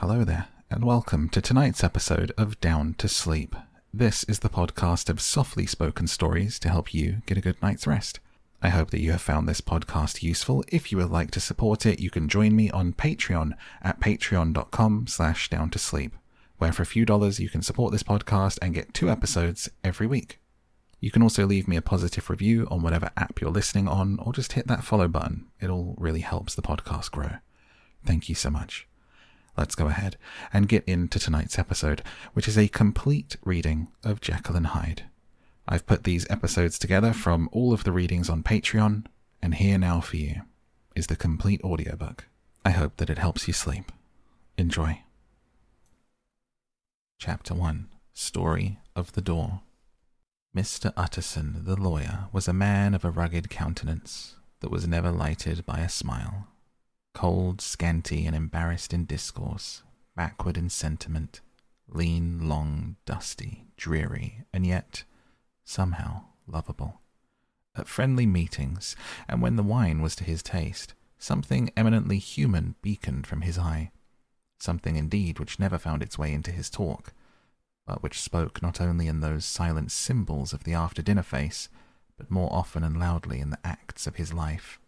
Hello there, and welcome to tonight's episode of Down to Sleep. This is the podcast of softly spoken stories to help you get a good night's rest. I hope that you have found this podcast useful. If you would like to support it, you can join me on Patreon at patreon.com slash down to sleep, where for a few dollars you can support this podcast and get two episodes every week. You can also leave me a positive review on whatever app you're listening on, or just hit that follow button. It all really helps the podcast grow. Thank you so much. Let's go ahead and get into tonight's episode, which is a complete reading of and Hyde. I've put these episodes together from all of the readings on Patreon, and here now for you is the complete audiobook. I hope that it helps you sleep. Enjoy. Chapter 1 Story of the Door Mr. Utterson, the lawyer, was a man of a rugged countenance that was never lighted by a smile. Cold, scanty, and embarrassed in discourse, backward in sentiment, lean, long, dusty, dreary, and yet, somehow, lovable. At friendly meetings, and when the wine was to his taste, something eminently human beaconed from his eye. Something, indeed, which never found its way into his talk, but which spoke not only in those silent symbols of the after dinner face, but more often and loudly in the acts of his life.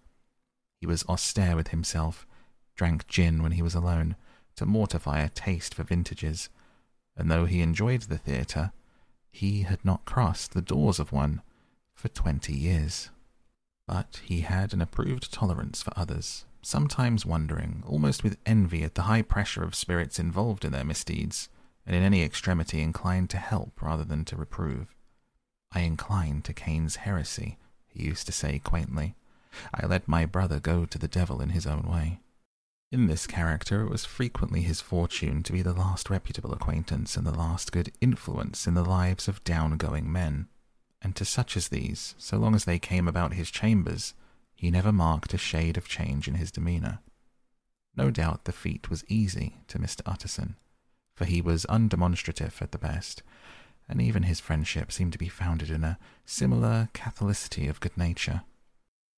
He was austere with himself, drank gin when he was alone, to mortify a taste for vintages, and though he enjoyed the theatre, he had not crossed the doors of one for twenty years. But he had an approved tolerance for others, sometimes wondering, almost with envy, at the high pressure of spirits involved in their misdeeds and in any extremity inclined to help rather than to reprove. I incline to Cain's heresy, he used to say quaintly. I let my brother go to the devil in his own way. In this character, it was frequently his fortune to be the last reputable acquaintance and the last good influence in the lives of down-going men, and to such as these, so long as they came about his chambers, he never marked a shade of change in his demeanour. No doubt the feat was easy to Mr. Utterson for he was undemonstrative at the best, and even his friendship seemed to be founded in a similar catholicity of good nature.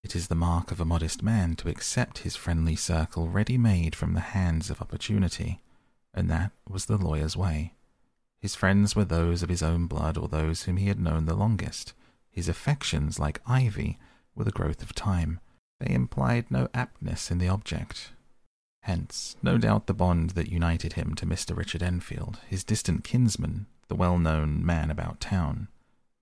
It is the mark of a modest man to accept his friendly circle ready made from the hands of opportunity, and that was the lawyer's way. His friends were those of his own blood or those whom he had known the longest. His affections, like ivy, were the growth of time. They implied no aptness in the object, Hence, no doubt the bond that united him to Mr. Richard Enfield, his distant kinsman, the well known man about town.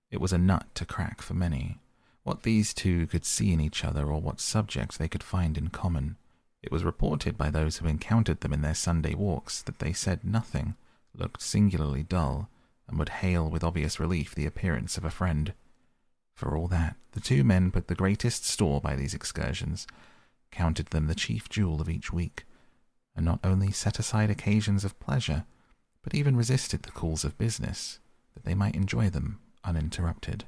It was a nut to crack for many. What these two could see in each other, or what subjects they could find in common. It was reported by those who encountered them in their Sunday walks that they said nothing, looked singularly dull, and would hail with obvious relief the appearance of a friend. For all that, the two men put the greatest store by these excursions, counted them the chief jewel of each week, and not only set aside occasions of pleasure, but even resisted the calls of business, that they might enjoy them uninterrupted.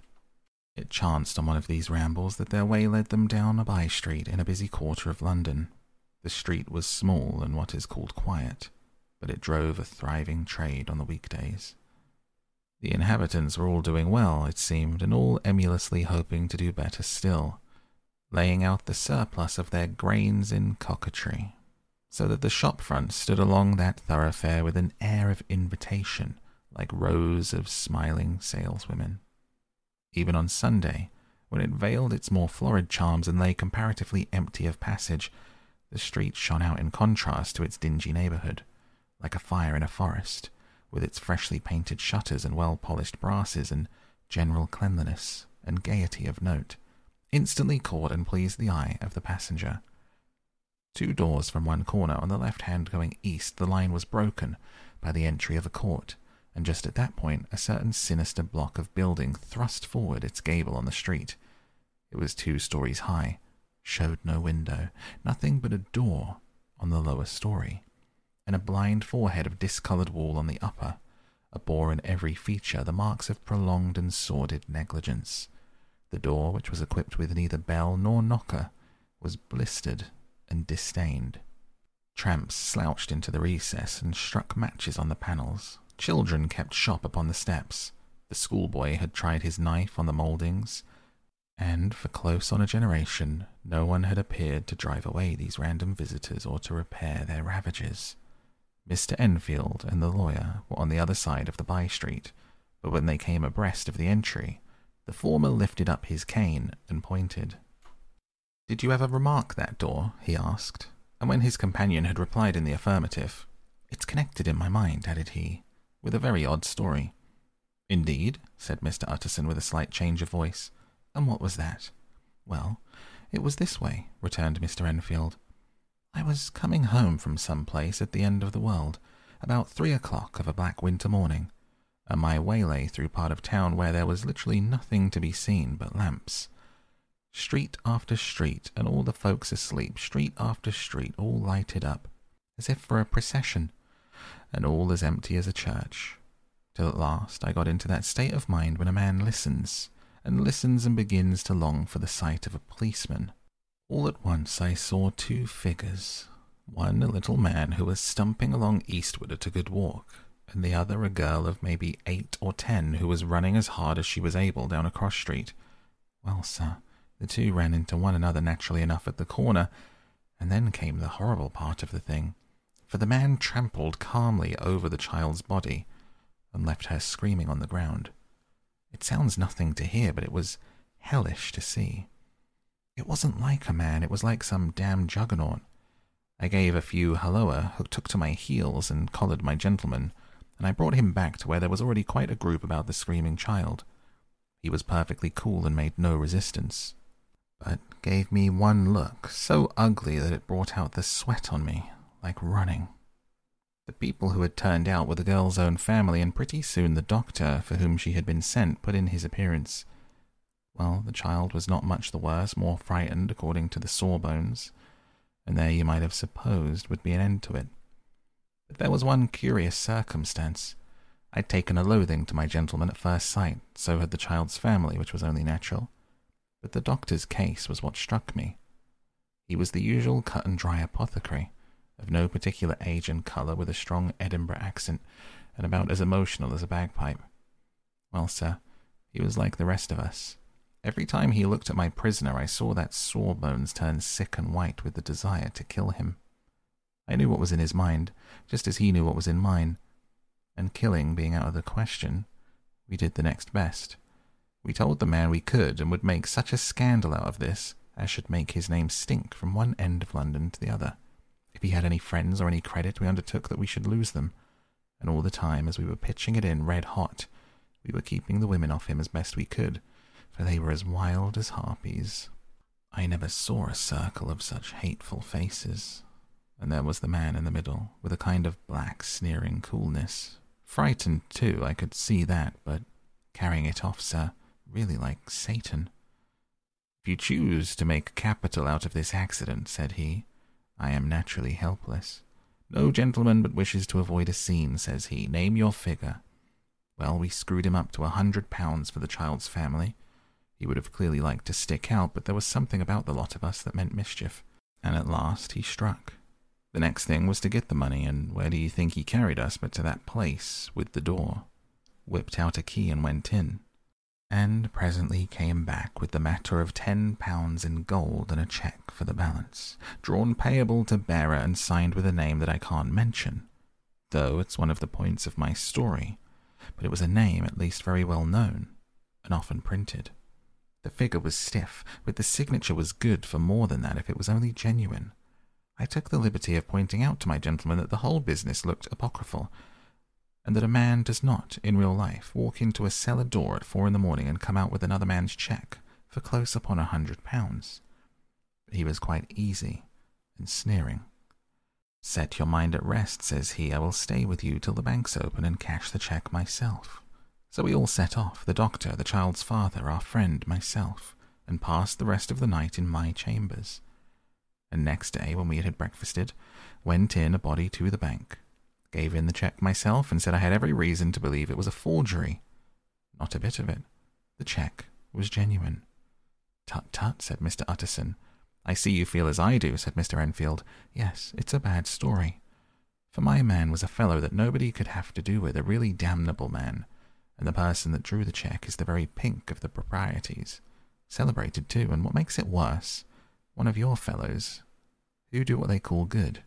It chanced on one of these rambles that their way led them down a by street in a busy quarter of London. The street was small and what is called quiet, but it drove a thriving trade on the weekdays. The inhabitants were all doing well, it seemed, and all emulously hoping to do better still, laying out the surplus of their grains in coquetry so that the shop front stood along that thoroughfare with an air of invitation, like rows of smiling saleswomen. Even on Sunday, when it veiled its more florid charms and lay comparatively empty of passage, the street shone out in contrast to its dingy neighbourhood, like a fire in a forest, with its freshly painted shutters and well polished brasses and general cleanliness and gaiety of note, instantly caught and pleased the eye of the passenger. Two doors from one corner on the left hand going east, the line was broken by the entry of a court, and just at that point a certain sinister block of building thrust forward its gable on the street. It was two stories high, showed no window, nothing but a door on the lower story, and a blind forehead of discoloured wall on the upper, a bore in every feature the marks of prolonged and sordid negligence. The door, which was equipped with neither bell nor knocker, was blistered and disdained. Tramps slouched into the recess and struck matches on the panels. Children kept shop upon the steps. The schoolboy had tried his knife on the mouldings, and for close on a generation no one had appeared to drive away these random visitors or to repair their ravages. Mr. Enfield and the lawyer were on the other side of the by street, but when they came abreast of the entry, the former lifted up his cane and pointed. Did you ever remark that door? he asked, and when his companion had replied in the affirmative, It's connected in my mind, added he, with a very odd story. Indeed, said Mr. Utterson with a slight change of voice. And what was that? Well, it was this way, returned Mr. Enfield. I was coming home from some place at the end of the world, about three o'clock of a black winter morning, and my way lay through part of town where there was literally nothing to be seen but lamps. Street after street, and all the folks asleep, street after street, all lighted up, as if for a procession, and all as empty as a church. Till at last I got into that state of mind when a man listens, and listens and begins to long for the sight of a policeman. All at once I saw two figures, one a little man who was stumping along eastward at a good walk, and the other a girl of maybe eight or ten who was running as hard as she was able down a cross street. Well, sir, the two ran into one another naturally enough at the corner, and then came the horrible part of the thing, for the man trampled calmly over the child's body and left her screaming on the ground. It sounds nothing to hear, but it was hellish to see. It wasn't like a man, it was like some damn juggernaut. I gave a few halloa, took to my heels, and collared my gentleman, and I brought him back to where there was already quite a group about the screaming child. He was perfectly cool and made no resistance, but gave me one look so ugly that it brought out the sweat on me, like running. The people who had turned out were the girl's own family, and pretty soon the doctor for whom she had been sent put in his appearance. Well, the child was not much the worse, more frightened, according to the sawbones, and there you might have supposed would be an end to it. But there was one curious circumstance. I'd taken a loathing to my gentleman at first sight, so had the child's family, which was only natural. But the doctor's case was what struck me. He was the usual cut and dry apothecary, of no particular age and colour, with a strong Edinburgh accent, and about as emotional as a bagpipe. Well, sir, he was like the rest of us. Every time he looked at my prisoner, I saw that Sawbones turn sick and white with the desire to kill him. I knew what was in his mind, just as he knew what was in mine. And killing being out of the question, we did the next best. We told the man we could and would make such a scandal out of this as should make his name stink from one end of London to the other. If he had any friends or any credit, we undertook that we should lose them. And all the time, as we were pitching it in red hot, we were keeping the women off him as best we could for they were as wild as harpies. I never saw a circle of such hateful faces. And there was the man in the middle, with a kind of black, sneering coolness. Frightened, too, I could see that, but carrying it off, sir, really like Satan. If you choose to make capital out of this accident, said he, I am naturally helpless. No gentleman but wishes to avoid a scene, says he. Name your figure. Well, we screwed him up to a hundred pounds for the child's family, he would have clearly liked to stick out, but there was something about the lot of us that meant mischief. And at last he struck. The next thing was to get the money, and where do you think he carried us but to that place with the door? Whipped out a key and went in. And presently came back with the matter of ten pounds in gold and a cheque for the balance, drawn payable to bearer and signed with a name that I can't mention, though it's one of the points of my story, but it was a name at least very well known, and often printed. The figure was stiff, but the signature was good for more than that if it was only genuine. I took the liberty of pointing out to my gentleman that the whole business looked apocryphal, and that a man does not, in real life, walk into a cellar door at four in the morning and come out with another man's cheque for close upon a hundred pounds. He was quite easy and sneering. Set your mind at rest, says he. I will stay with you till the bank's open and cash the cheque myself. So we all set off, the doctor, the child's father, our friend, myself, and passed the rest of the night in my chambers. And next day, when we had breakfasted, went in a body to the bank, gave in the cheque myself, and said I had every reason to believe it was a forgery. Not a bit of it. The cheque was genuine. Tut tut, said Mr. Utterson. I see you feel as I do, said Mr. Enfield. Yes, it's a bad story. For my man was a fellow that nobody could have to do with, a really damnable man and the person that drew the cheque is the very pink of the proprieties. Celebrated too, and what makes it worse, one of your fellows, who do what they call good.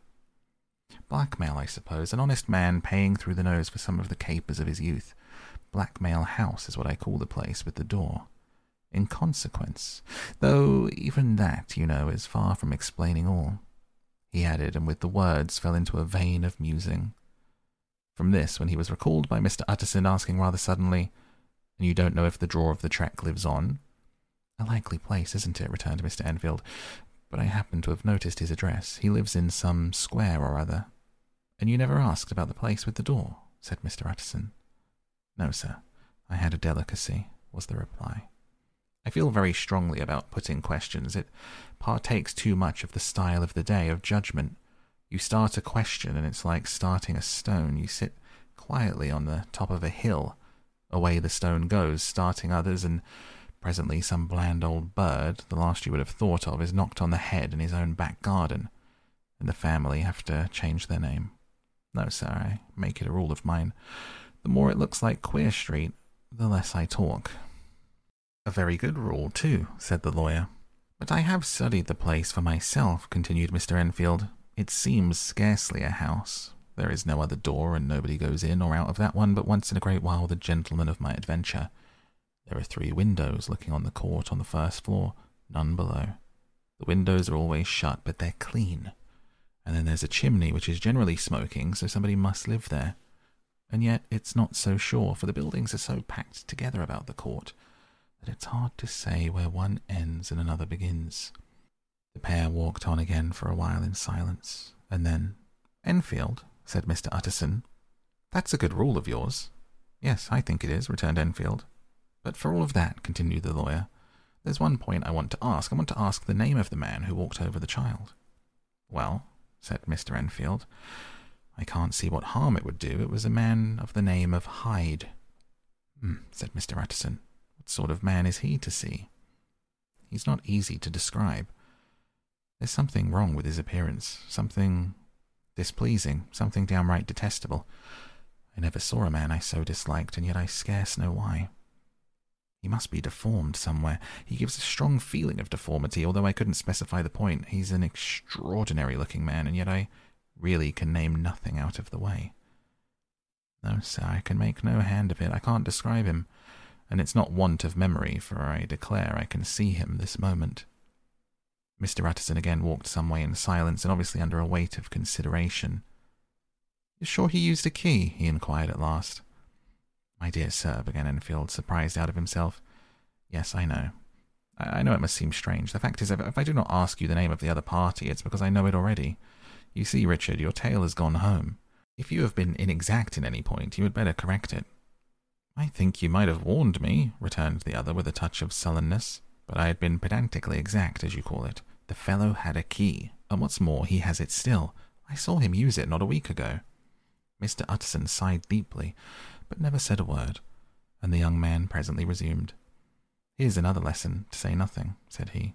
Blackmail, I suppose. An honest man paying through the nose for some of the capers of his youth. Blackmail House is what I call the place with the door. In consequence, though even that, you know, is far from explaining all. He added, and with the words fell into a vein of musing. From this, when he was recalled by Mr. Utterson asking rather suddenly, And you don't know if the drawer of the track lives on? A likely place, isn't it? returned Mr. Enfield. But I happen to have noticed his address. He lives in some square or other. And you never asked about the place with the door? said Mr. Utterson. No, sir. I had a delicacy, was the reply. I feel very strongly about putting questions. It partakes too much of the style of the day, of judgment. You start a question, and it's like starting a stone. You sit quietly on the top of a hill. Away the stone goes, starting others, and presently some bland old bird, the last you would have thought of, is knocked on the head in his own back garden, and the family have to change their name. No, sir, I make it a rule of mine. The more it looks like Queer Street, the less I talk. A very good rule, too, said the lawyer. But I have studied the place for myself, continued Mr. Enfield. It seems scarcely a house. There is no other door, and nobody goes in or out of that one but once in a great while the gentleman of my adventure. There are three windows looking on the court on the first floor, none below. The windows are always shut, but they're clean. And then there's a chimney which is generally smoking, so somebody must live there. And yet it's not so sure, for the buildings are so packed together about the court that it's hard to say where one ends and another begins. The pair walked on again for a while in silence, and then, Enfield, said Mr. Utterson, that's a good rule of yours. Yes, I think it is, returned Enfield. But for all of that, continued the lawyer, there's one point I want to ask. I want to ask the name of the man who walked over the child. Well, said Mr. Enfield, I can't see what harm it would do. It was a man of the name of Hyde. Hmm, said Mr. Utterson. What sort of man is he to see? He's not easy to describe. There's something wrong with his appearance, something displeasing, something downright detestable. I never saw a man I so disliked, and yet I scarce know why. He must be deformed somewhere. He gives a strong feeling of deformity, although I couldn't specify the point. He's an extraordinary looking man, and yet I really can name nothing out of the way. No, sir, I can make no hand of it. I can't describe him, and it's not want of memory, for I declare I can see him this moment. Mr. Utterson again walked some way in silence, and obviously under a weight of consideration. You sure he used a key? he inquired at last. My dear sir, began Enfield, surprised out of himself. Yes, I know. I, know it must seem strange. The fact is, if, if I do not ask you the name of the other party, it's because I know it already. You see, Richard, your tale has gone home. If you have been inexact in any point, you had better correct it. I think you might have warned me, returned the other with a touch of sullenness, but I had been pedantically exact, as you call it. The fellow had a key, and what's more, he has it still. I saw him use it not a week ago. Mr. Utterson sighed deeply but never said a word, and the young man presently resumed. Here's another lesson, to say nothing, said he.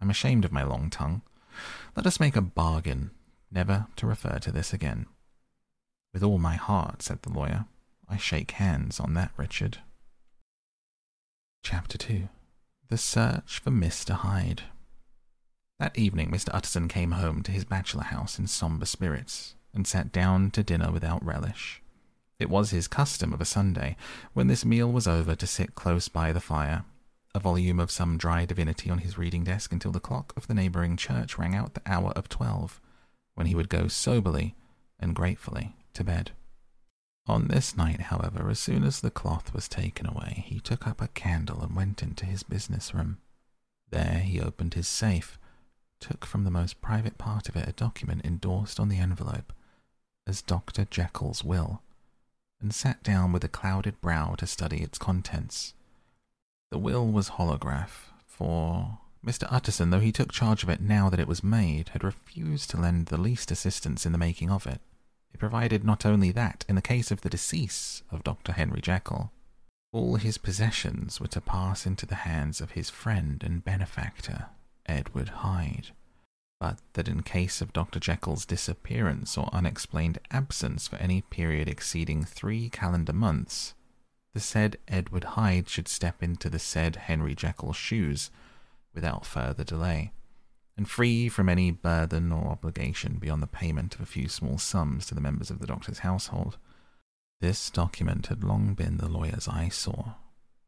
I'm ashamed of my long tongue. Let us make a bargain, never to refer to this again. With all my heart, said the lawyer. I shake hands on that, Richard. Chapter 2 The Search for Mr. Hyde. That evening, Mr. Utterson came home to his bachelor house in sombre spirits, and sat down to dinner without relish. It was his custom of a Sunday, when this meal was over, to sit close by the fire, a volume of some dry divinity on his reading desk until the clock of the neighbouring church rang out the hour of twelve, when he would go soberly and gratefully to bed. On this night, however, as soon as the cloth was taken away, he took up a candle and went into his business room. There he opened his safe, took from the most private part of it a document endorsed on the envelope as Dr. Jekyll's will, and sat down with a clouded brow to study its contents. The will was holograph, for Mr. Utterson, though he took charge of it now that it was made, had refused to lend the least assistance in the making of it. It provided not only that, in the case of the decease of Dr. Henry Jekyll, all his possessions were to pass into the hands of his friend and benefactor, Edward Hyde but that in case of Dr. Jekyll's disappearance or unexplained absence for any period exceeding three calendar months, the said Edward Hyde should step into the said Henry Jekyll's shoes without further delay, and free from any burden or obligation beyond the payment of a few small sums to the members of the doctor's household. This document had long been the lawyer's eyesore.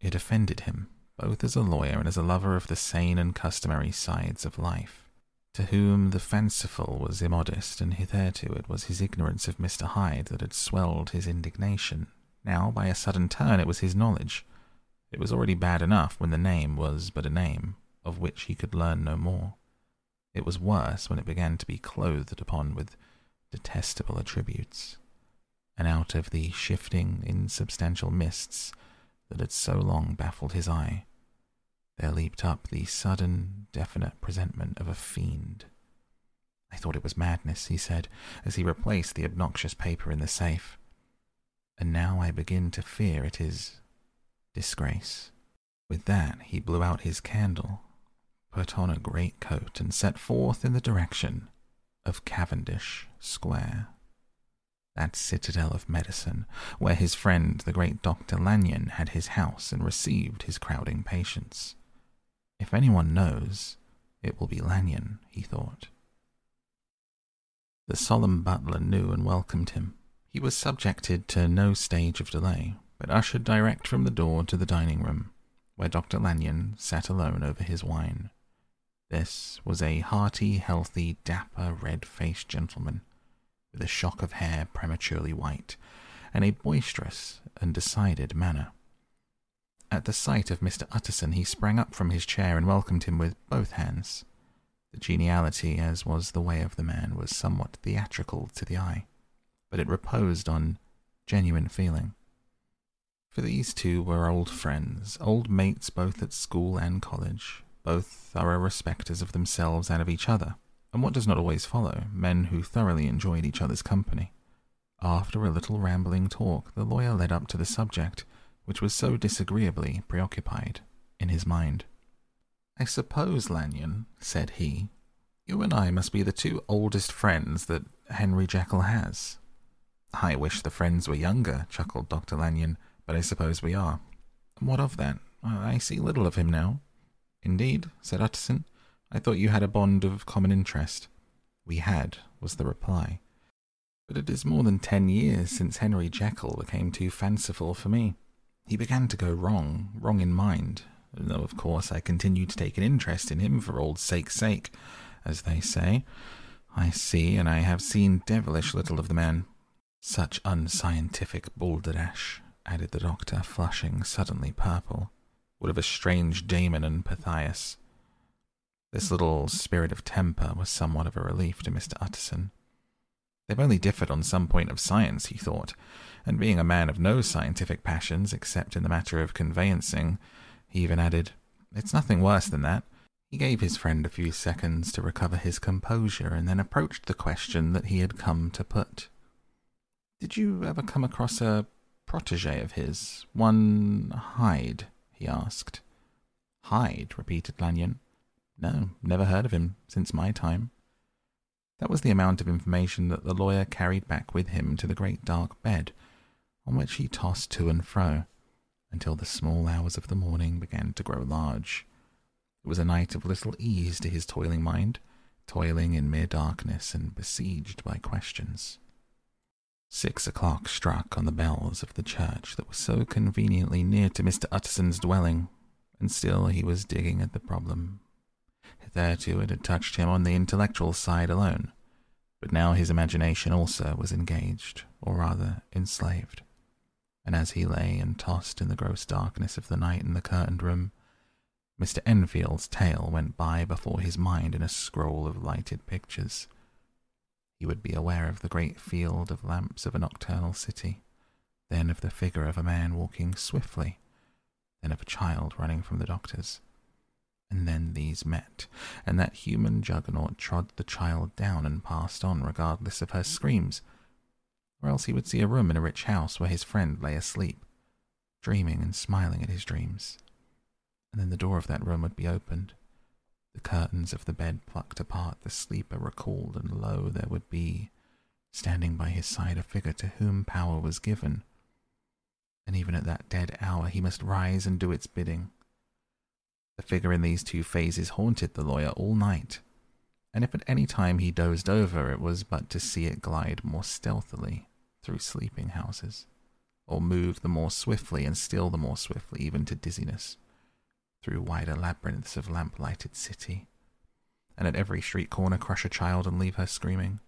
It offended him, both as a lawyer and as a lover of the sane and customary sides of life, to whom the fanciful was immodest, and hitherto it was his ignorance of Mr. Hyde that had swelled his indignation. Now, by a sudden turn, it was his knowledge. It was already bad enough when the name was but a name, of which he could learn no more. It was worse when it began to be clothed upon with detestable attributes, and out of the shifting, insubstantial mists that had so long baffled his eye, there leaped up the sudden, definite presentment of a fiend. I thought it was madness, he said, as he replaced the obnoxious paper in the safe. And now I begin to fear it is disgrace. With that, he blew out his candle put on a great coat, and set forth in the direction of Cavendish Square. That citadel of medicine, where his friend the great Dr. Lanyon had his house and received his crowding patients. If anyone knows, it will be Lanyon, he thought. The solemn butler knew and welcomed him. He was subjected to no stage of delay, but ushered direct from the door to the dining room, where Dr. Lanyon sat alone over his wine. This was a hearty, healthy, dapper, red faced gentleman, with a shock of hair prematurely white, and a boisterous and decided manner. At the sight of Mr. Utterson, he sprang up from his chair and welcomed him with both hands. The geniality, as was the way of the man, was somewhat theatrical to the eye, but it reposed on genuine feeling. For these two were old friends, old mates both at school and college, both thorough respecters of themselves and of each other, and what does not always follow, men who thoroughly enjoyed each other's company. After a little rambling talk, the lawyer led up to the subject, which was so disagreeably preoccupied in his mind. I suppose, Lanyon, said he, you and I must be the two oldest friends that Henry Jekyll has. I wish the friends were younger, chuckled Dr. Lanyon, but I suppose we are. What of that? Uh, I see little of him now. Indeed, said Utterson. I thought you had a bond of common interest. We had, was the reply. But it is more than ten years since Henry Jekyll became too fanciful for me. He began to go wrong, wrong in mind, though of course I continued to take an interest in him for old sake's sake, as they say. I see, and I have seen devilish little of the man. Such unscientific balderdash, added the doctor, flushing suddenly purple would have estranged Damon and Pythias. This little spirit of temper was somewhat of a relief to Mr. Utterson. They've only differed on some point of science, he thought, and being a man of no scientific passions except in the matter of conveyancing, he even added, It's nothing worse than that. He gave his friend a few seconds to recover his composure and then approached the question that he had come to put. Did you ever come across a protege of his, one Hyde? he asked. Hyde, repeated Lanyon. No, never heard of him since my time. That was the amount of information that the lawyer carried back with him to the great dark bed, on which he tossed to and fro, until the small hours of the morning began to grow large. It was a night of little ease to his toiling mind, toiling in mere darkness and besieged by questions. Six o'clock struck on the bells of the church that was so conveniently near to Mr. Utterson's dwelling, and still he was digging at the problem. Hitherto it had touched him on the intellectual side alone, but now his imagination also was engaged, or rather enslaved. And as he lay and tossed in the gross darkness of the night in the curtained room, Mr. Enfield's tale went by before his mind in a scroll of lighted pictures he would be aware of the great field of lamps of a nocturnal city, then of the figure of a man walking swiftly, then of a child running from the doctor's. And then these met, and that human juggernaut trod the child down and passed on, regardless of her screams. Or else he would see a room in a rich house where his friend lay asleep, dreaming and smiling at his dreams. And then the door of that room would be opened, the curtains of the bed plucked apart, the sleeper recalled, and lo, there would be, standing by his side, a figure to whom power was given. And even at that dead hour, he must rise and do its bidding. The figure in these two phases haunted the lawyer all night, and if at any time he dozed over, it was but to see it glide more stealthily through sleeping houses, or move the more swiftly and still the more swiftly, even to dizziness, through wider labyrinths of lamp lighted city, and at every street corner crush a child and leave her screaming.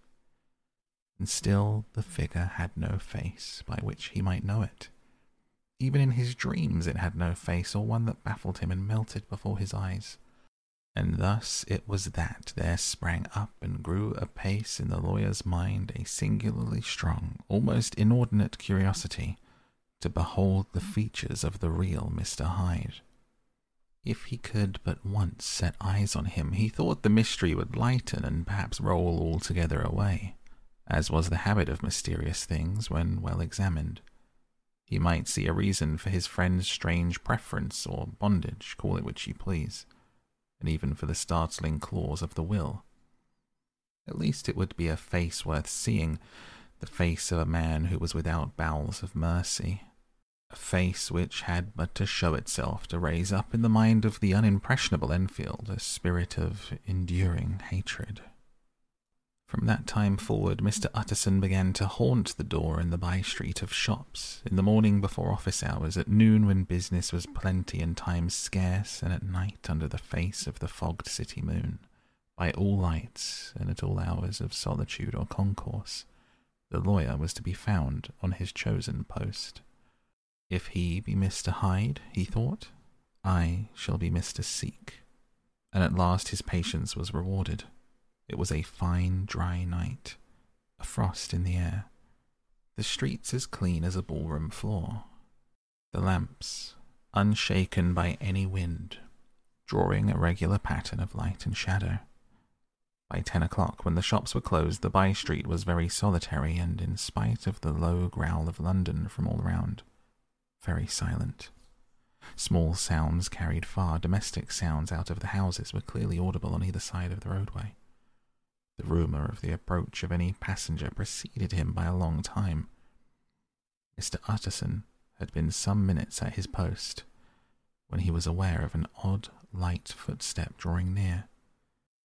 And still the figure had no face by which he might know it. Even in his dreams, it had no face, or one that baffled him and melted before his eyes. And thus it was that there sprang up and grew apace in the lawyer's mind a singularly strong, almost inordinate curiosity to behold the features of the real Mr. Hyde. If he could but once set eyes on him, he thought the mystery would lighten and perhaps roll altogether away, as was the habit of mysterious things when well examined. He might see a reason for his friend's strange preference or bondage, call it which you please and even for the startling clause of the will. At least it would be a face worth seeing, the face of a man who was without bowels of mercy, a face which had but to show itself to raise up in the mind of the unimpressionable Enfield a spirit of enduring hatred. From that time forward, Mr. Utterson began to haunt the door in the by street of shops, in the morning before office hours, at noon when business was plenty and time scarce, and at night under the face of the fogged city moon, by all lights and at all hours of solitude or concourse. The lawyer was to be found on his chosen post. If he be Mr. Hyde, he thought, I shall be Mr. Seek. And at last his patience was rewarded. It was a fine, dry night, a frost in the air, the streets as clean as a ballroom floor, the lamps unshaken by any wind, drawing a regular pattern of light and shadow. By ten o'clock, when the shops were closed, the by street was very solitary, and in spite of the low growl of London from all round, very silent. Small sounds carried far, domestic sounds out of the houses were clearly audible on either side of the roadway. The rumour of the approach of any passenger preceded him by a long time. Mr. Utterson had been some minutes at his post when he was aware of an odd, light footstep drawing near.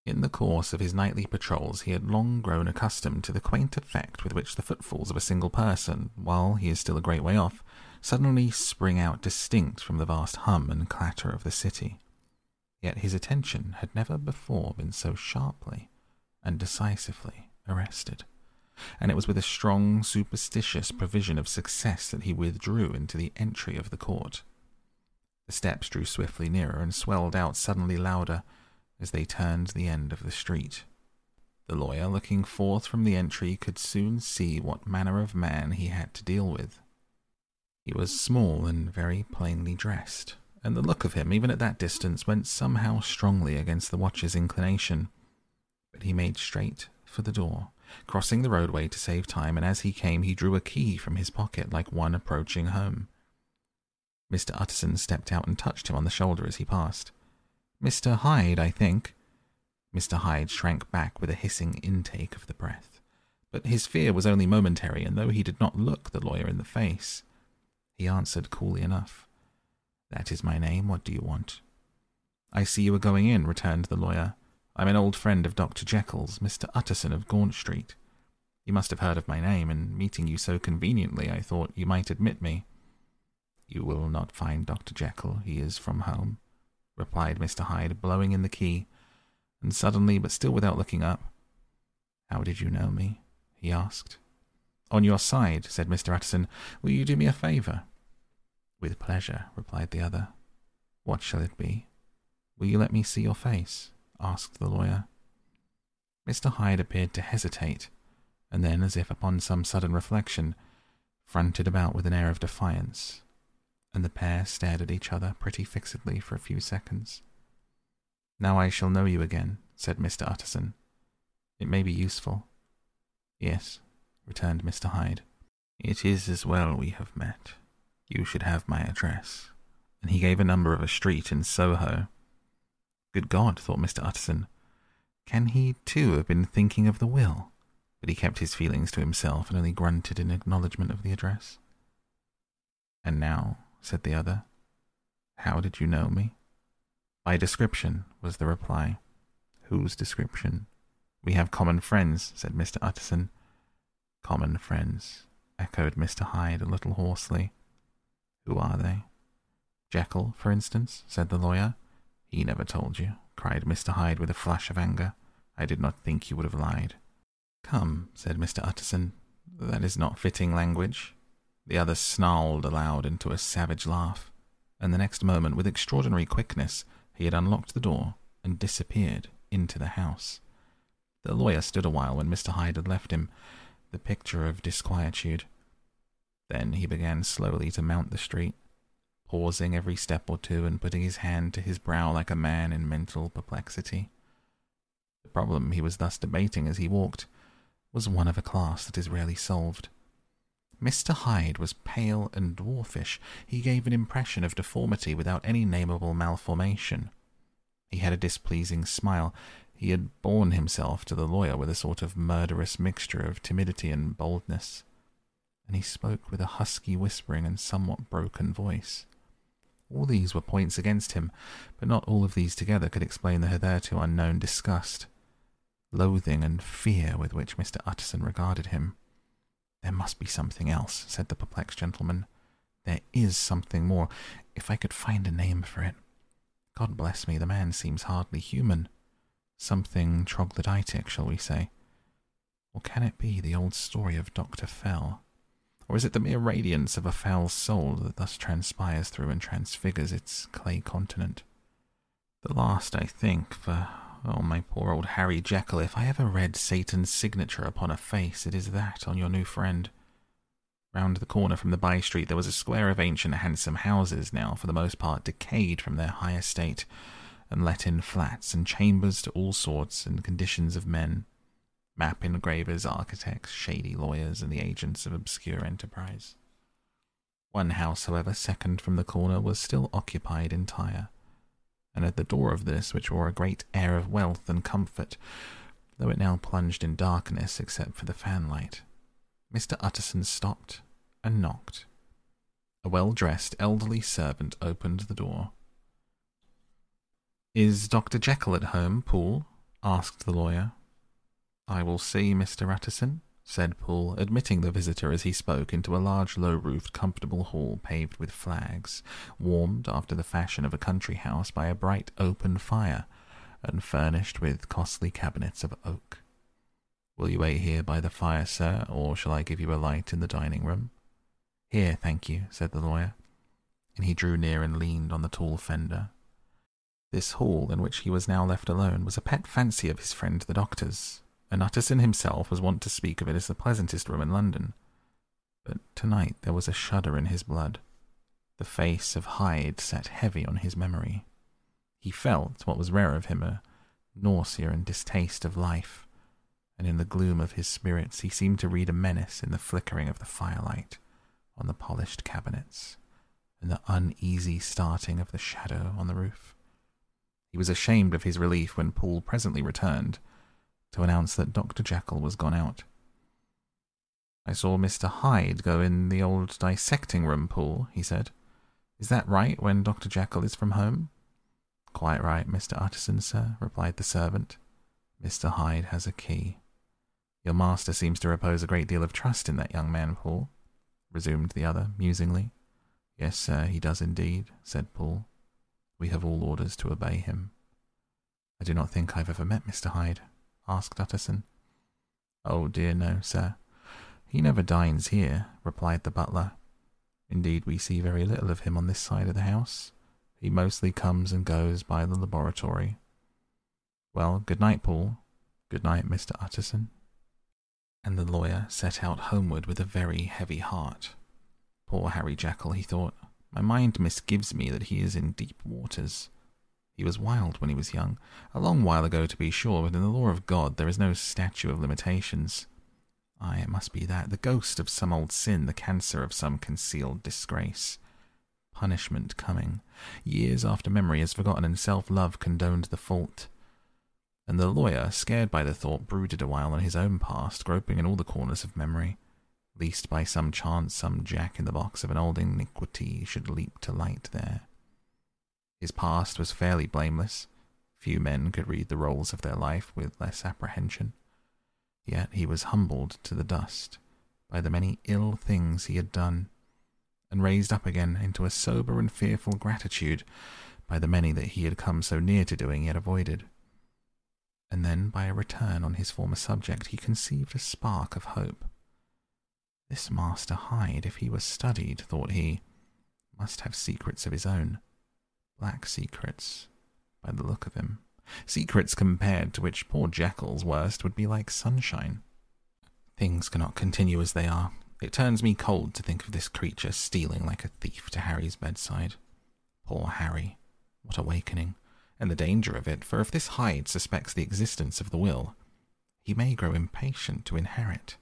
In the course of his nightly patrols, he had long grown accustomed to the quaint effect with which the footfalls of a single person, while he is still a great way off, suddenly spring out distinct from the vast hum and clatter of the city. Yet his attention had never before been so sharply and decisively arrested, and it was with a strong, superstitious prevision of success that he withdrew into the entry of the court. The steps drew swiftly nearer and swelled out suddenly louder as they turned the end of the street. The lawyer, looking forth from the entry, could soon see what manner of man he had to deal with. He was small and very plainly dressed, and the look of him, even at that distance, went somehow strongly against the watcher's inclination he made straight for the door, crossing the roadway to save time, and as he came, he drew a key from his pocket like one approaching home. Mr. Utterson stepped out and touched him on the shoulder as he passed. Mr. Hyde, I think. Mr. Hyde shrank back with a hissing intake of the breath. But his fear was only momentary, and though he did not look the lawyer in the face, he answered coolly enough. That is my name. What do you want? I see you are going in, returned the lawyer. I'm an old friend of Dr. Jekyll's, Mr. Utterson of Gaunt Street. You must have heard of my name, and meeting you so conveniently, I thought you might admit me. You will not find Dr. Jekyll. He is from home, replied Mr. Hyde, blowing in the key, and suddenly, but still without looking up. How did you know me? he asked. On your side, said Mr. Utterson. Will you do me a favour? With pleasure, replied the other. What shall it be? Will you let me see your face? Asked the lawyer. Mr. Hyde appeared to hesitate, and then, as if upon some sudden reflection, fronted about with an air of defiance, and the pair stared at each other pretty fixedly for a few seconds. Now I shall know you again, said Mr. Utterson. It may be useful. Yes, returned Mr. Hyde. It is as well we have met. You should have my address. And he gave a number of a street in Soho Good God, thought Mr. Utterson. Can he, too, have been thinking of the will? But he kept his feelings to himself and only grunted in acknowledgment of the address. And now, said the other, how did you know me? By description, was the reply. Whose description? We have common friends, said Mr. Utterson. Common friends, echoed Mr. Hyde a little hoarsely. Who are they? Jekyll, for instance, said the lawyer. He never told you, cried Mr. Hyde with a flash of anger. I did not think you would have lied. Come, said Mr. Utterson, that is not fitting language. The other snarled aloud into a savage laugh, and the next moment, with extraordinary quickness, he had unlocked the door and disappeared into the house. The lawyer stood a while when Mr. Hyde had left him, the picture of disquietude. Then he began slowly to mount the street, pausing every step or two and putting his hand to his brow like a man in mental perplexity. The problem he was thus debating as he walked was one of a class that is rarely solved. Mr. Hyde was pale and dwarfish. He gave an impression of deformity without any nameable malformation. He had a displeasing smile. He had borne himself to the lawyer with a sort of murderous mixture of timidity and boldness, and he spoke with a husky whispering and somewhat broken voice. All these were points against him, but not all of these together could explain the hitherto unknown disgust, loathing, and fear with which Mr. Utterson regarded him. There must be something else, said the perplexed gentleman. There is something more, if I could find a name for it. God bless me, the man seems hardly human. Something troglodytic, shall we say? Or can it be the old story of Dr. Fell? Or is it the mere radiance of a foul soul that thus transpires through and transfigures its clay continent? The last, I think, for Oh, my poor old Harry Jekyll, if I ever read Satan's signature upon a face, it is that on your new friend. Round the corner from the by street there was a square of ancient handsome houses, now for the most part decayed from their high estate, and let in flats and chambers to all sorts and conditions of men map engravers, architects, shady lawyers, and the agents of obscure enterprise. One house, however, second from the corner, was still occupied entire and at the door of this, which wore a great air of wealth and comfort, though it now plunged in darkness except for the fanlight, Mr. Utterson stopped and knocked. A well dressed elderly servant opened the door. Is Dr. Jekyll at home, Poole? asked the lawyer. I will see Mr. Utterson, said Poole, admitting the visitor as he spoke into a large low roofed comfortable hall paved with flags, warmed after the fashion of a country house by a bright open fire, and furnished with costly cabinets of oak. Will you wait here by the fire, sir, or shall I give you a light in the dining room? Here, thank you, said the lawyer, and he drew near and leaned on the tall fender. This hall, in which he was now left alone, was a pet fancy of his friend the doctor's, and Utterson himself was wont to speak of it as the pleasantest room in London. But tonight there was a shudder in his blood. The face of Hyde sat heavy on his memory. He felt, what was rare of him, a nausea and distaste of life, and in the gloom of his spirits he seemed to read a menace in the flickering of the firelight on the polished cabinets and the uneasy starting of the shadow on the roof. He was ashamed of his relief when Poole presently returned to announce that Dr. Jekyll was gone out. I saw Mr. Hyde go in the old dissecting room Poole, he said. Is that right when Dr. Jekyll is from home? Quite right, Mr. Utterson, sir, replied the servant. Mr. Hyde has a key. Your master seems to repose a great deal of trust in that young man, Poole, resumed the other musingly. Yes, sir, he does indeed, said Poole. We have all orders to obey him. I do not think I've ever met Mr. Hyde, asked Utterson. Oh dear, no, sir. He never dines here, replied the butler. Indeed, we see very little of him on this side of the house. He mostly comes and goes by the laboratory. Well, good night, Poole. Good night, Mr. Utterson. And the lawyer set out homeward with a very heavy heart. Poor Harry Jekyll, he thought. My mind misgives me that he is in deep waters. He was wild when he was young, a long while ago to be sure, but in the law of God there is no statute of limitations. Ay, it must be that, the ghost of some old sin, the cancer of some concealed disgrace. Punishment coming. Years after memory has forgotten and self-love condoned the fault. And the lawyer, scared by the thought, brooded a while on his own past, groping in all the corners of memory, lest by some chance some jack in the box of an old iniquity should leap to light there. His past was fairly blameless, Few men could read the rolls of their life with less apprehension. Yet he was humbled to the dust by the many ill things he had done, and raised up again into a sober and fearful gratitude by the many that he had come so near to doing yet avoided. And then, by a return on his former subject, he conceived a spark of hope. This Master Hyde, if he was studied, thought he, must have secrets of his own. Black secrets, by the look of him. Secrets compared to which poor Jekyll's worst would be like sunshine. Things cannot continue as they are. It turns me cold to think of this creature stealing like a thief to Harry's bedside. Poor Harry. What awakening. And the danger of it, for if this Hyde suspects the existence of the will, he may grow impatient to inherit.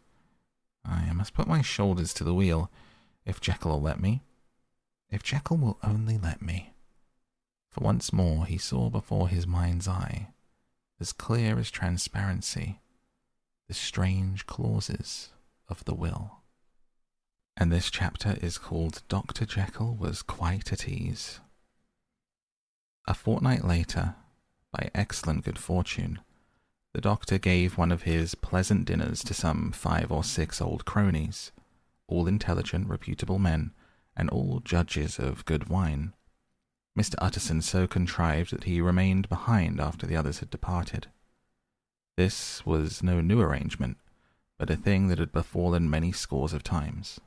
I must put my shoulders to the wheel, if Jekyll will let me. If Jekyll will only let me for once more he saw before his mind's eye, as clear as transparency, the strange clauses of the will. And this chapter is called Dr. Jekyll Was Quite at Ease. A fortnight later, by excellent good fortune, the doctor gave one of his pleasant dinners to some five or six old cronies, all intelligent, reputable men, and all judges of good wine. Mr. Utterson so contrived that he remained behind after the others had departed. This was no new arrangement, but a thing that had befallen many scores of times.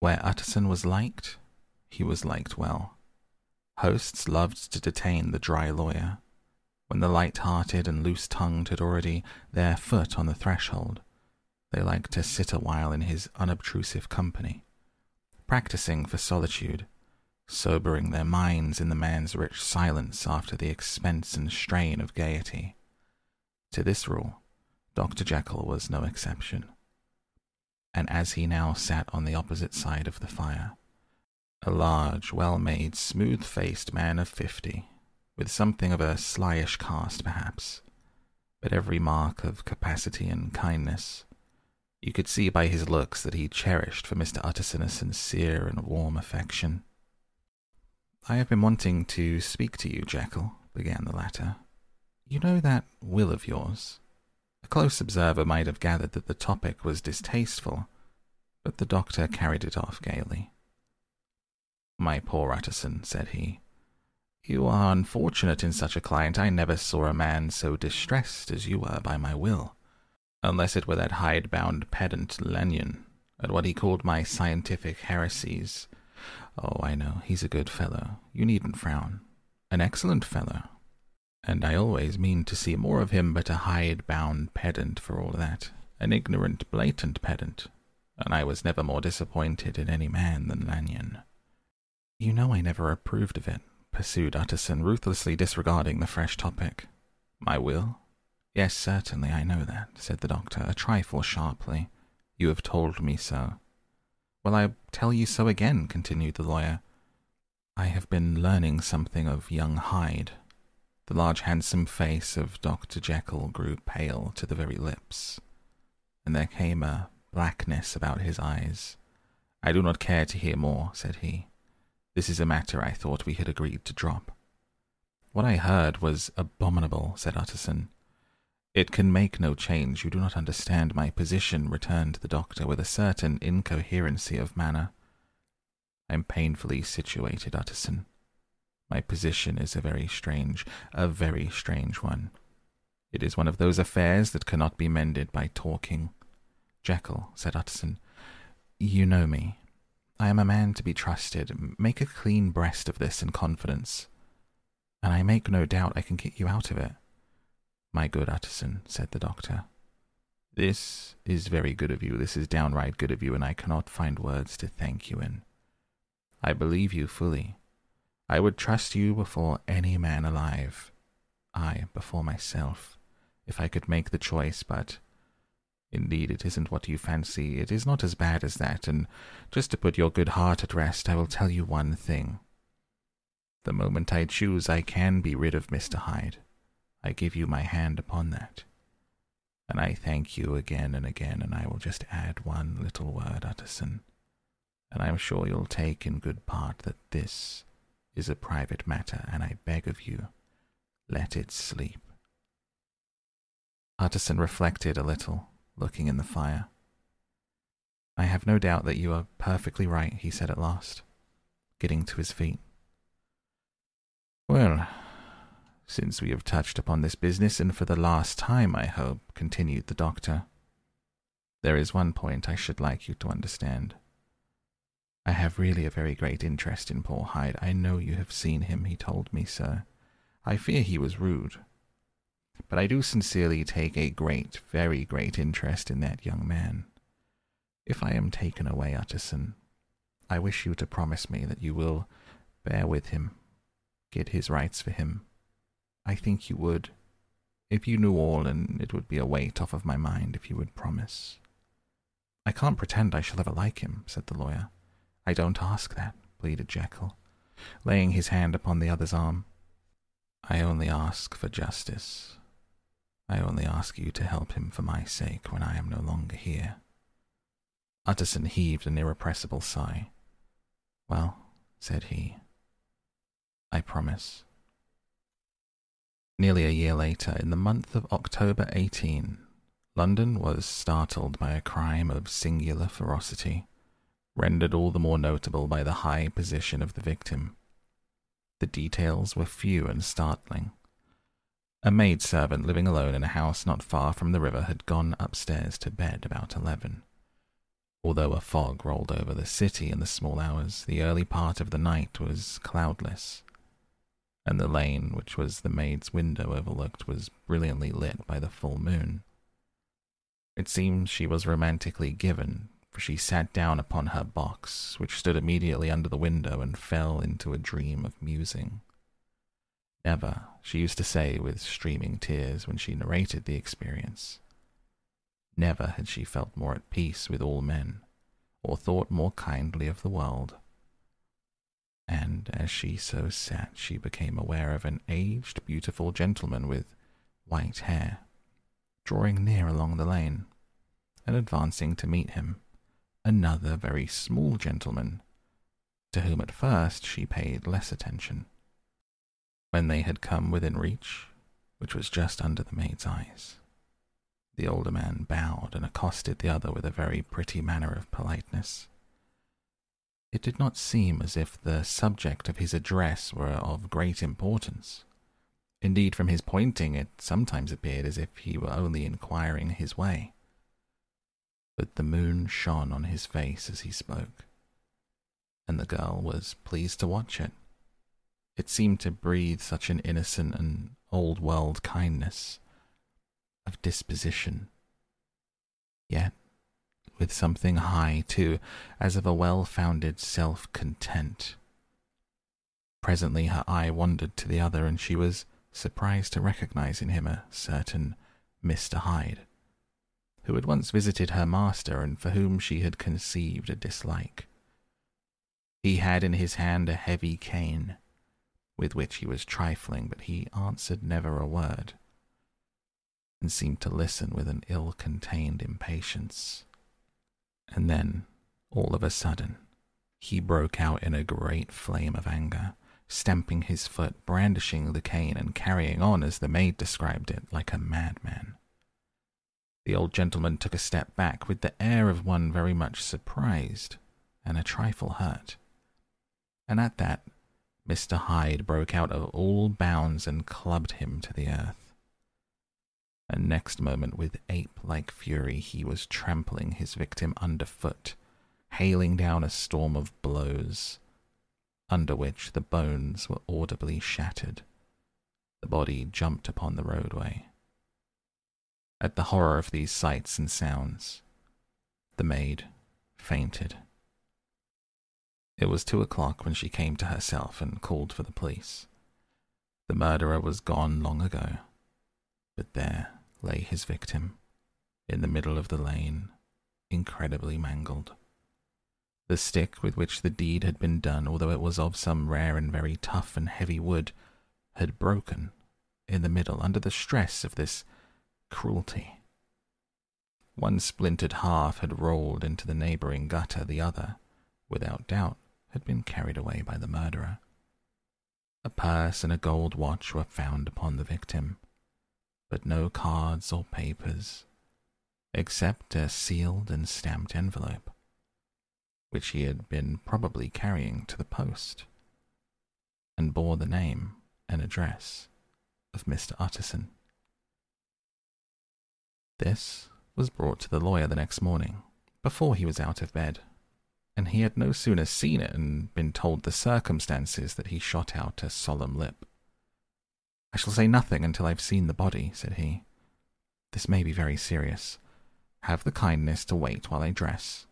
Where Utterson was liked, he was liked well. Hosts loved to detain the dry lawyer. When the light-hearted and loose-tongued had already their foot on the threshold, they liked to sit a while in his unobtrusive company, practicing for solitude sobering their minds in the man's rich silence after the expense and strain of gaiety. To this rule, Dr. Jekyll was no exception. And as he now sat on the opposite side of the fire, a large, well-made, smooth-faced man of fifty, with something of a slyish cast, perhaps, but every mark of capacity and kindness, you could see by his looks that he cherished for Mr. Utterson a sincere and warm affection. I have been wanting to speak to you, Jekyll, began the latter. You know that will of yours? A close observer might have gathered that the topic was distasteful, but the doctor carried it off gaily. My poor Utterson, said he, you are unfortunate in such a client. I never saw a man so distressed as you were by my will, unless it were that hide-bound pedant Lanyon, at what he called my scientific heresies Oh, I know, he's a good fellow. You needn't frown. An excellent fellow. And I always mean to see more of him, but a hide-bound pedant for all that. An ignorant, blatant pedant. And I was never more disappointed in any man than Lanyon. You know I never approved of it, pursued Utterson, ruthlessly disregarding the fresh topic. My will? Yes, certainly, I know that, said the doctor, a trifle sharply. You have told me so. Well, I tell you so again, continued the lawyer. I have been learning something of young Hyde. The large handsome face of Dr. Jekyll grew pale to the very lips, and there came a blackness about his eyes. I do not care to hear more, said he. This is a matter I thought we had agreed to drop. What I heard was abominable, said Utterson. It can make no change. You do not understand my position, returned the doctor with a certain incoherency of manner. I am painfully situated, Utterson. My position is a very strange, a very strange one. It is one of those affairs that cannot be mended by talking. Jekyll, said Utterson, you know me. I am a man to be trusted. Make a clean breast of this in confidence, and I make no doubt I can get you out of it. My good Utterson, said the doctor, this is very good of you. This is downright good of you, and I cannot find words to thank you in. I believe you fully. I would trust you before any man alive. I before myself, if I could make the choice, but indeed it isn't what you fancy. It is not as bad as that, and just to put your good heart at rest, I will tell you one thing. The moment I choose, I can be rid of Mr. Hyde. I give you my hand upon that. And I thank you again and again, and I will just add one little word, Utterson, and I am sure you'll take in good part that this is a private matter, and I beg of you, let it sleep. Utterson reflected a little, looking in the fire. I have no doubt that you are perfectly right, he said at last, getting to his feet. Well, since we have touched upon this business, and for the last time, I hope, continued the doctor, there is one point I should like you to understand. I have really a very great interest in poor Hyde. I know you have seen him, he told me, sir. I fear he was rude. But I do sincerely take a great, very great interest in that young man. If I am taken away, Utterson, I wish you to promise me that you will bear with him, get his rights for him. I think you would. If you knew all, and it would be a weight off of my mind if you would promise. I can't pretend I shall ever like him, said the lawyer. I don't ask that, pleaded Jekyll, laying his hand upon the other's arm. I only ask for justice. I only ask you to help him for my sake when I am no longer here. Utterson heaved an irrepressible sigh. Well, said he, I promise. Nearly a year later, in the month of October 18, London was startled by a crime of singular ferocity rendered all the more notable by the high position of the victim. The details were few and startling. A maid servant living alone in a house not far from the river had gone upstairs to bed about eleven. Although a fog rolled over the city in the small hours, the early part of the night was cloudless, and the lane which was the maid's window overlooked was brilliantly lit by the full moon. It seemed she was romantically given for she sat down upon her box, which stood immediately under the window, and fell into a dream of musing. Never, she used to say with streaming tears when she narrated the experience, never had she felt more at peace with all men, or thought more kindly of the world. And as she so sat, she became aware of an aged, beautiful gentleman with white hair, drawing near along the lane, and advancing to meet him another very small gentleman, to whom at first she paid less attention. When they had come within reach, which was just under the maid's eyes, the older man bowed and accosted the other with a very pretty manner of politeness. It did not seem as if the subject of his address were of great importance. Indeed, from his pointing, it sometimes appeared as if he were only inquiring his way but the moon shone on his face as he spoke, and the girl was pleased to watch it. It seemed to breathe such an innocent and old world kindness of disposition, yet with something high, too, as of a well founded self content. Presently her eye wandered to the other, and she was surprised to recognize in him a certain Mr. Hyde who had once visited her master and for whom she had conceived a dislike. He had in his hand a heavy cane, with which he was trifling, but he answered never a word, and seemed to listen with an ill contained impatience. And then, all of a sudden, he broke out in a great flame of anger, stamping his foot, brandishing the cane, and carrying on, as the maid described it, like a madman. The old gentleman took a step back with the air of one very much surprised and a trifle hurt. And at that, Mr. Hyde broke out of all bounds and clubbed him to the earth. And next moment, with ape like fury, he was trampling his victim underfoot, hailing down a storm of blows, under which the bones were audibly shattered. The body jumped upon the roadway at the horror of these sights and sounds. The maid fainted. It was two o'clock when she came to herself and called for the police. The murderer was gone long ago, but there lay his victim, in the middle of the lane, incredibly mangled. The stick with which the deed had been done, although it was of some rare and very tough and heavy wood, had broken in the middle under the stress of this cruelty. One splintered half had rolled into the neighboring gutter, the other, without doubt, had been carried away by the murderer. A purse and a gold watch were found upon the victim, but no cards or papers, except a sealed and stamped envelope, which he had been probably carrying to the post, and bore the name and address of Mr. Utterson. This was brought to the lawyer the next morning, before he was out of bed, and he had no sooner seen it and been told the circumstances that he shot out a solemn lip. I shall say nothing until I've seen the body, said he. This may be very serious. Have the kindness to wait while I dress.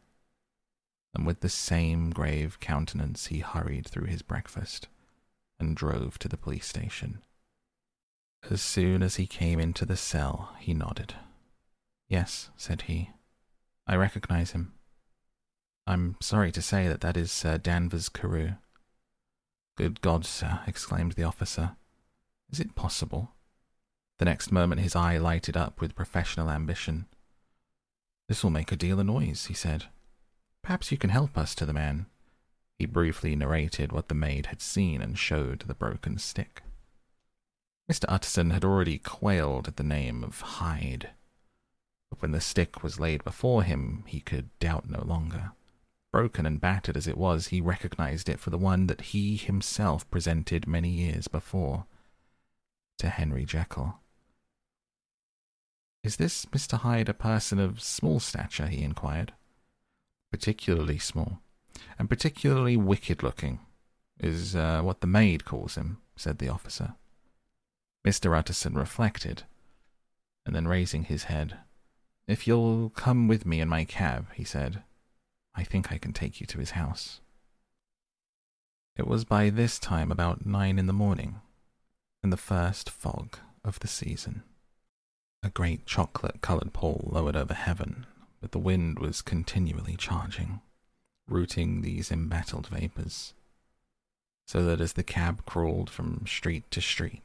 And with the same grave countenance, he hurried through his breakfast and drove to the police station. As soon as he came into the cell, he nodded. Yes, said he. I recognize him. I'm sorry to say that that is Sir Danvers Carew. Good God, sir, exclaimed the officer. Is it possible? The next moment his eye lighted up with professional ambition. This will make a deal of noise, he said. Perhaps you can help us to the man. He briefly narrated what the maid had seen and showed the broken stick. Mr. Utterson had already quailed at the name of Hyde. But when the stick was laid before him, he could doubt no longer. Broken and battered as it was, he recognized it for the one that he himself presented many years before to Henry Jekyll. Is this Mr. Hyde a person of small stature? he inquired. Particularly small, and particularly wicked looking, is uh, what the maid calls him, said the officer. Mr. Utterson reflected, and then raising his head, if you'll come with me in my cab, he said, I think I can take you to his house. It was by this time about nine in the morning, in the first fog of the season. A great chocolate coloured pall lowered over heaven, but the wind was continually charging, rooting these embattled vapours, so that as the cab crawled from street to street,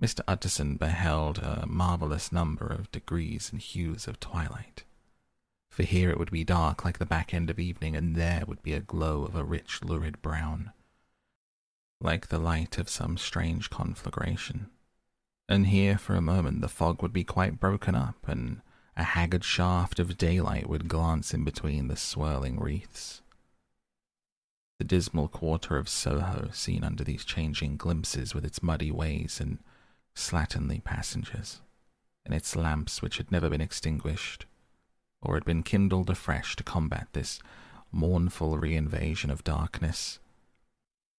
Mr. Utterson beheld a marvellous number of degrees and hues of twilight. For here it would be dark like the back end of evening, and there would be a glow of a rich, lurid brown, like the light of some strange conflagration. And here for a moment the fog would be quite broken up, and a haggard shaft of daylight would glance in between the swirling wreaths. The dismal quarter of Soho, seen under these changing glimpses with its muddy ways and slatternly passengers, and its lamps which had never been extinguished, or had been kindled afresh to combat this mournful reinvasion of darkness,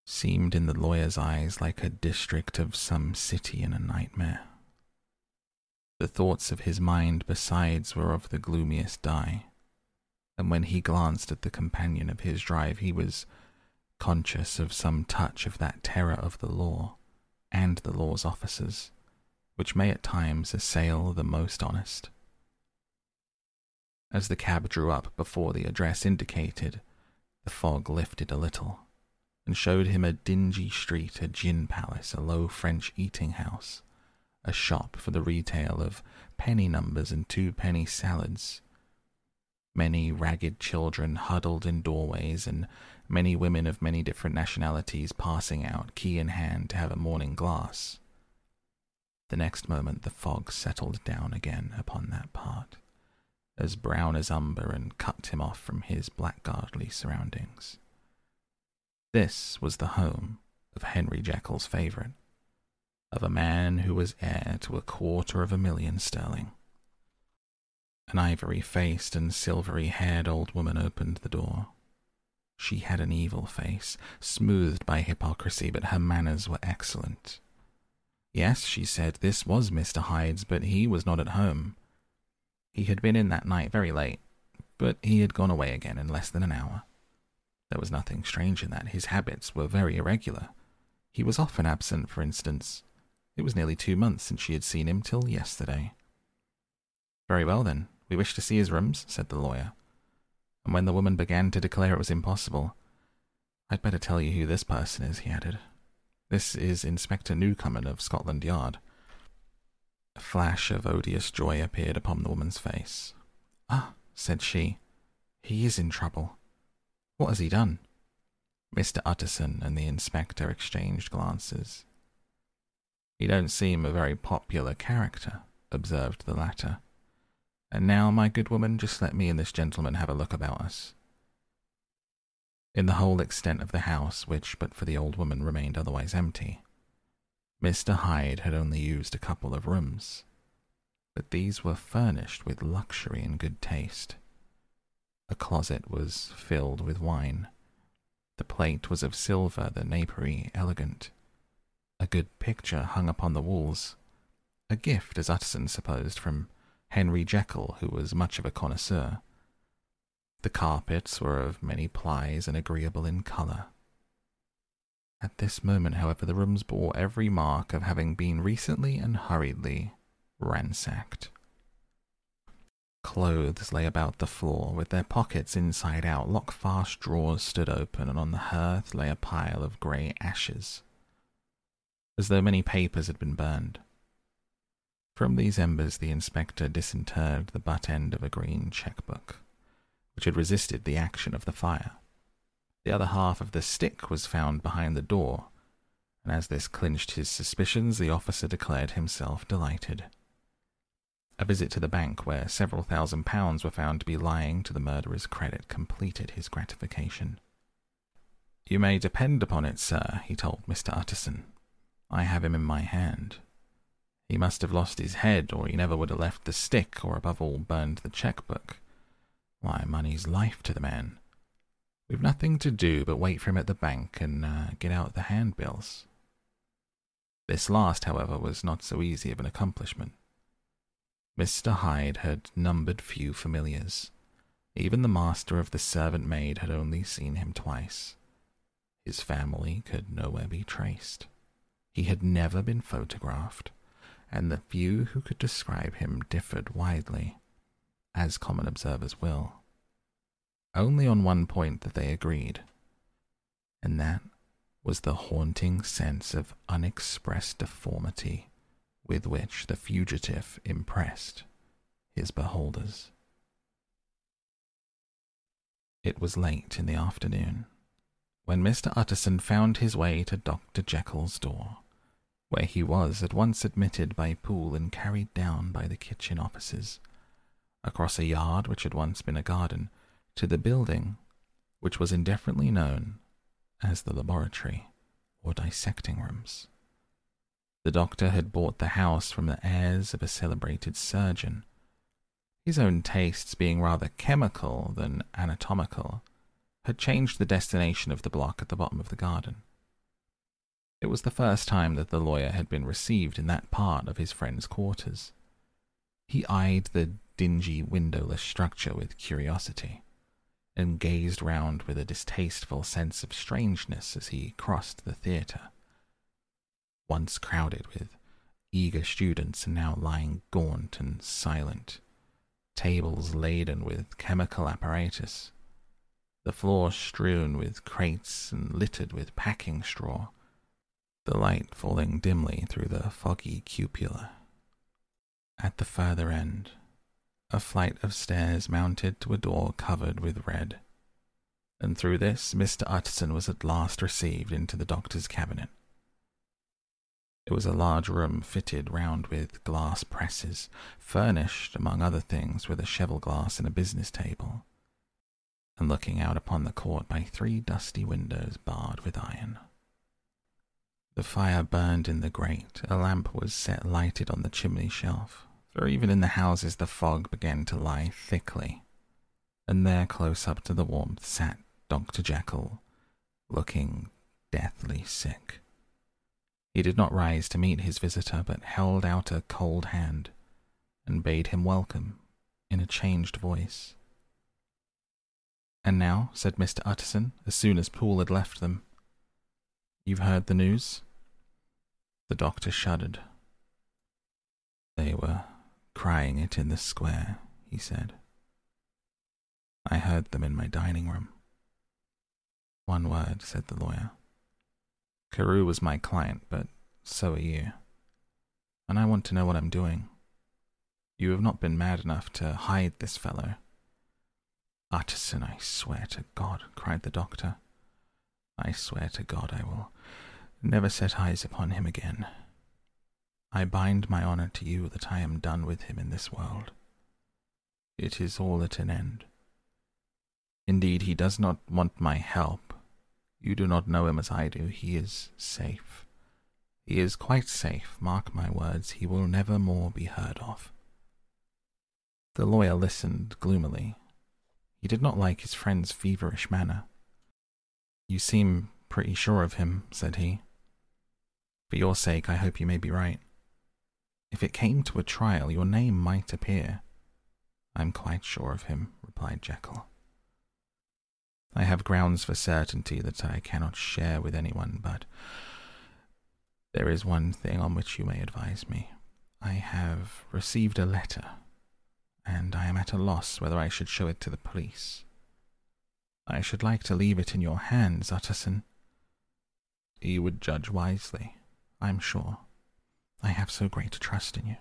seemed in the lawyer's eyes like a district of some city in a nightmare. The thoughts of his mind, besides, were of the gloomiest dye, and when he glanced at the companion of his drive, he was conscious of some touch of that terror of the law and the law's officers, which may at times assail the most honest. As the cab drew up before the address indicated, the fog lifted a little, and showed him a dingy street, a gin palace, a low French eating house, a shop for the retail of penny numbers and two penny salads. Many ragged children huddled in doorways, and many women of many different nationalities passing out, key in hand, to have a morning glass. The next moment the fog settled down again upon that part, as brown as umber, and cut him off from his blackguardly surroundings. This was the home of Henry Jekyll's favourite, of a man who was heir to a quarter of a million sterling. An ivory faced and silvery haired old woman opened the door. She had an evil face, smoothed by hypocrisy, but her manners were excellent. Yes, she said, this was Mr. Hyde's, but he was not at home. He had been in that night very late, but he had gone away again in less than an hour. There was nothing strange in that. His habits were very irregular. He was often absent, for instance. It was nearly two months since she had seen him till yesterday. Very well, then. We wish to see his rooms, said the lawyer and when the woman began to declare it was impossible, I'd better tell you who this person is, he added. This is Inspector Newcomen of Scotland Yard. A flash of odious joy appeared upon the woman's face. Ah, said she, he is in trouble. What has he done? Mr. Utterson and the inspector exchanged glances. He don't seem a very popular character, observed the latter. And now, my good woman, just let me and this gentleman have a look about us. In the whole extent of the house, which but for the old woman remained otherwise empty, Mr. Hyde had only used a couple of rooms, but these were furnished with luxury and good taste. A closet was filled with wine. The plate was of silver, the napery elegant. A good picture hung upon the walls, a gift, as Utterson supposed, from Henry Jekyll, who was much of a connoisseur. The carpets were of many plies and agreeable in colour. At this moment, however, the rooms bore every mark of having been recently and hurriedly ransacked. Clothes lay about the floor, with their pockets inside out. Lockfast drawers stood open, and on the hearth lay a pile of grey ashes, as though many papers had been burned. From these embers, the inspector disinterred the butt end of a green cheque-book, which had resisted the action of the fire. The other half of the stick was found behind the door, and as this clinched his suspicions, the officer declared himself delighted. A visit to the bank, where several thousand pounds were found to be lying to the murderer's credit, completed his gratification. You may depend upon it, sir, he told Mr. Utterson. I have him in my hand. He must have lost his head, or he never would have left the stick, or above all burned the cheque-book. Why, money's life to the man. We've nothing to do but wait for him at the bank and uh, get out the handbills. This last, however, was not so easy of an accomplishment. Mr. Hyde had numbered few familiars. Even the master of the servant maid had only seen him twice. His family could nowhere be traced. He had never been photographed, and the few who could describe him differed widely, as common observers will only on one point that they agreed, and that was the haunting sense of unexpressed deformity with which the fugitive impressed his beholders. It was late in the afternoon when Mr. Utterson found his way to Dr. Jekyll's door, where he was at once admitted by Poole and carried down by the kitchen officers, across a yard which had once been a garden, to the building, which was indifferently known as the laboratory or dissecting rooms. The doctor had bought the house from the heirs of a celebrated surgeon. His own tastes being rather chemical than anatomical, had changed the destination of the block at the bottom of the garden. It was the first time that the lawyer had been received in that part of his friend's quarters. He eyed the dingy windowless structure with curiosity and gazed round with a distasteful sense of strangeness as he crossed the theatre. Once crowded with eager students and now lying gaunt and silent, tables laden with chemical apparatus, the floor strewn with crates and littered with packing straw, the light falling dimly through the foggy cupola. At the further end, a flight of stairs mounted to a door covered with red, and through this Mr. Utterson was at last received into the doctor's cabinet. It was a large room fitted round with glass presses, furnished, among other things, with a cheval glass and a business table, and looking out upon the court by three dusty windows barred with iron. The fire burned in the grate, a lamp was set lighted on the chimney shelf, for even in the houses the fog began to lie thickly, and there close up to the warmth sat Dr. Jekyll, looking deathly sick. He did not rise to meet his visitor, but held out a cold hand and bade him welcome in a changed voice. And now, said Mr. Utterson, as soon as Poole had left them, you've heard the news? The doctor shuddered. They were crying it in the square, he said. I heard them in my dining room. One word, said the lawyer. Carew was my client, but so are you. And I want to know what I'm doing. You have not been mad enough to hide this fellow. Utterson, I swear to God, cried the doctor. I swear to God I will never set eyes upon him again. I bind my honor to you that I am done with him in this world. It is all at an end. Indeed, he does not want my help. You do not know him as I do. He is safe. He is quite safe. Mark my words, he will never more be heard of. The lawyer listened gloomily. He did not like his friend's feverish manner. You seem pretty sure of him, said he. For your sake, I hope you may be right. If it came to a trial, your name might appear. I'm quite sure of him, replied Jekyll. I have grounds for certainty that I cannot share with anyone, but there is one thing on which you may advise me. I have received a letter, and I am at a loss whether I should show it to the police. I should like to leave it in your hands, Utterson. You would judge wisely, I'm sure. I have so great a trust in you.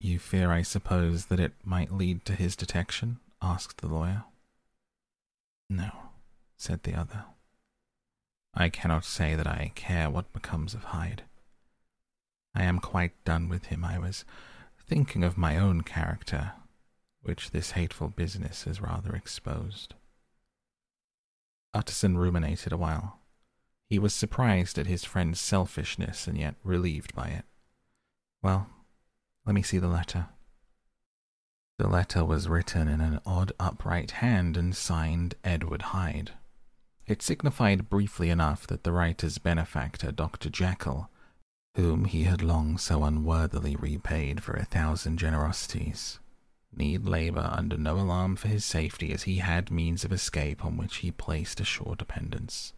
You fear, I suppose, that it might lead to his detection? asked the lawyer. No, said the other. I cannot say that I care what becomes of Hyde. I am quite done with him. I was thinking of my own character, which this hateful business has rather exposed. Utterson ruminated a while. He was surprised at his friend's selfishness and yet relieved by it. Well, let me see the letter. The letter was written in an odd upright hand and signed Edward Hyde. It signified briefly enough that the writer's benefactor, Dr. Jekyll, whom he had long so unworthily repaid for a thousand generosities, need labour under no alarm for his safety as he had means of escape on which he placed a sure dependence.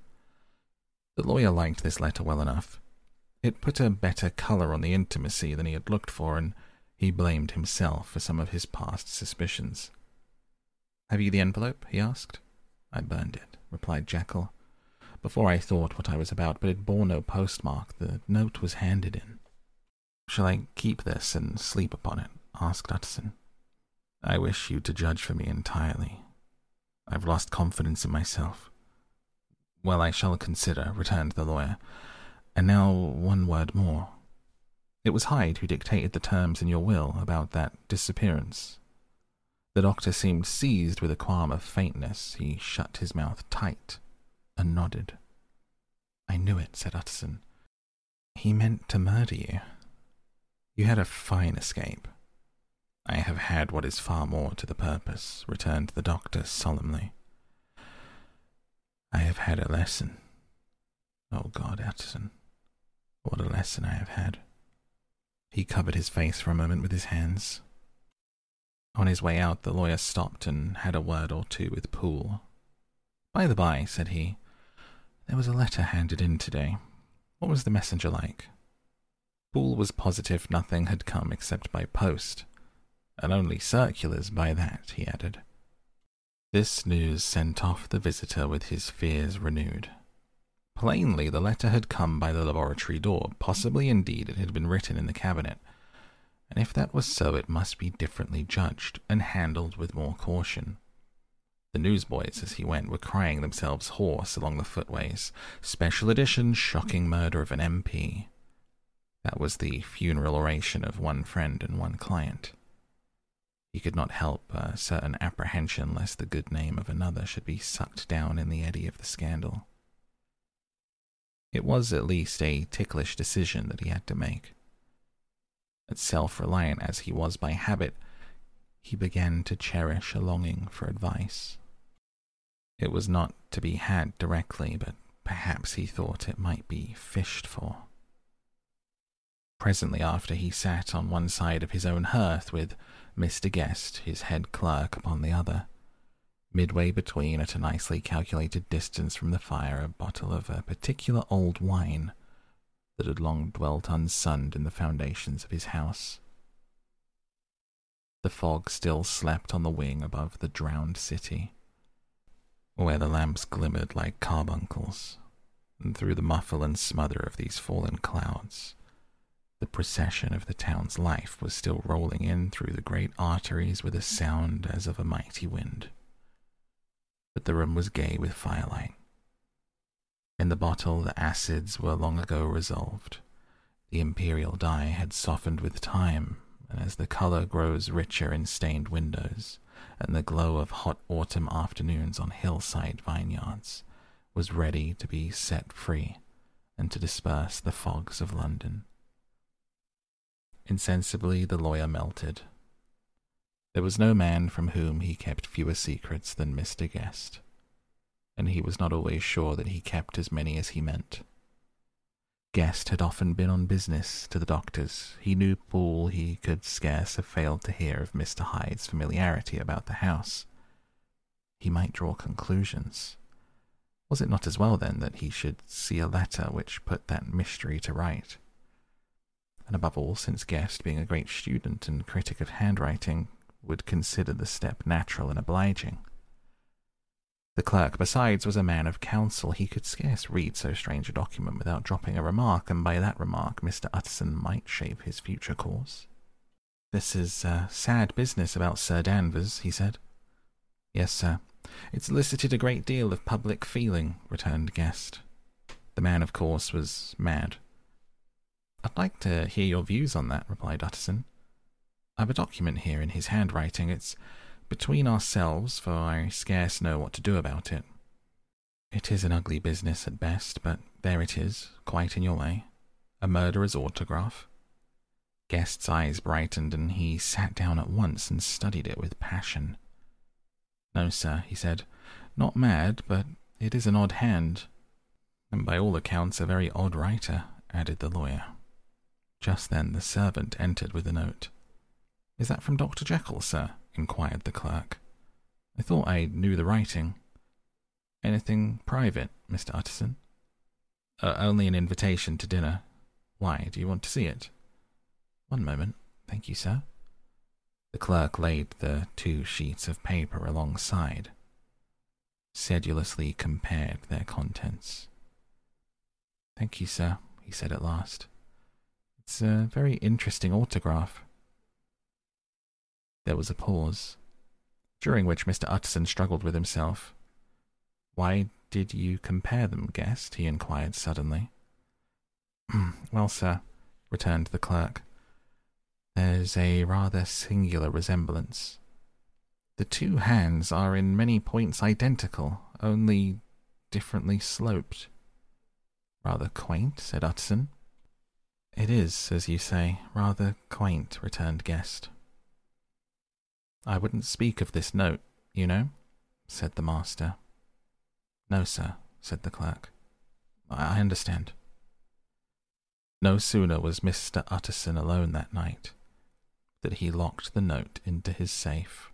The lawyer liked this letter well enough. It put a better colour on the intimacy than he had looked for, and he blamed himself for some of his past suspicions. Have you the envelope? he asked. I burned it, replied Jekyll, before I thought what I was about, but it bore no postmark. The note was handed in. Shall I keep this and sleep upon it? asked Utterson. I wish you to judge for me entirely. I've lost confidence in myself. Well, I shall consider, returned the lawyer. And now one word more. It was Hyde who dictated the terms in your will about that disappearance. The doctor seemed seized with a qualm of faintness. He shut his mouth tight and nodded. I knew it, said Utterson. He meant to murder you. You had a fine escape. I have had what is far more to the purpose, returned the doctor solemnly. I have had a lesson. Oh God, Utterson, what a lesson I have had. He covered his face for a moment with his hands. On his way out, the lawyer stopped and had a word or two with Poole. By the by, said he, there was a letter handed in today. What was the messenger like? Poole was positive nothing had come except by post, and only circulars by that, he added. This news sent off the visitor with his fears renewed. Plainly, the letter had come by the laboratory door. Possibly, indeed, it had been written in the cabinet. And if that was so, it must be differently judged and handled with more caution. The newsboys, as he went, were crying themselves hoarse along the footways. Special edition shocking murder of an MP. That was the funeral oration of one friend and one client. He could not help a certain apprehension lest the good name of another should be sucked down in the eddy of the scandal. It was at least a ticklish decision that he had to make. As self reliant as he was by habit, he began to cherish a longing for advice. It was not to be had directly, but perhaps he thought it might be fished for. Presently after, he sat on one side of his own hearth with Mr. Guest, his head clerk, upon the other midway between, at a nicely calculated distance from the fire, a bottle of a particular old wine that had long dwelt unsunned in the foundations of his house. The fog still slept on the wing above the drowned city, where the lamps glimmered like carbuncles, and through the muffle and smother of these fallen clouds, the procession of the town's life was still rolling in through the great arteries with a sound as of a mighty wind but the room was gay with firelight. In the bottle, the acids were long ago resolved. The imperial dye had softened with time, and as the color grows richer in stained windows, and the glow of hot autumn afternoons on hillside vineyards was ready to be set free and to disperse the fogs of London. Insensibly, the lawyer melted. There was no man from whom he kept fewer secrets than Mr. Guest, and he was not always sure that he kept as many as he meant. Guest had often been on business to the doctor's. He knew Poole he could scarce have failed to hear of Mr. Hyde's familiarity about the house. He might draw conclusions. Was it not as well, then, that he should see a letter which put that mystery to right? And above all, since Guest, being a great student and critic of handwriting, would consider the step natural and obliging. The clerk, besides, was a man of counsel. He could scarce read so strange a document without dropping a remark, and by that remark Mr. Utterson might shape his future course. This is a sad business about Sir Danvers, he said. Yes, sir. It's elicited a great deal of public feeling, returned Guest. The man, of course, was mad. I'd like to hear your views on that, replied Utterson. I've a document here in his handwriting. It's between ourselves, for I scarce know what to do about it. It is an ugly business at best, but there it is, quite in your way. A murderer's autograph. Guest's eyes brightened, and he sat down at once and studied it with passion. No, sir, he said. Not mad, but it is an odd hand. And by all accounts a very odd writer, added the lawyer. Just then the servant entered with a note. Is that from Dr. Jekyll, sir? inquired the clerk. I thought I knew the writing. Anything private, Mr. Utterson? Uh, only an invitation to dinner. Why, do you want to see it? One moment. Thank you, sir. The clerk laid the two sheets of paper alongside, sedulously compared their contents. Thank you, sir, he said at last. It's a very interesting autograph. There was a pause, during which Mr. Utterson struggled with himself. Why did you compare them, guest? he inquired suddenly. Hmm, well, sir, returned the clerk, there's a rather singular resemblance. The two hands are in many points identical, only differently sloped. Rather quaint, said Utterson. It is, as you say, rather quaint, returned Guest. I wouldn't speak of this note, you know, said the master. No, sir, said the clerk. I understand. No sooner was Mr. Utterson alone that night that he locked the note into his safe,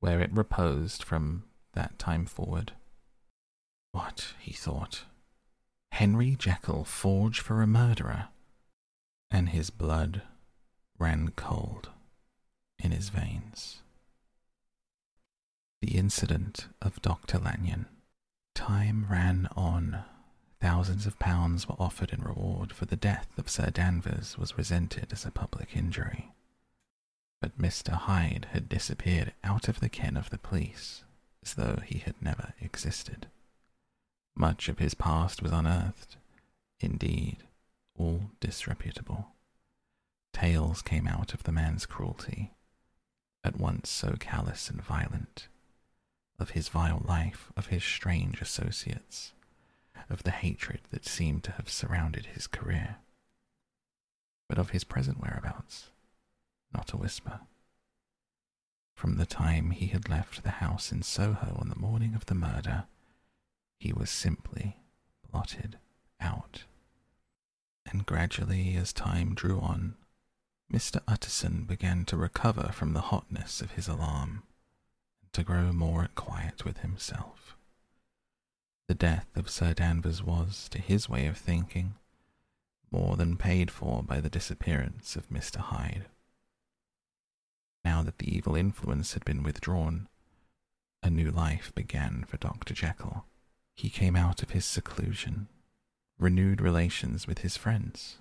where it reposed from that time forward. What, he thought, Henry Jekyll forged for a murderer? And his blood ran cold in his veins. The incident of Dr. Lanyon. Time ran on. Thousands of pounds were offered in reward, for the death of Sir Danvers was resented as a public injury. But Mr. Hyde had disappeared out of the ken of the police, as though he had never existed. Much of his past was unearthed, indeed, all disreputable. Tales came out of the man's cruelty, at once so callous and violent, of his vile life, of his strange associates, of the hatred that seemed to have surrounded his career. But of his present whereabouts, not a whisper. From the time he had left the house in Soho on the morning of the murder, he was simply blotted out. And gradually, as time drew on, Mr. Utterson began to recover from the hotness of his alarm to grow more at quiet with himself. The death of Sir Danvers was, to his way of thinking, more than paid for by the disappearance of Mr. Hyde. Now that the evil influence had been withdrawn, a new life began for Dr. Jekyll. He came out of his seclusion, renewed relations with his friends,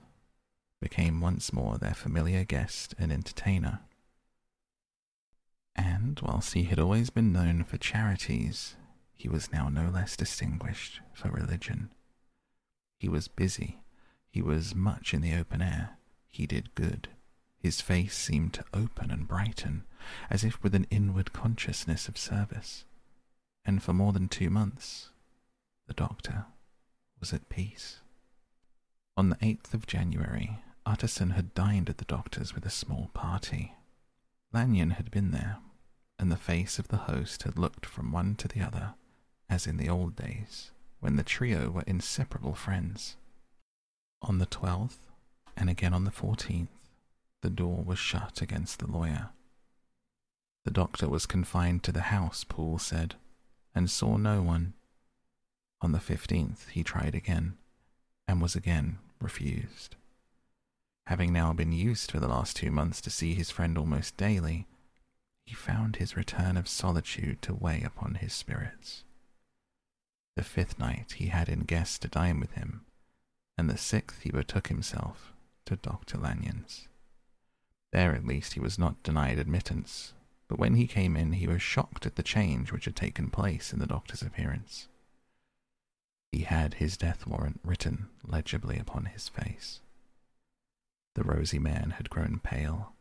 became once more their familiar guest and entertainer and whilst he had always been known for charities, he was now no less distinguished for religion. He was busy. He was much in the open air. He did good. His face seemed to open and brighten, as if with an inward consciousness of service. And for more than two months, the doctor was at peace. On the 8th of January, Utterson had dined at the doctor's with a small party. Lanyon had been there, and the face of the host had looked from one to the other, as in the old days, when the trio were inseparable friends. On the 12th, and again on the 14th, the door was shut against the lawyer. The doctor was confined to the house, Poole said, and saw no one. On the 15th, he tried again, and was again refused. Having now been used for the last two months to see his friend almost daily, he found his return of solitude to weigh upon his spirits. The fifth night he had in guests to dine with him, and the sixth he betook himself to Dr. Lanyon's. There at least he was not denied admittance, but when he came in he was shocked at the change which had taken place in the doctor's appearance. He had his death warrant written legibly upon his face. The rosy man had grown pale.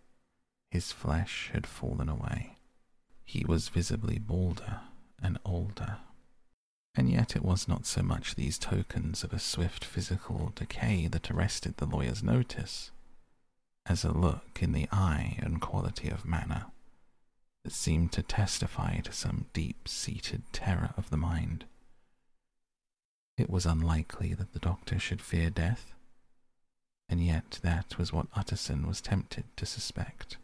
His flesh had fallen away. He was visibly balder and older. And yet it was not so much these tokens of a swift physical decay that arrested the lawyer's notice, as a look in the eye and quality of manner that seemed to testify to some deep seated terror of the mind. It was unlikely that the doctor should fear death, and yet that was what Utterson was tempted to suspect.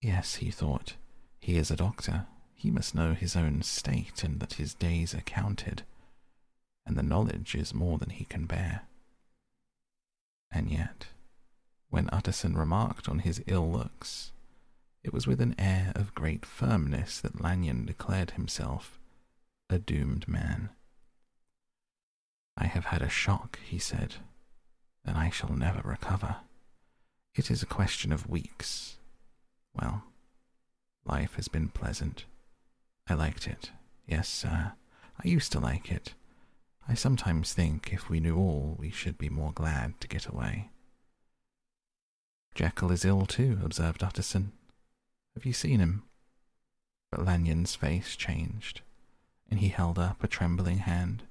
Yes, he thought, he is a doctor. He must know his own state and that his days are counted, and the knowledge is more than he can bear. And yet, when Utterson remarked on his ill looks, it was with an air of great firmness that Lanyon declared himself a doomed man. I have had a shock, he said, and I shall never recover. It is a question of weeks. Well, life has been pleasant. I liked it. Yes, sir. I used to like it. I sometimes think if we knew all, we should be more glad to get away. Jekyll is ill too, observed Utterson. Have you seen him? But Lanyon's face changed, and he held up a trembling hand.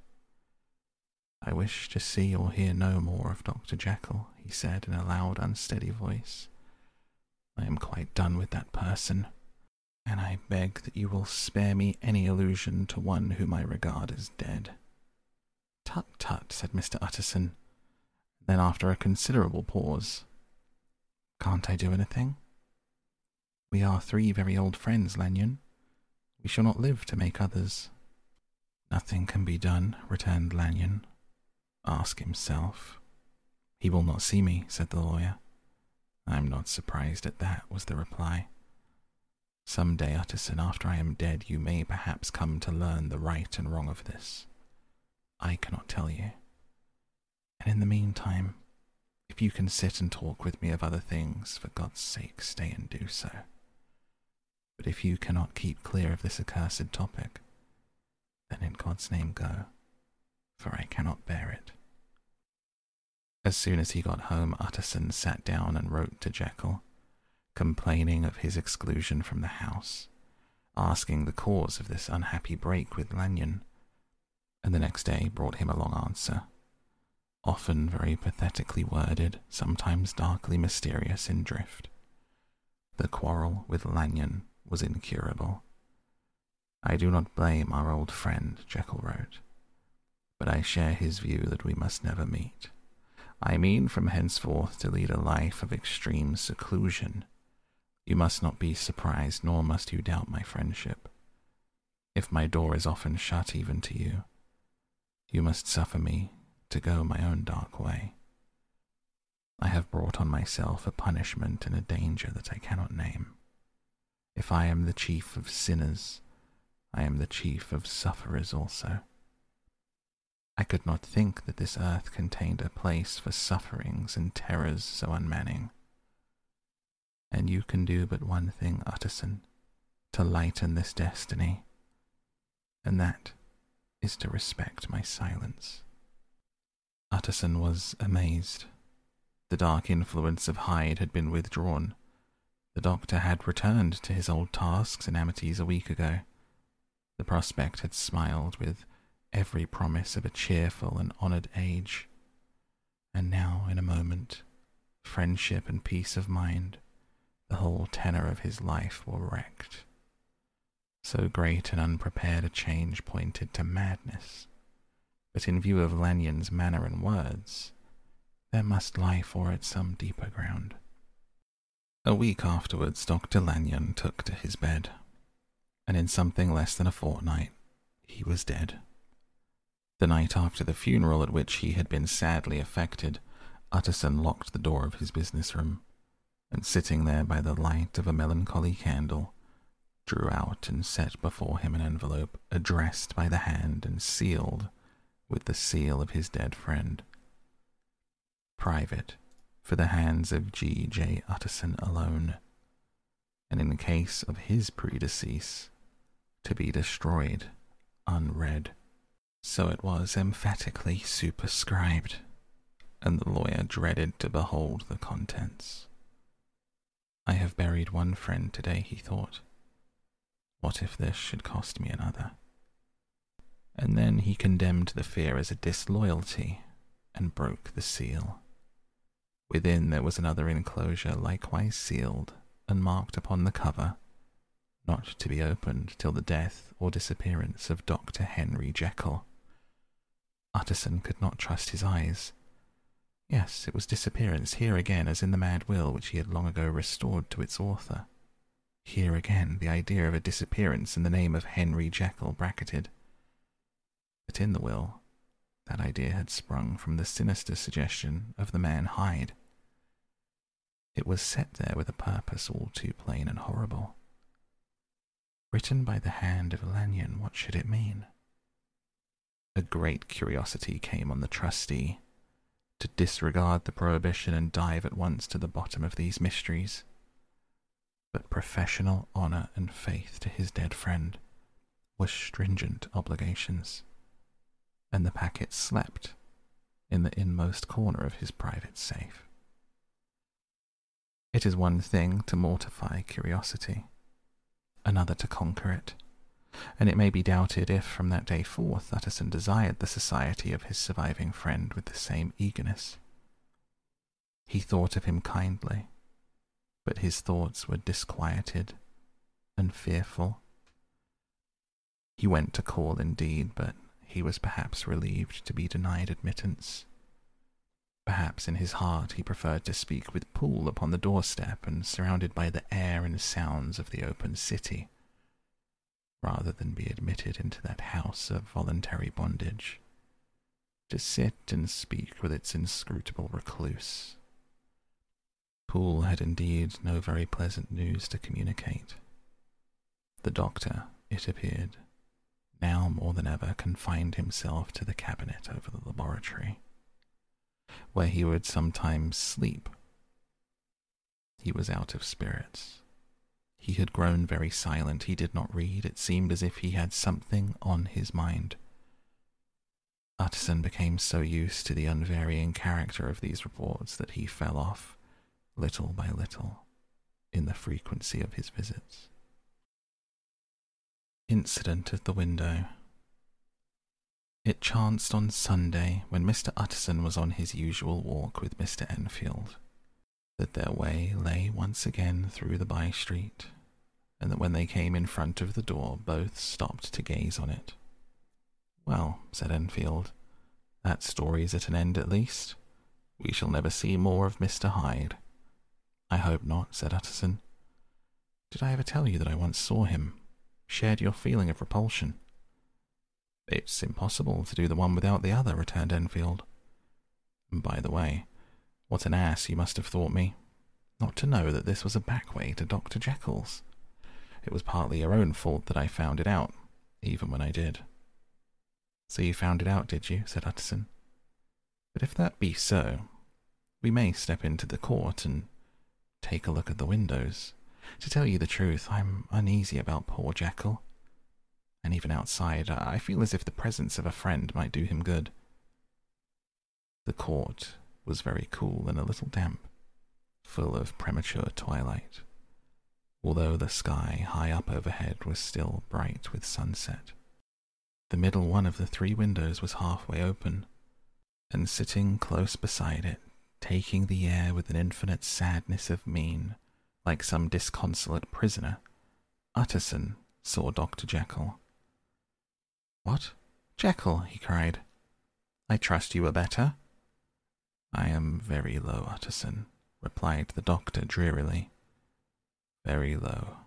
I wish to see or hear no more of Dr. Jekyll, he said in a loud, unsteady voice. I am quite done with that person, and I beg that you will spare me any allusion to one whom I regard as dead. Tut tut, said Mr. Utterson. Then, after a considerable pause, Can't I do anything? We are three very old friends, Lanyon. We shall not live to make others. Nothing can be done, returned Lanyon, ask himself. He will not see me, said the lawyer. I'm not surprised at that, was the reply. Some day, Utterson, after I am dead, you may perhaps come to learn the right and wrong of this. I cannot tell you. And in the meantime, if you can sit and talk with me of other things, for God's sake, stay and do so. But if you cannot keep clear of this accursed topic, then in God's name go, for I cannot bear it. As soon as he got home, Utterson sat down and wrote to Jekyll, complaining of his exclusion from the house, asking the cause of this unhappy break with Lanyon, and the next day brought him a long answer, often very pathetically worded, sometimes darkly mysterious in drift. The quarrel with Lanyon was incurable. I do not blame our old friend, Jekyll wrote, but I share his view that we must never meet. I mean from henceforth to lead a life of extreme seclusion. You must not be surprised, nor must you doubt my friendship. If my door is often shut even to you, you must suffer me to go my own dark way. I have brought on myself a punishment and a danger that I cannot name. If I am the chief of sinners, I am the chief of sufferers also. I could not think that this earth contained a place for sufferings and terrors so unmanning. And you can do but one thing, Utterson, to lighten this destiny, and that is to respect my silence. Utterson was amazed. The dark influence of Hyde had been withdrawn. The doctor had returned to his old tasks in Amities a week ago. The prospect had smiled with every promise of a cheerful and honoured age. And now, in a moment, friendship and peace of mind, the whole tenor of his life were wrecked. So great and unprepared a change pointed to madness. But in view of Lanyon's manner and words, there must lie for it some deeper ground. A week afterwards, Dr. Lanyon took to his bed, and in something less than a fortnight, he was dead. The night after the funeral at which he had been sadly affected, Utterson locked the door of his business room, and sitting there by the light of a melancholy candle, drew out and set before him an envelope addressed by the hand and sealed with the seal of his dead friend. Private, for the hands of G. J. Utterson alone, and in case of his predecease, to be destroyed unread. So it was emphatically superscribed, and the lawyer dreaded to behold the contents. I have buried one friend today, he thought. What if this should cost me another? And then he condemned the fear as a disloyalty and broke the seal. Within there was another enclosure, likewise sealed and marked upon the cover, not to be opened till the death or disappearance of Dr. Henry Jekyll. Utterson could not trust his eyes. Yes, it was disappearance, here again, as in the mad will which he had long ago restored to its author. Here again, the idea of a disappearance in the name of Henry Jekyll bracketed. But in the will, that idea had sprung from the sinister suggestion of the man Hyde. It was set there with a purpose all too plain and horrible. Written by the hand of Lanyon, what should it mean? A great curiosity came on the trustee to disregard the prohibition and dive at once to the bottom of these mysteries. But professional honor and faith to his dead friend were stringent obligations, and the packet slept in the inmost corner of his private safe. It is one thing to mortify curiosity, another to conquer it and it may be doubted if from that day forth Utterson desired the society of his surviving friend with the same eagerness. He thought of him kindly, but his thoughts were disquieted and fearful. He went to call indeed, but he was perhaps relieved to be denied admittance. Perhaps in his heart he preferred to speak with Poole upon the doorstep and surrounded by the air and sounds of the open city rather than be admitted into that house of voluntary bondage, to sit and speak with its inscrutable recluse. Poole had indeed no very pleasant news to communicate. The doctor, it appeared, now more than ever confined himself to the cabinet over the laboratory, where he would sometimes sleep. He was out of spirits he had grown very silent. He did not read. It seemed as if he had something on his mind. Utterson became so used to the unvarying character of these reports that he fell off, little by little, in the frequency of his visits. Incident at the window. It chanced on Sunday, when Mr. Utterson was on his usual walk with Mr. Enfield, that their way lay once again through the by street, and that when they came in front of the door, both stopped to gaze on it. Well, said Enfield, that story is at an end at least. We shall never see more of Mr. Hyde. I hope not, said Utterson. Did I ever tell you that I once saw him? Shared your feeling of repulsion? It's impossible to do the one without the other, returned Enfield. By the way, what an ass you must have thought me, not to know that this was a back way to Dr. Jekyll's. It was partly your own fault that I found it out, even when I did. So you found it out, did you? said Utterson. But if that be so, we may step into the court and take a look at the windows. To tell you the truth, I'm uneasy about poor Jekyll. And even outside, I feel as if the presence of a friend might do him good. The court was very cool and a little damp, full of premature twilight, although the sky high up overhead was still bright with sunset. The middle one of the three windows was halfway open, and sitting close beside it, taking the air with an infinite sadness of mien, like some disconsolate prisoner, Utterson saw Dr. Jekyll. What? Jekyll, he cried. I trust you are better. I am very low, Utterson, replied the doctor drearily. Very low.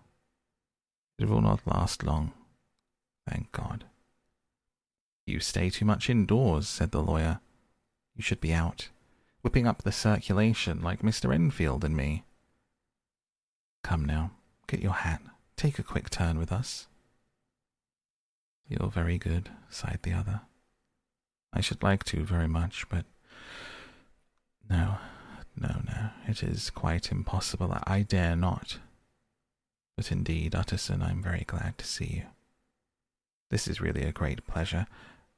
It will not last long, thank God. You stay too much indoors, said the lawyer. You should be out, whipping up the circulation like Mr. Enfield and me. Come now, get your hat. Take a quick turn with us. You're very good, sighed the other. I should like to very much, but no, no, no, it is quite impossible. I dare not. But indeed, Utterson, I am very glad to see you. This is really a great pleasure.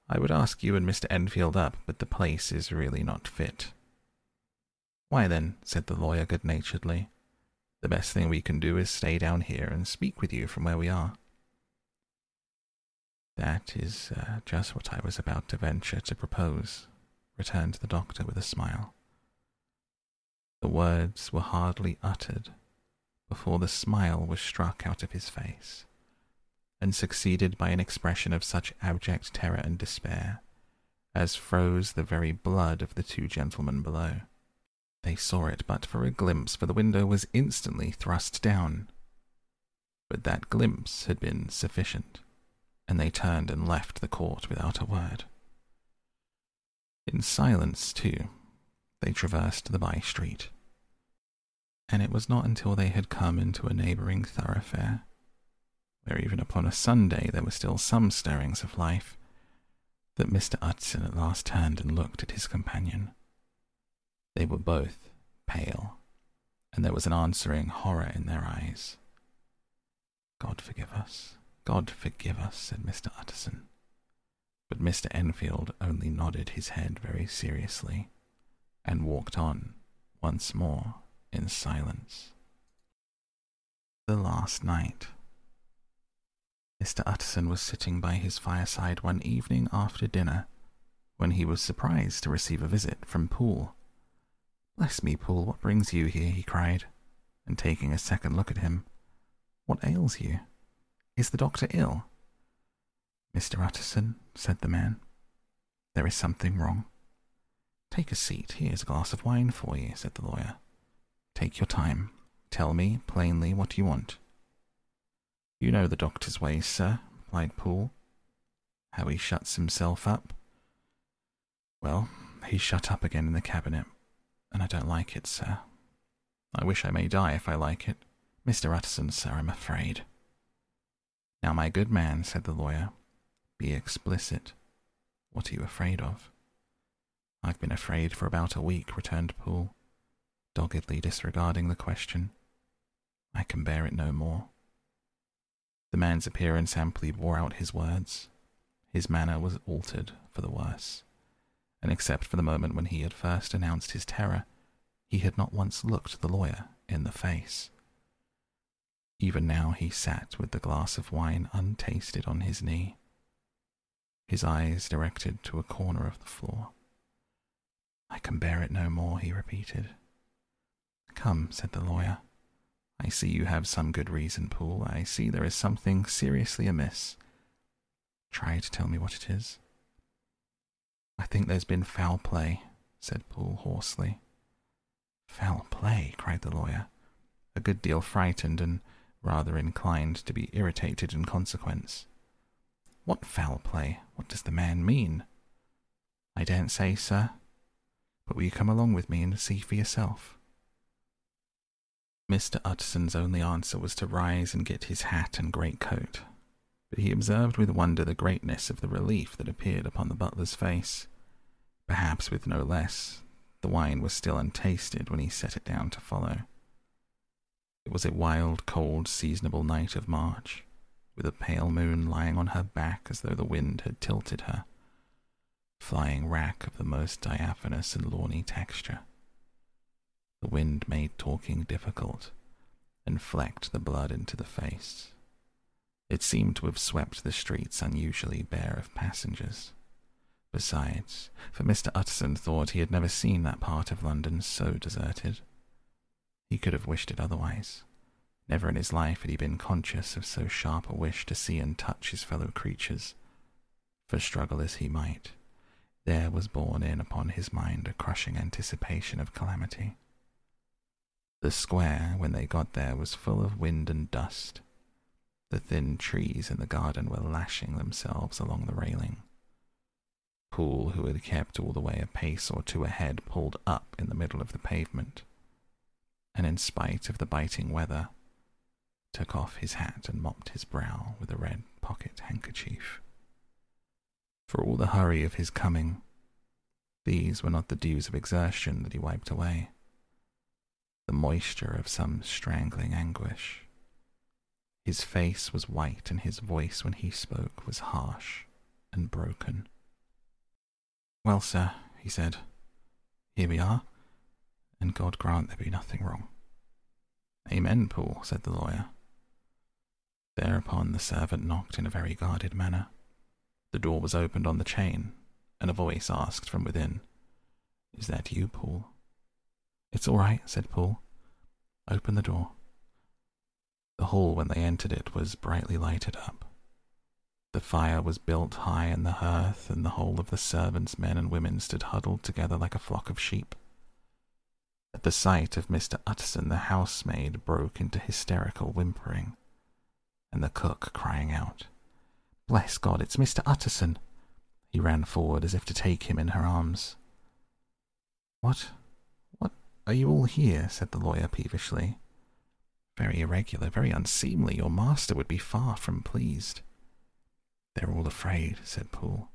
I would ask you and Mr. Enfield up, but the place is really not fit. Why then, said the lawyer good naturedly, the best thing we can do is stay down here and speak with you from where we are. That is uh, just what I was about to venture to propose, returned the doctor with a smile. The words were hardly uttered before the smile was struck out of his face, and succeeded by an expression of such abject terror and despair as froze the very blood of the two gentlemen below. They saw it but for a glimpse, for the window was instantly thrust down. But that glimpse had been sufficient, and they turned and left the court without a word. In silence, too, they traversed the by street, and it was not until they had come into a neighbouring thoroughfare, where even upon a Sunday there were still some stirrings of life, that Mr. Utterson at last turned and looked at his companion. They were both pale, and there was an answering horror in their eyes. God forgive us, God forgive us, said Mr. Utterson. But Mr. Enfield only nodded his head very seriously and walked on once more in silence. The last night. Mr. Utterson was sitting by his fireside one evening after dinner when he was surprised to receive a visit from Poole. Bless me, Poole, what brings you here? he cried, and taking a second look at him. What ails you? Is the doctor ill? Mr. Utterson, said the man, there is something wrong. Take a seat. Here's a glass of wine for you, said the lawyer. Take your time. Tell me plainly what you want. You know the doctor's ways, sir, replied Poole. How he shuts himself up. Well, he's shut up again in the cabinet, and I don't like it, sir. I wish I may die if I like it. Mr. Utterson, sir, I'm afraid. Now, my good man, said the lawyer, be explicit. What are you afraid of? I've been afraid for about a week, returned Poole, doggedly disregarding the question. I can bear it no more. The man's appearance amply bore out his words. His manner was altered for the worse, and except for the moment when he had first announced his terror, he had not once looked the lawyer in the face. Even now he sat with the glass of wine untasted on his knee, his eyes directed to a corner of the floor. I can bear it no more, he repeated. Come, said the lawyer. I see you have some good reason, Poole. I see there is something seriously amiss. Try to tell me what it is. I think there's been foul play, said Poole hoarsely. Foul play, cried the lawyer, a good deal frightened and rather inclined to be irritated in consequence. What foul play? What does the man mean? I daren't say, sir, but will you come along with me and see for yourself? Mr. Utterson's only answer was to rise and get his hat and great coat, but he observed with wonder the greatness of the relief that appeared upon the butler's face. Perhaps with no less, the wine was still untasted when he set it down to follow. It was a wild, cold, seasonable night of March, with a pale moon lying on her back as though the wind had tilted her. flying rack of the most diaphanous and lawny texture. The wind made talking difficult and flecked the blood into the face. It seemed to have swept the streets unusually bare of passengers. Besides, for Mr. Utterson thought he had never seen that part of London so deserted. He could have wished it otherwise. Never in his life had he been conscious of so sharp a wish to see and touch his fellow creatures. For struggle as he might, there was borne in upon his mind a crushing anticipation of calamity. The square, when they got there, was full of wind and dust. The thin trees in the garden were lashing themselves along the railing. Poole, who had kept all the way a pace or two ahead, pulled up in the middle of the pavement, and in spite of the biting weather, took off his hat and mopped his brow with a red pocket handkerchief. For all the hurry of his coming, these were not the dews of exertion that he wiped away the moisture of some strangling anguish. His face was white, and his voice when he spoke was harsh and broken. Well, sir, he said, here we are, and God grant there be nothing wrong. Amen, Poole, said the lawyer. Thereupon the servant knocked in a very guarded manner. The door was opened on the chain, and a voice asked from within, Is that you, Poole? It's all right, said Poole. Open the door. The hall, when they entered it, was brightly lighted up. The fire was built high in the hearth, and the whole of the servants, men and women, stood huddled together like a flock of sheep. At the sight of Mr. Utterson, the housemaid broke into hysterical whimpering, and the cook crying out, Bless God, it's Mr. Utterson! He ran forward as if to take him in her arms. What? What? Are you all here? said the lawyer peevishly. Very irregular, very unseemly. Your master would be far from pleased. They're all afraid, said Poole.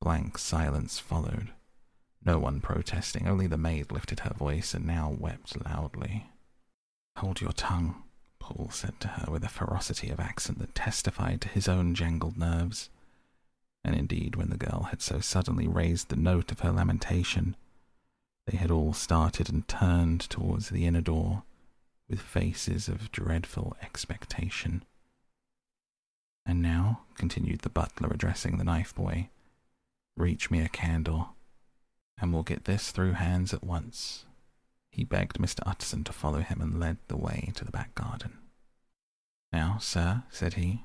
Blank silence followed. No one protesting, only the maid lifted her voice and now wept loudly. Hold your tongue, Poole said to her with a ferocity of accent that testified to his own jangled nerves. And indeed, when the girl had so suddenly raised the note of her lamentation, they had all started and turned towards the inner door with faces of dreadful expectation. And now, continued the butler, addressing the knife boy, reach me a candle, and we'll get this through hands at once. He begged Mr. Utterson to follow him and led the way to the back garden. Now, sir, said he,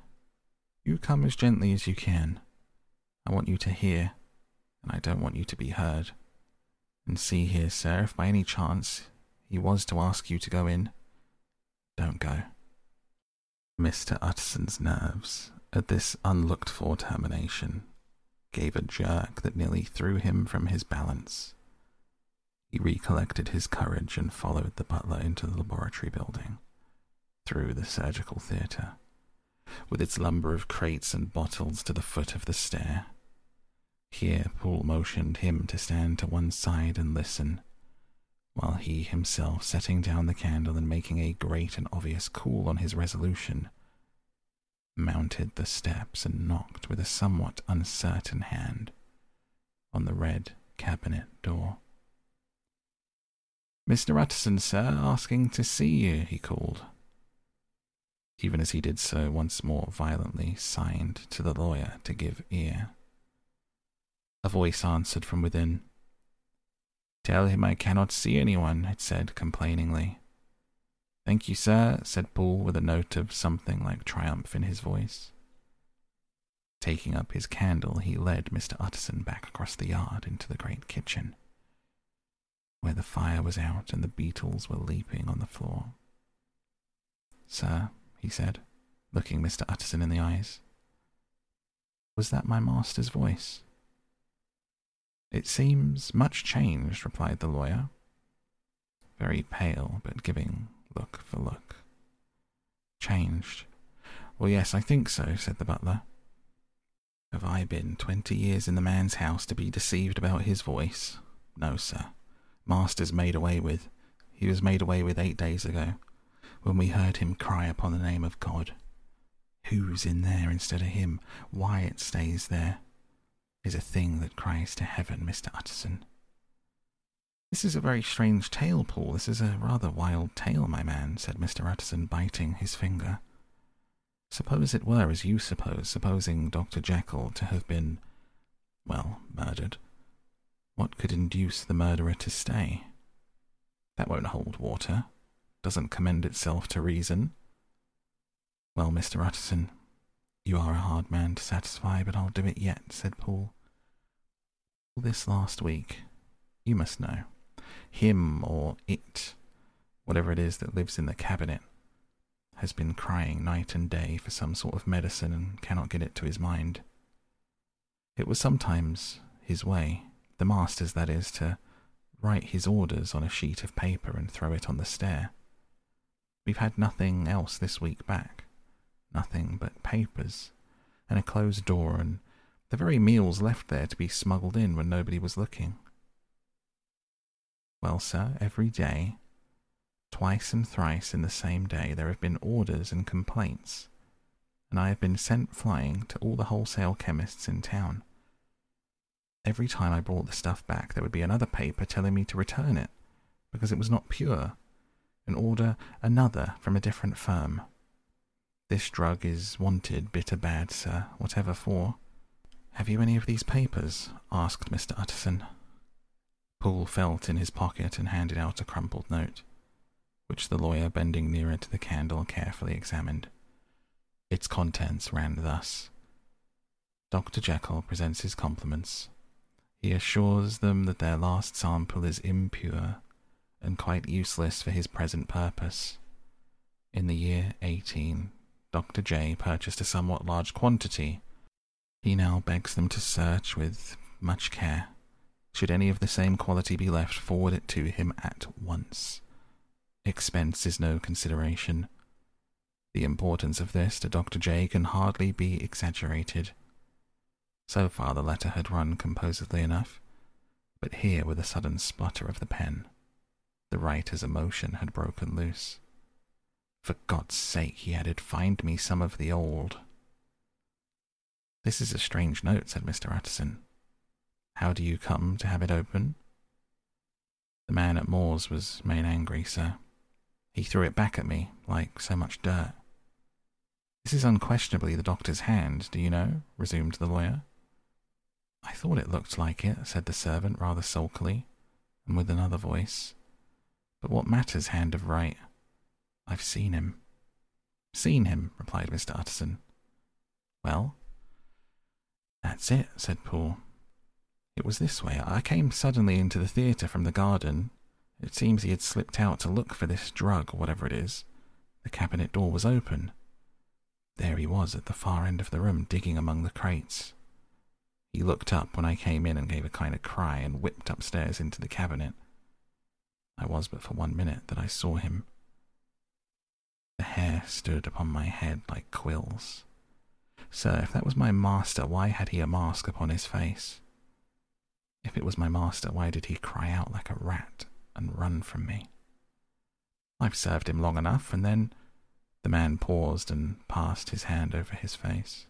you come as gently as you can. I want you to hear, and I don't want you to be heard. And see here, sir, if by any chance he was to ask you to go in, don't go. Mr. Utterson's nerves, at this unlooked for termination, gave a jerk that nearly threw him from his balance. He recollected his courage and followed the butler into the laboratory building, through the surgical theatre, with its lumber of crates and bottles to the foot of the stair. Here Poole motioned him to stand to one side and listen, while he himself, setting down the candle and making a great and obvious call on his resolution, mounted the steps and knocked with a somewhat uncertain hand on the red cabinet door. Mr. Utterson, sir, asking to see you, he called. Even as he did so, once more violently signed to the lawyer to give ear. A voice answered from within. Tell him I cannot see anyone, it said complainingly. Thank you, sir, said Poole with a note of something like triumph in his voice. Taking up his candle, he led Mr. Utterson back across the yard into the great kitchen, where the fire was out and the beetles were leaping on the floor. Sir, he said, looking Mr. Utterson in the eyes, was that my master's voice? It seems much changed, replied the lawyer. Very pale, but giving look for look. Changed? Well, yes, I think so, said the butler. Have I been twenty years in the man's house to be deceived about his voice? No, sir. Master's made away with. He was made away with eight days ago, when we heard him cry upon the name of God. Who's in there instead of him? Why it stays there? Is a thing that cries to heaven, Mr. Utterson. This is a very strange tale, Poole. This is a rather wild tale, my man, said Mr. Utterson, biting his finger. Suppose it were as you suppose, supposing Dr. Jekyll to have been, well, murdered. What could induce the murderer to stay? That won't hold water. Doesn't commend itself to reason. Well, Mr. Utterson, you are a hard man to satisfy, but I'll do it yet, said Poole. All this last week, you must know, him or it, whatever it is that lives in the cabinet, has been crying night and day for some sort of medicine and cannot get it to his mind. It was sometimes his way, the master's that is, to write his orders on a sheet of paper and throw it on the stair. We've had nothing else this week back, nothing but papers, and a closed door, and the very meals left there to be smuggled in when nobody was looking. Well, sir, every day Twice and thrice in the same day there have been orders and complaints, and I have been sent flying to all the wholesale chemists in town. Every time I brought the stuff back, there would be another paper telling me to return it, because it was not pure, and order another from a different firm. This drug is wanted bitter bad, sir, whatever for. Have you any of these papers? asked Mr. Utterson. Poole felt in his pocket and handed out a crumpled note which the lawyer, bending nearer to the candle, carefully examined. Its contents ran thus Dr. Jekyll presents his compliments. He assures them that their last sample is impure and quite useless for his present purpose. In the year 18, Dr. J purchased a somewhat large quantity. He now begs them to search with much care. Should any of the same quality be left, forward it to him at once. Expense is no consideration. The importance of this to Dr. J can hardly be exaggerated. So far the letter had run composedly enough, but here with a sudden splutter of the pen, the writer's emotion had broken loose. For God's sake, he added, find me some of the old. This is a strange note, said Mr. Utterson. How do you come to have it open? The man at Maw's was made angry, sir. He threw it back at me, like so much dirt. This is unquestionably the doctor's hand, do you know? resumed the lawyer. I thought it looked like it, said the servant rather sulkily, and with another voice. But what matters, hand of right? I've seen him. Seen him, replied Mr. Utterson. Well? That's it, said Poole. It was this way. I came suddenly into the theatre from the garden, it seems he had slipped out to look for this drug, or whatever it is. The cabinet door was open. There he was at the far end of the room, digging among the crates. He looked up when I came in and gave a kind of cry and whipped upstairs into the cabinet. I was but for one minute that I saw him. The hair stood upon my head like quills. Sir, if that was my master, why had he a mask upon his face? If it was my master, why did he cry out like a rat and run from me. I've served him long enough, and then the man paused and passed his hand over his face.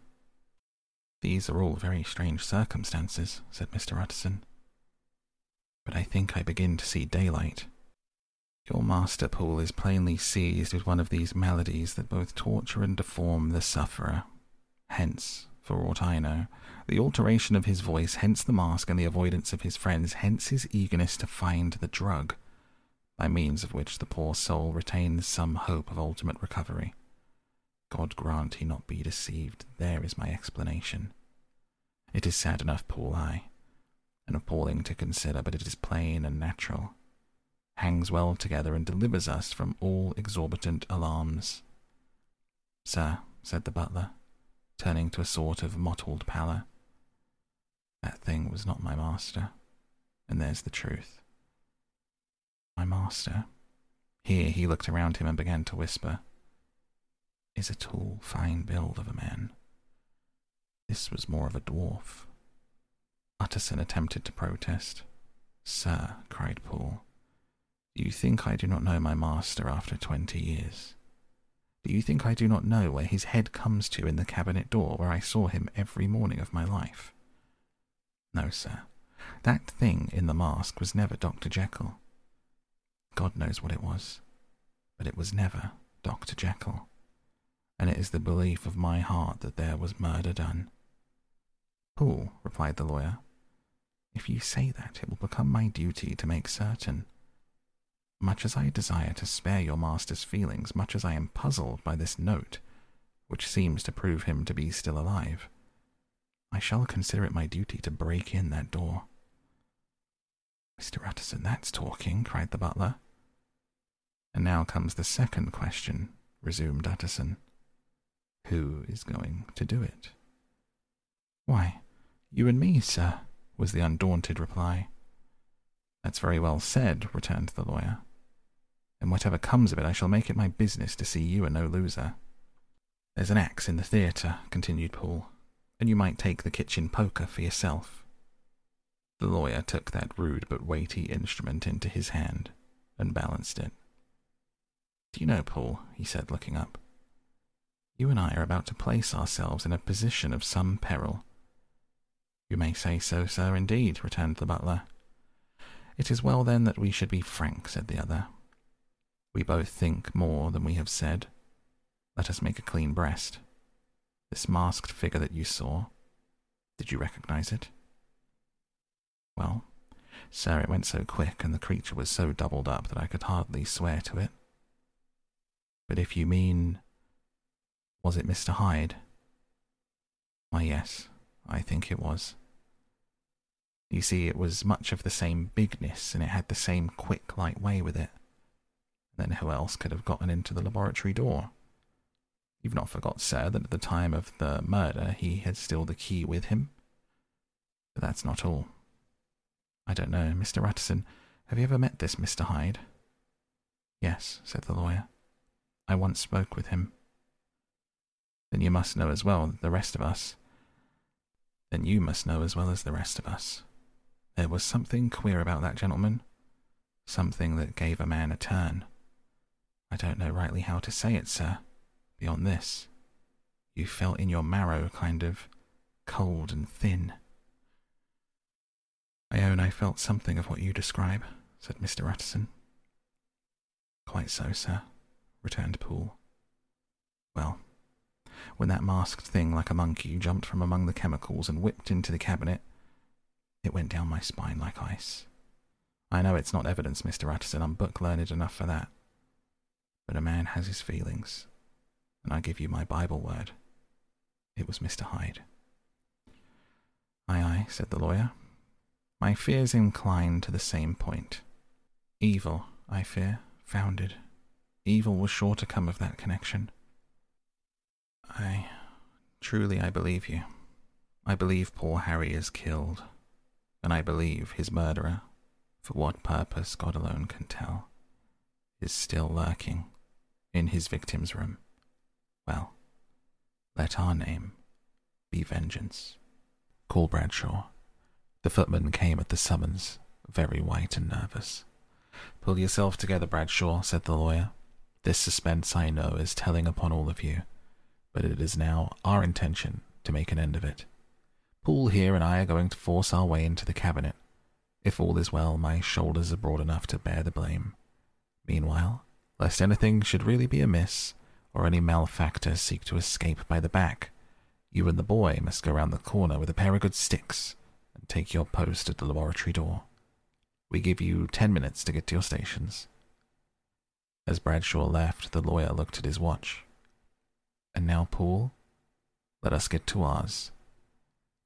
These are all very strange circumstances, said Mr. Utterson. But I think I begin to see daylight. Your master Poole is plainly seized with one of these maladies that both torture and deform the sufferer. Hence, for aught I know, the alteration of his voice, hence the mask and the avoidance of his friends, hence his eagerness to find the drug, by means of which the poor soul retains some hope of ultimate recovery. God grant he not be deceived, there is my explanation. It is sad enough, Poole I, and appalling to consider, but it is plain and natural, hangs well together and delivers us from all exorbitant alarms. Sir, said the butler, turning to a sort of mottled pallor. That thing was not my master, and there's the truth. My master, here he looked around him and began to whisper, is a tall, fine build of a man. This was more of a dwarf. Utterson attempted to protest. Sir, cried Poole, do you think I do not know my master after twenty years? Do you think I do not know where his head comes to in the cabinet door where I saw him every morning of my life? No, sir. That thing in the mask was never Dr. Jekyll. God knows what it was, but it was never Dr. Jekyll. And it is the belief of my heart that there was murder done. Poole, replied the lawyer, if you say that, it will become my duty to make certain. Much as I desire to spare your master's feelings, much as I am puzzled by this note, which seems to prove him to be still alive, I shall consider it my duty to break in that door. Mr. Utterson, that's talking, cried the butler. And now comes the second question, resumed Utterson. Who is going to do it? Why, you and me, sir, was the undaunted reply. That's very well said, returned the lawyer. And whatever comes of it, I shall make it my business to see you are no loser. There's an axe in the theatre, continued Poole, and you might take the kitchen poker for yourself. The lawyer took that rude but weighty instrument into his hand and balanced it. Do you know, Poole, he said, looking up, you and I are about to place ourselves in a position of some peril. You may say so, sir, indeed, returned the butler. It is well, then, that we should be frank, said the other. We both think more than we have said. Let us make a clean breast. This masked figure that you saw, did you recognize it? Well, sir, it went so quick, and the creature was so doubled up that I could hardly swear to it. But if you mean, was it Mr. Hyde? Why, yes, I think it was. You see, it was much of the same bigness, and it had the same quick, light way with it. Then who else could have gotten into the laboratory door? You've not forgot, sir, that at the time of the murder he had still the key with him? But that's not all. I don't know, Mr. Utterson, have you ever met this Mr. Hyde? Yes, said the lawyer. I once spoke with him. Then you must know as well the rest of us. Then you must know as well as the rest of us. There was something queer about that gentleman. Something that gave a man a turn. I don't know rightly how to say it, sir. Beyond this, you felt in your marrow kind of cold and thin. I own I felt something of what you describe, said Mr. Utterson. Quite so, sir, returned Poole. Well, when that masked thing like a monkey jumped from among the chemicals and whipped into the cabinet, it went down my spine like ice. I know it's not evidence, Mr. Utterson, I'm book learned enough for that. But a man has his feelings, and I give you my Bible word. It was Mr. Hyde. Aye, aye, said the lawyer. My fears incline to the same point. Evil, I fear, founded. Evil was sure to come of that connection. I truly I believe you. I believe poor Harry is killed, and I believe his murderer, for what purpose God alone can tell, is still lurking in his victim's room. Well, let our name be vengeance. Call Bradshaw. The footman came at the summons, very white and nervous. Pull yourself together, Bradshaw, said the lawyer. This suspense, I know, is telling upon all of you, but it is now our intention to make an end of it. Poole here and I are going to force our way into the cabinet. If all is well, my shoulders are broad enough to bear the blame. Meanwhile, lest anything should really be amiss, or any malefactor seek to escape by the back, you and the boy must go round the corner with a pair of good sticks and take your post at the laboratory door. We give you ten minutes to get to your stations. As Bradshaw left, the lawyer looked at his watch. And now, Poole, let us get to ours.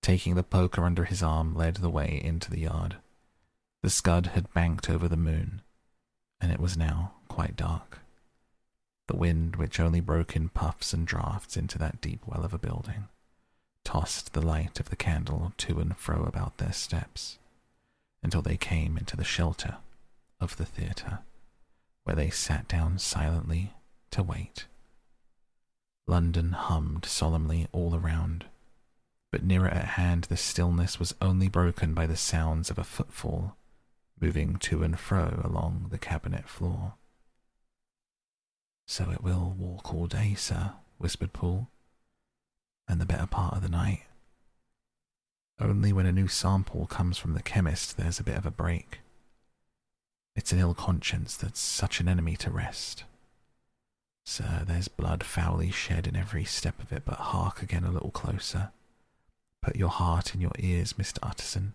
Taking the poker under his arm, led the way into the yard. The scud had banked over the moon, and it was now quite dark. The wind, which only broke in puffs and draughts into that deep well of a building, tossed the light of the candle to and fro about their steps until they came into the shelter of the theatre, where they sat down silently to wait. London hummed solemnly all around, but nearer at hand the stillness was only broken by the sounds of a footfall moving to and fro along the cabinet floor. So it will walk all day, sir, whispered Poole and the better part of the night. Only when a new sample comes from the chemist there's a bit of a break. It's an ill conscience that's such an enemy to rest. Sir, there's blood foully shed in every step of it, but hark again a little closer. Put your heart in your ears, Mr. Utterson.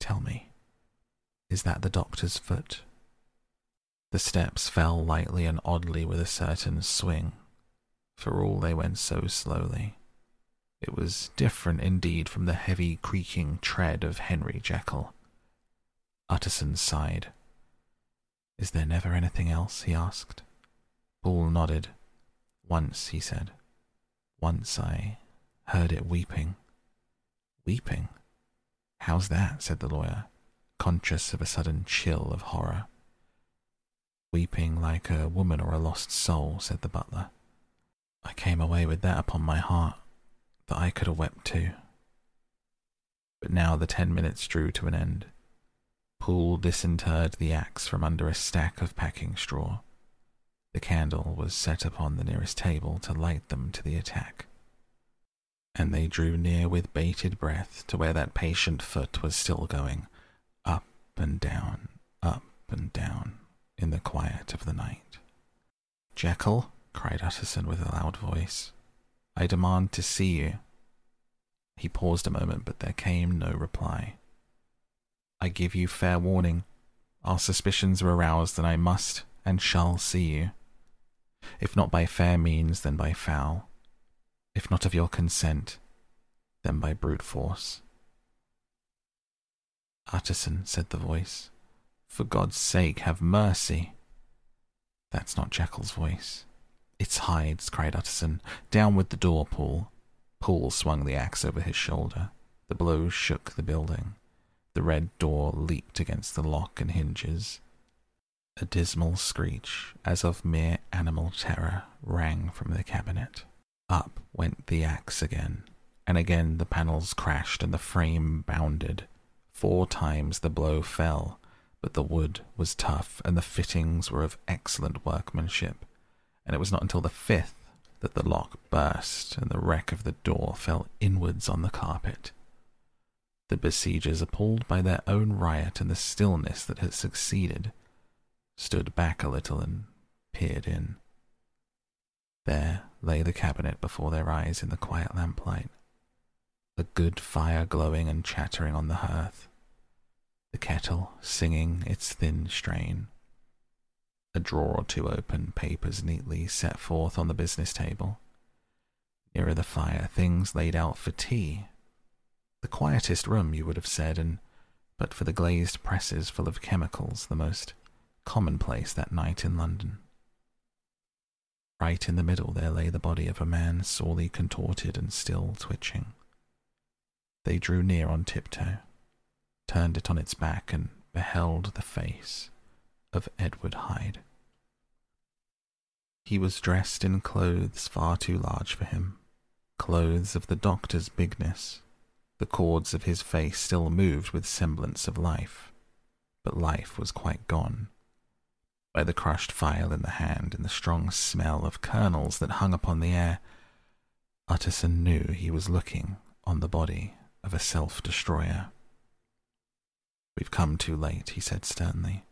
Tell me, is that the doctor's foot? The steps fell lightly and oddly with a certain swing, for all they went so slowly. It was different indeed from the heavy creaking tread of Henry Jekyll. Utterson sighed. Is there never anything else? he asked. Poole nodded. Once, he said. Once I heard it weeping. Weeping? How's that? said the lawyer, conscious of a sudden chill of horror. Weeping like a woman or a lost soul, said the butler. I came away with that upon my heart, that I could have wept too. But now the ten minutes drew to an end. Poole disinterred the axe from under a stack of packing straw. The candle was set upon the nearest table to light them to the attack. And they drew near with bated breath to where that patient foot was still going, up and down, up and down, in the quiet of the night. Jekyll, cried Utterson with a loud voice, I demand to see you. He paused a moment, but there came no reply. I give you fair warning. Our suspicions are aroused, and I must and shall see you. If not by fair means, then by foul. If not of your consent, then by brute force. Utterson, said the voice, for God's sake, have mercy. That's not Jekyll's voice. It's Hyde's, cried Utterson. Down with the door, Poole. Poole swung the axe over his shoulder. The blow shook the building. The red door leaped against the lock and hinges. A dismal screech, as of mere animal terror, rang from the cabinet. Up went the axe again, and again the panels crashed and the frame bounded. Four times the blow fell, but the wood was tough and the fittings were of excellent workmanship, and it was not until the fifth that the lock burst and the wreck of the door fell inwards on the carpet. The besiegers, appalled by their own riot and the stillness that had succeeded, stood back a little and peered in. There lay the cabinet before their eyes in the quiet lamplight, a good fire glowing and chattering on the hearth, the kettle singing its thin strain, a drawer or two open, papers neatly set forth on the business table. Nearer the fire, things laid out for tea. The quietest room, you would have said, and but for the glazed presses full of chemicals, the most commonplace that night in London. Right in the middle there lay the body of a man sorely contorted and still twitching. They drew near on tiptoe, turned it on its back, and beheld the face of Edward Hyde. He was dressed in clothes far too large for him, clothes of the doctor's bigness. The cords of his face still moved with semblance of life, but life was quite gone. By the crushed file in the hand and the strong smell of kernels that hung upon the air, Utterson knew he was looking on the body of a self destroyer. We've come too late, he said sternly.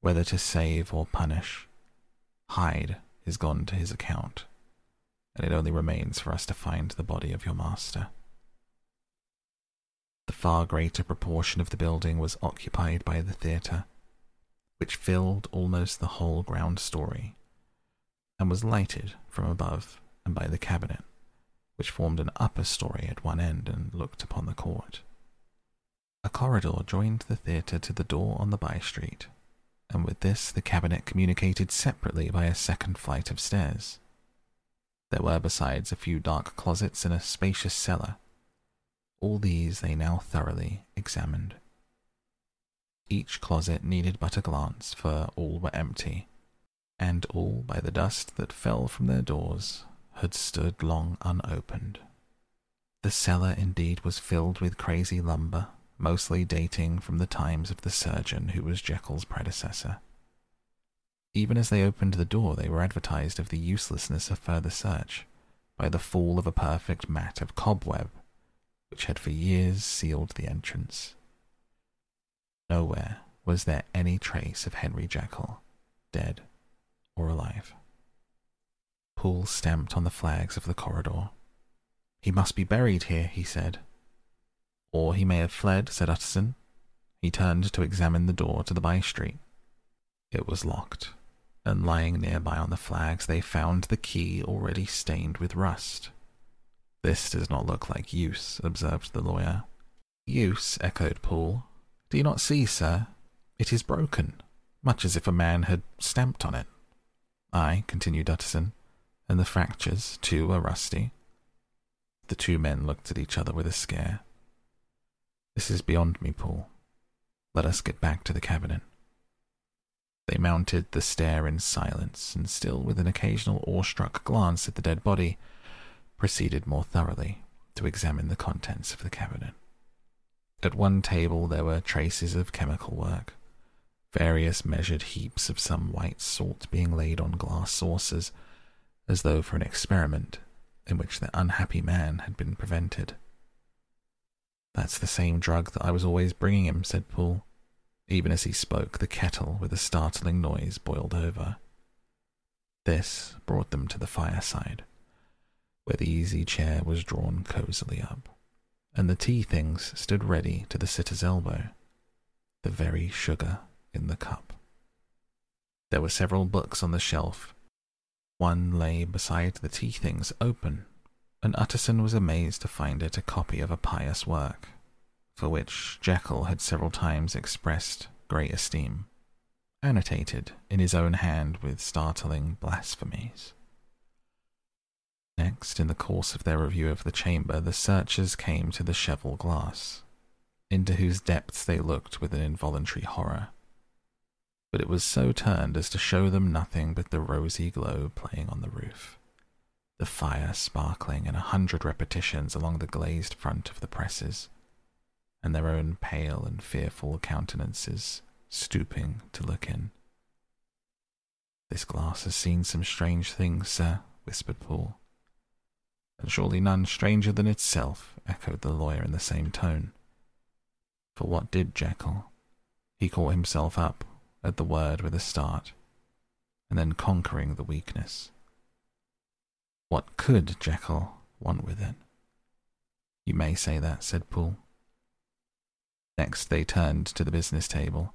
Whether to save or punish, Hyde is gone to his account, and it only remains for us to find the body of your master. The far greater proportion of the building was occupied by the theatre, which filled almost the whole ground story, and was lighted from above and by the cabinet, which formed an upper story at one end and looked upon the court. A corridor joined the theatre to the door on the by street, and with this the cabinet communicated separately by a second flight of stairs. There were besides a few dark closets and a spacious cellar. All these they now thoroughly examined. Each closet needed but a glance, for all were empty, and all, by the dust that fell from their doors, had stood long unopened. The cellar indeed was filled with crazy lumber, mostly dating from the times of the surgeon who was Jekyll's predecessor. Even as they opened the door, they were advertised of the uselessness of further search by the fall of a perfect mat of cobweb, which had for years sealed the entrance. Nowhere was there any trace of Henry Jekyll, dead or alive. Poole stamped on the flags of the corridor. He must be buried here, he said. Or he may have fled, said Utterson. He turned to examine the door to the by street. It was locked, and lying nearby on the flags they found the key already stained with rust. This does not look like use, observed the lawyer. Use, echoed Poole. Do you not see, sir? It is broken, much as if a man had stamped on it. Ay, continued Utterson, and the fractures, too, are rusty. The two men looked at each other with a scare. This is beyond me, Poole. Let us get back to the cabinet. They mounted the stair in silence, and still with an occasional awestruck glance at the dead body, proceeded more thoroughly to examine the contents of the cabinet. At one table there were traces of chemical work, various measured heaps of some white salt being laid on glass saucers, as though for an experiment in which the unhappy man had been prevented. That's the same drug that I was always bringing him, said Poole. Even as he spoke, the kettle, with a startling noise, boiled over. This brought them to the fireside, where the easy chair was drawn cosily up, and the tea things stood ready to the sitter's elbow, the very sugar in the cup. There were several books on the shelf. One lay beside the tea things open, and Utterson was amazed to find it a copy of a pious work, for which Jekyll had several times expressed great esteem, annotated in his own hand with startling blasphemies. Next, in the course of their review of the chamber, the searchers came to the cheval glass, into whose depths they looked with an involuntary horror but it was so turned as to show them nothing but the rosy glow playing on the roof, the fire sparkling in a hundred repetitions along the glazed front of the presses, and their own pale and fearful countenances stooping to look in. This glass has seen some strange things, sir, whispered Poole. And surely none stranger than itself, echoed the lawyer in the same tone. For what did Jekyll? He caught himself up at the word with a start, and then conquering the weakness. What could Jekyll want with it? You may say that, said Poole. Next, they turned to the business table.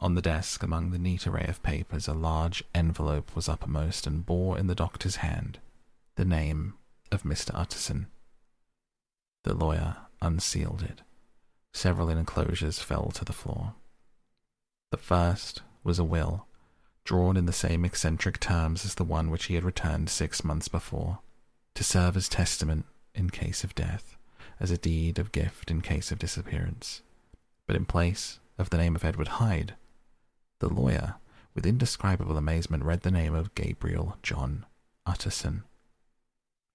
On the desk, among the neat array of papers, a large envelope was uppermost and bore in the doctor's hand the name of Mr. Utterson. The lawyer unsealed it. Several enclosures fell to the floor. The first was a will, drawn in the same eccentric terms as the one which he had returned six months before, to serve as testament in case of death, as a deed of gift in case of disappearance. But in place of the name of Edward Hyde, the lawyer, with indescribable amazement, read the name of Gabriel John Utterson.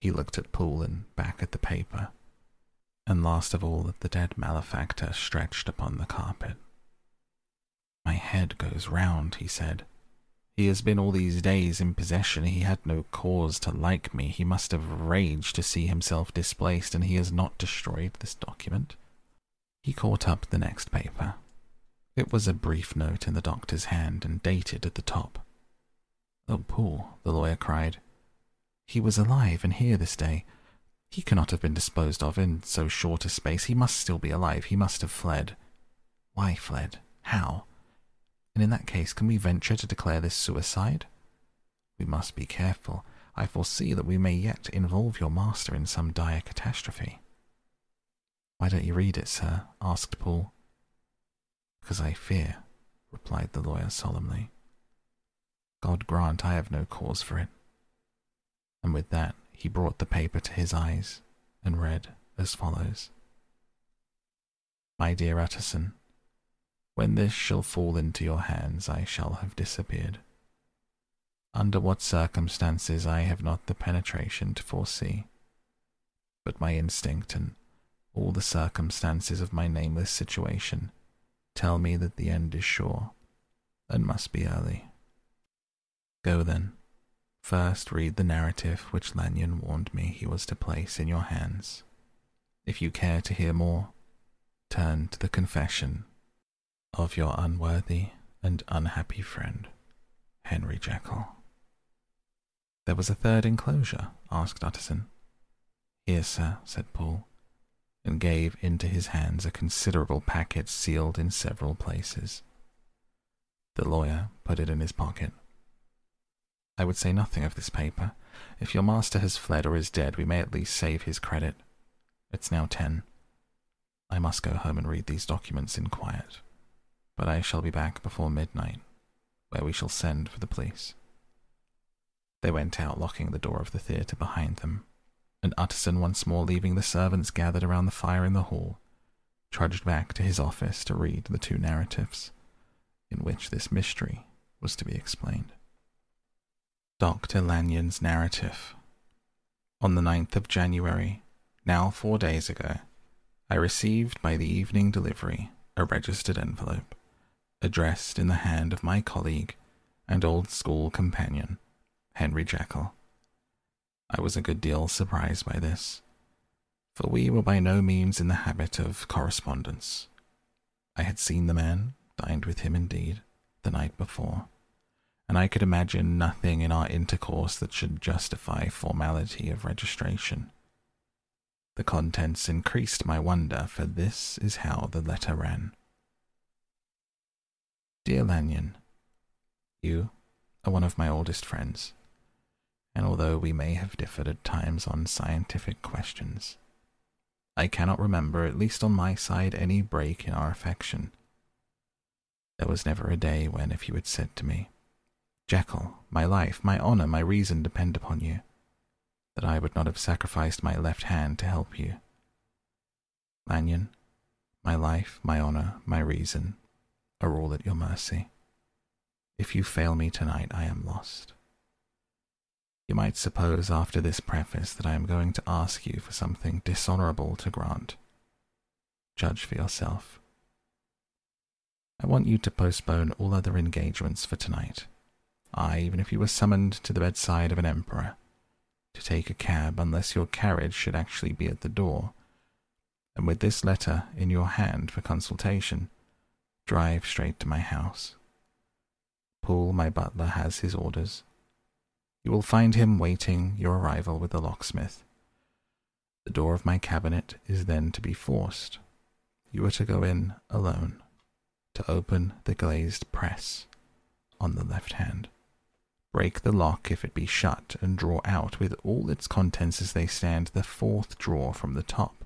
He looked at Poole and back at the paper, and last of all at the dead malefactor stretched upon the carpet. My head goes round, he said. He has been all these days in possession. He had no cause to like me. He must have raged to see himself displaced, and he has not destroyed this document. He caught up the next paper. It was a brief note in the doctor's hand and dated at the top. Oh, Poole, the lawyer cried. He was alive and here this day. He cannot have been disposed of in so short a space. He must still be alive. He must have fled. Why fled? How? And in that case, can we venture to declare this suicide? We must be careful. I foresee that we may yet involve your master in some dire catastrophe. Why don't you read it, sir? asked Poole. Because I fear, replied the lawyer solemnly. God grant I have no cause for it. And with that, he brought the paper to his eyes and read as follows My dear Utterson, when this shall fall into your hands, I shall have disappeared. Under what circumstances I have not the penetration to foresee, but my instinct and all the circumstances of my nameless situation tell me that the end is sure and must be early. Go then. First read the narrative which Lanyon warned me he was to place in your hands. If you care to hear more, turn to the confession of your unworthy and unhappy friend, Henry Jekyll. There was a third enclosure, asked Utterson. Here, sir, said Poole, and gave into his hands a considerable packet sealed in several places. The lawyer put it in his pocket. I would say nothing of this paper. If your master has fled or is dead, we may at least save his credit. It's now ten. I must go home and read these documents in quiet, but I shall be back before midnight, where we shall send for the police. They went out, locking the door of the theatre behind them, and Utterson, once more leaving the servants gathered around the fire in the hall, trudged back to his office to read the two narratives in which this mystery was to be explained. Dr. Lanyon's narrative. On the 9th of January, now four days ago, I received by the evening delivery a registered envelope, addressed in the hand of my colleague and old school companion, Henry Jekyll. I was a good deal surprised by this, for we were by no means in the habit of correspondence. I had seen the man, dined with him indeed, the night before and I could imagine nothing in our intercourse that should justify formality of registration. The contents increased my wonder, for this is how the letter ran. Dear Lanyon, you are one of my oldest friends, and although we may have differed at times on scientific questions, I cannot remember, at least on my side, any break in our affection. There was never a day when, if you had said to me, Jekyll, my life, my honor, my reason depend upon you, that I would not have sacrificed my left hand to help you. Lanyon, my life, my honor, my reason are all at your mercy. If you fail me tonight, I am lost. You might suppose after this preface that I am going to ask you for something dishonorable to grant. Judge for yourself. I want you to postpone all other engagements for tonight Ay, even if you were summoned to the bedside of an emperor, to take a cab unless your carriage should actually be at the door, and with this letter in your hand for consultation, drive straight to my house. Poole, my butler, has his orders. You will find him waiting your arrival with the locksmith. The door of my cabinet is then to be forced. You are to go in alone, to open the glazed press on the left hand break the lock if it be shut, and draw out with all its contents as they stand the fourth drawer from the top.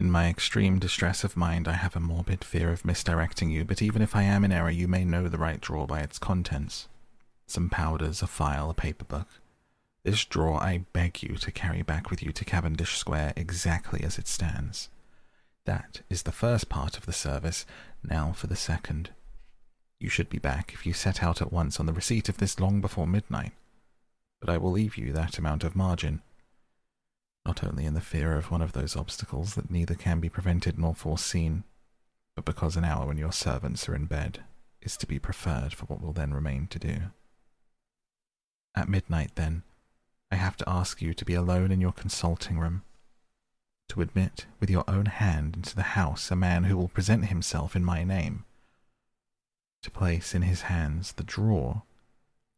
In my extreme distress of mind, I have a morbid fear of misdirecting you, but even if I am in error, you may know the right drawer by its contents. Some powders, a file, a paper book. This drawer I beg you to carry back with you to Cavendish Square exactly as it stands. That is the first part of the service. Now for the second. You should be back if you set out at once on the receipt of this long before midnight. But I will leave you that amount of margin, not only in the fear of one of those obstacles that neither can be prevented nor foreseen, but because an hour when your servants are in bed is to be preferred for what will then remain to do. At midnight, then, I have to ask you to be alone in your consulting room, to admit with your own hand into the house a man who will present himself in my name to place in his hands the drawer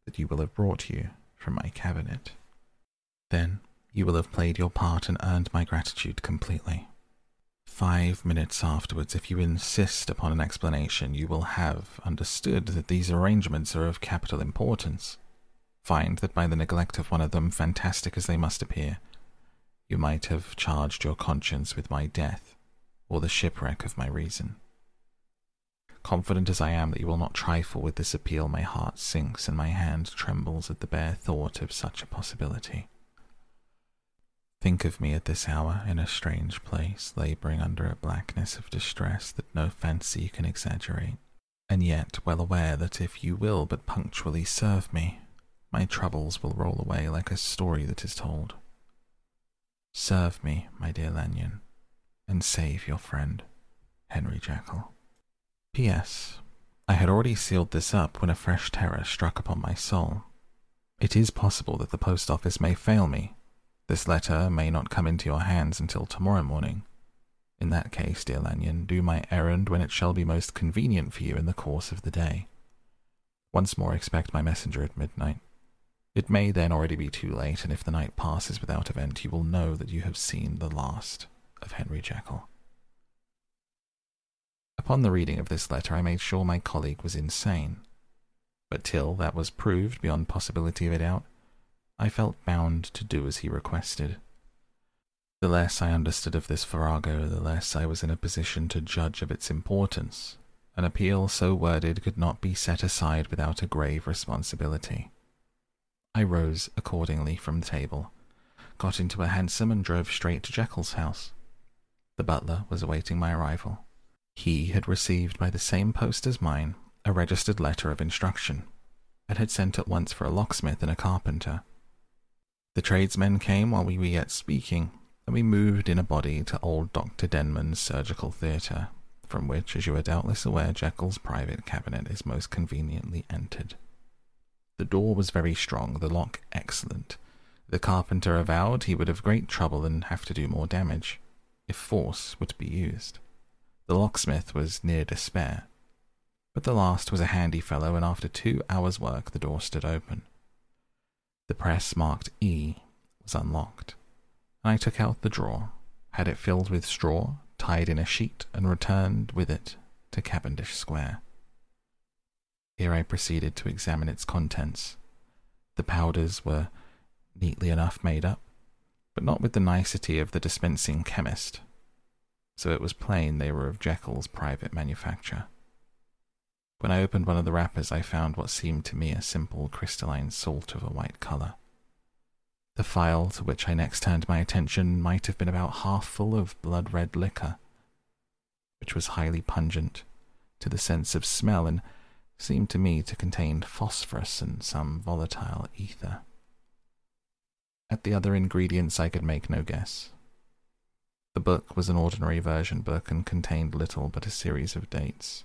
that you will have brought you from my cabinet. Then you will have played your part and earned my gratitude completely. Five minutes afterwards, if you insist upon an explanation, you will have understood that these arrangements are of capital importance. Find that by the neglect of one of them, fantastic as they must appear, you might have charged your conscience with my death or the shipwreck of my reason. Confident as I am that you will not trifle with this appeal, my heart sinks and my hand trembles at the bare thought of such a possibility. Think of me at this hour in a strange place, labouring under a blackness of distress that no fancy can exaggerate, and yet well aware that if you will but punctually serve me, my troubles will roll away like a story that is told. Serve me, my dear Lanyon, and save your friend, Henry Jekyll. P.S. I had already sealed this up when a fresh terror struck upon my soul. It is possible that the post office may fail me, This letter may not come into your hands until tomorrow morning. In that case, dear Lanyon, do my errand when it shall be most convenient for you in the course of the day. Once more expect my messenger at midnight. It may then already be too late, and if the night passes without event, you will know that you have seen the last of Henry Jekyll. Upon the reading of this letter, I made sure my colleague was insane. But till that was proved beyond possibility of a doubt, I felt bound to do as he requested. The less I understood of this farrago, the less I was in a position to judge of its importance. An appeal so worded could not be set aside without a grave responsibility. I rose accordingly from the table, got into a hansom, and drove straight to Jekyll's house. The butler was awaiting my arrival. He had received by the same post as mine a registered letter of instruction, and had sent at once for a locksmith and a carpenter. The tradesmen came while we were yet speaking, and we moved in a body to old Dr. Denman's surgical theatre, from which, as you are doubtless aware, Jekyll's private cabinet is most conveniently entered. The door was very strong, the lock excellent. The carpenter avowed he would have great trouble and have to do more damage, if force were to be used. The locksmith was near despair. But the last was a handy fellow, and after two hours' work the door stood open. The press marked E was unlocked, and I took out the drawer, had it filled with straw, tied in a sheet, and returned with it to Cavendish Square. Here I proceeded to examine its contents. The powders were neatly enough made up, but not with the nicety of the dispensing chemist, so it was plain they were of Jekyll's private manufacture. When I opened one of the wrappers, I found what seemed to me a simple crystalline salt of a white colour. The phial to which I next turned my attention might have been about half full of blood red liquor, which was highly pungent to the sense of smell and seemed to me to contain phosphorus and some volatile ether. At the other ingredients I could make no guess. The book was an ordinary version book and contained little but a series of dates.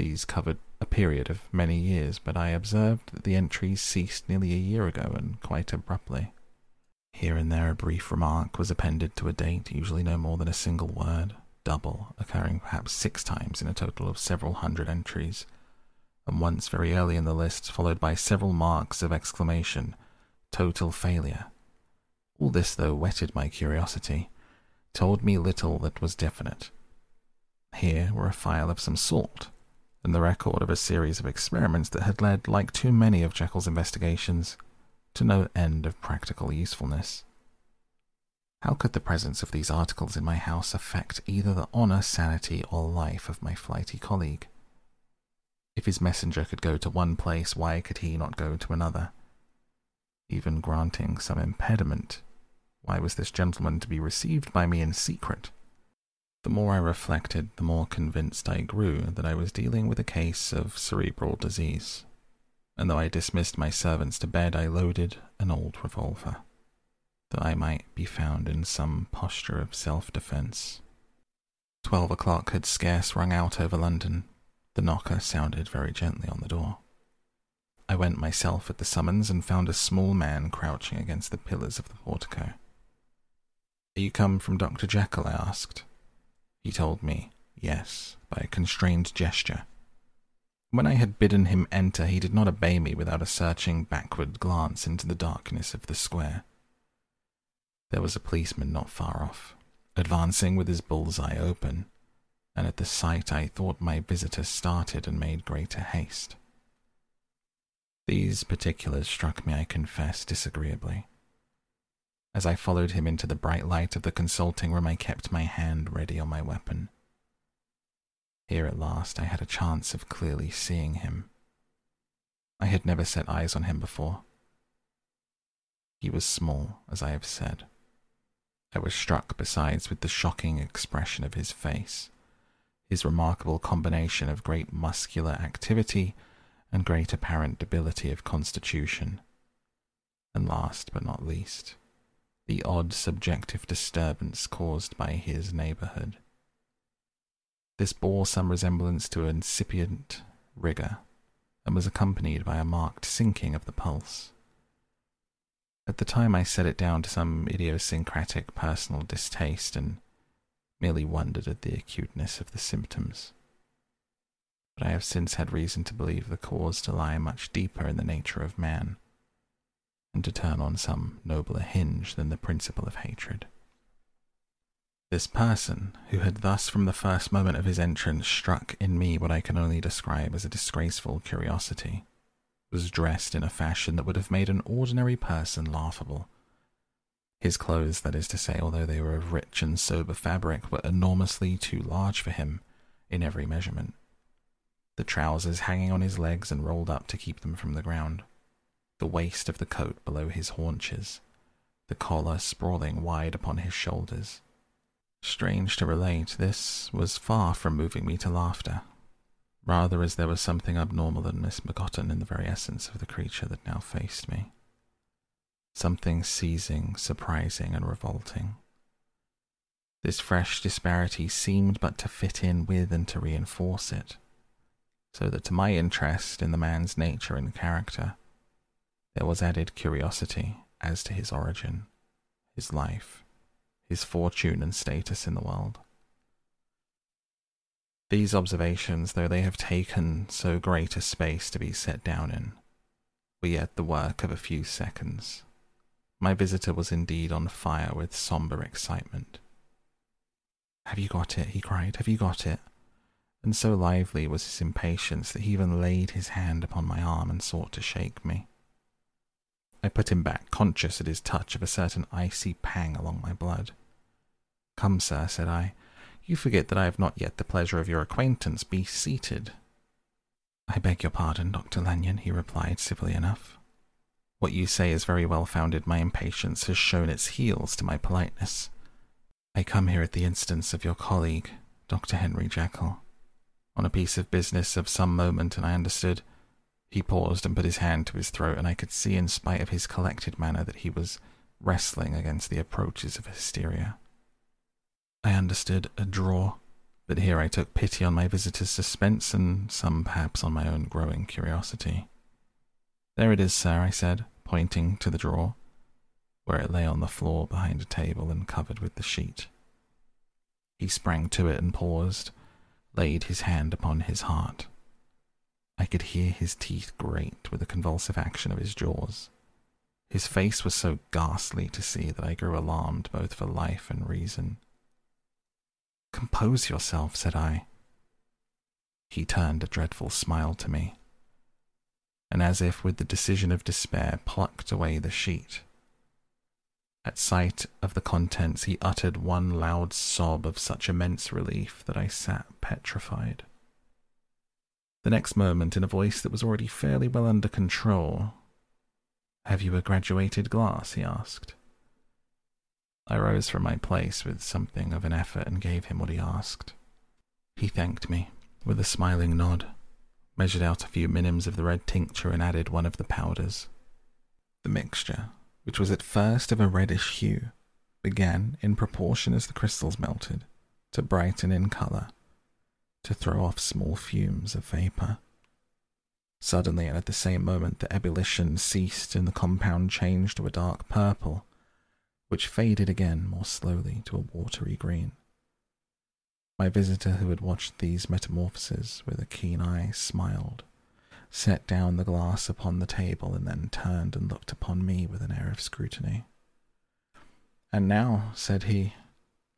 These covered a period of many years, but I observed that the entries ceased nearly a year ago and quite abruptly. Here and there a brief remark was appended to a date, usually no more than a single word, double, occurring perhaps six times in a total of several hundred entries and once very early in the list, followed by several marks of exclamation. Total failure. All this, though, whetted my curiosity, told me little that was definite. Here were a phial of some sort, and the record of a series of experiments that had led, like too many of Jekyll's investigations, to no end of practical usefulness. How could the presence of these articles in my house affect either the honour, sanity, or life of my flighty colleague? If his messenger could go to one place, why could he not go to another? Even granting some impediment, why was this gentleman to be received by me in secret? The more I reflected, the more convinced I grew that I was dealing with a case of cerebral disease. And though I dismissed my servants to bed, I loaded an old revolver, that I might be found in some posture of self defence. Twelve o'clock had scarce rung out over London the knocker sounded very gently on the door. I went myself at the summons and found a small man crouching against the pillars of the portico. Are you come from Dr. Jekyll? I asked. He told me, yes, by a constrained gesture. When I had bidden him enter, he did not obey me without a searching backward glance into the darkness of the square. There was a policeman not far off, advancing with his bull's eye open, and at the sight I thought my visitor started and made greater haste. These particulars struck me, I confess, disagreeably. As I followed him into the bright light of the consulting room, I kept my hand ready on my weapon. Here at last I had a chance of clearly seeing him. I had never set eyes on him before. He was small, as I have said. I was struck, besides, with the shocking expression of his face his remarkable combination of great muscular activity and great apparent debility of constitution. And last but not least, the odd subjective disturbance caused by his neighbourhood. This bore some resemblance to an incipient rigour, and was accompanied by a marked sinking of the pulse. At the time, I set it down to some idiosyncratic personal distaste and merely wondered at the acuteness of the symptoms. But I have since had reason to believe the cause to lie much deeper in the nature of man, and to turn on some nobler hinge than the principle of hatred. This person, who had thus from the first moment of his entrance struck in me what I can only describe as a disgraceful curiosity, was dressed in a fashion that would have made an ordinary person laughable. His clothes, that is to say, although they were of rich and sober fabric, were enormously too large for him in every measurement. The trousers hanging on his legs and rolled up to keep them from the ground, the waist of the coat below his haunches, the collar sprawling wide upon his shoulders Strange to relate, this was far from moving me to laughter, rather as there was something abnormal and misbegotten in the very essence of the creature that now faced me. Something seizing, surprising, and revolting. This fresh disparity seemed but to fit in with and to reinforce it, so that to my interest in the man's nature and character, there was added curiosity as to his origin, his life, his fortune and status in the world. These observations, though they have taken so great a space to be set down in, were yet the work of a few seconds. My visitor was indeed on fire with sombre excitement. Have you got it? he cried. Have you got it? And so lively was his impatience that he even laid his hand upon my arm and sought to shake me. I put him back, conscious at his touch of a certain icy pang along my blood. Come, sir, said I, you forget that I have not yet the pleasure of your acquaintance. Be seated. I beg your pardon, Dr. Lanyon, he replied civilly enough. What you say is very well founded. My impatience has shown its heels to my politeness. I come here at the instance of your colleague, Dr. Henry Jekyll, on a piece of business of some moment, and I understood. He paused and put his hand to his throat, and I could see, in spite of his collected manner, that he was wrestling against the approaches of hysteria. I understood a draw, but here I took pity on my visitor's suspense and some perhaps on my own growing curiosity. There it is, sir, I said, pointing to the drawer, where it lay on the floor behind a table and covered with the sheet. He sprang to it and paused, laid his hand upon his heart. I could hear his teeth grate with the convulsive action of his jaws. His face was so ghastly to see that I grew alarmed both for life and reason. Compose yourself, said I. He turned a dreadful smile to me, and as if with the decision of despair plucked away the sheet. At sight of the contents, he uttered one loud sob of such immense relief that I sat petrified. The next moment, in a voice that was already fairly well under control, Have you a graduated glass? he asked. I rose from my place with something of an effort and gave him what he asked. He thanked me with a smiling nod, measured out a few minims of the red tincture, and added one of the powders. The mixture, which was at first of a reddish hue, began, in proportion as the crystals melted, to brighten in colour, to throw off small fumes of vapour. Suddenly, and at the same moment, the ebullition ceased and the compound changed to a dark purple, which faded again more slowly to a watery green. My visitor, who had watched these metamorphoses with a keen eye, smiled, set down the glass upon the table, and then turned and looked upon me with an air of scrutiny. And now, said he,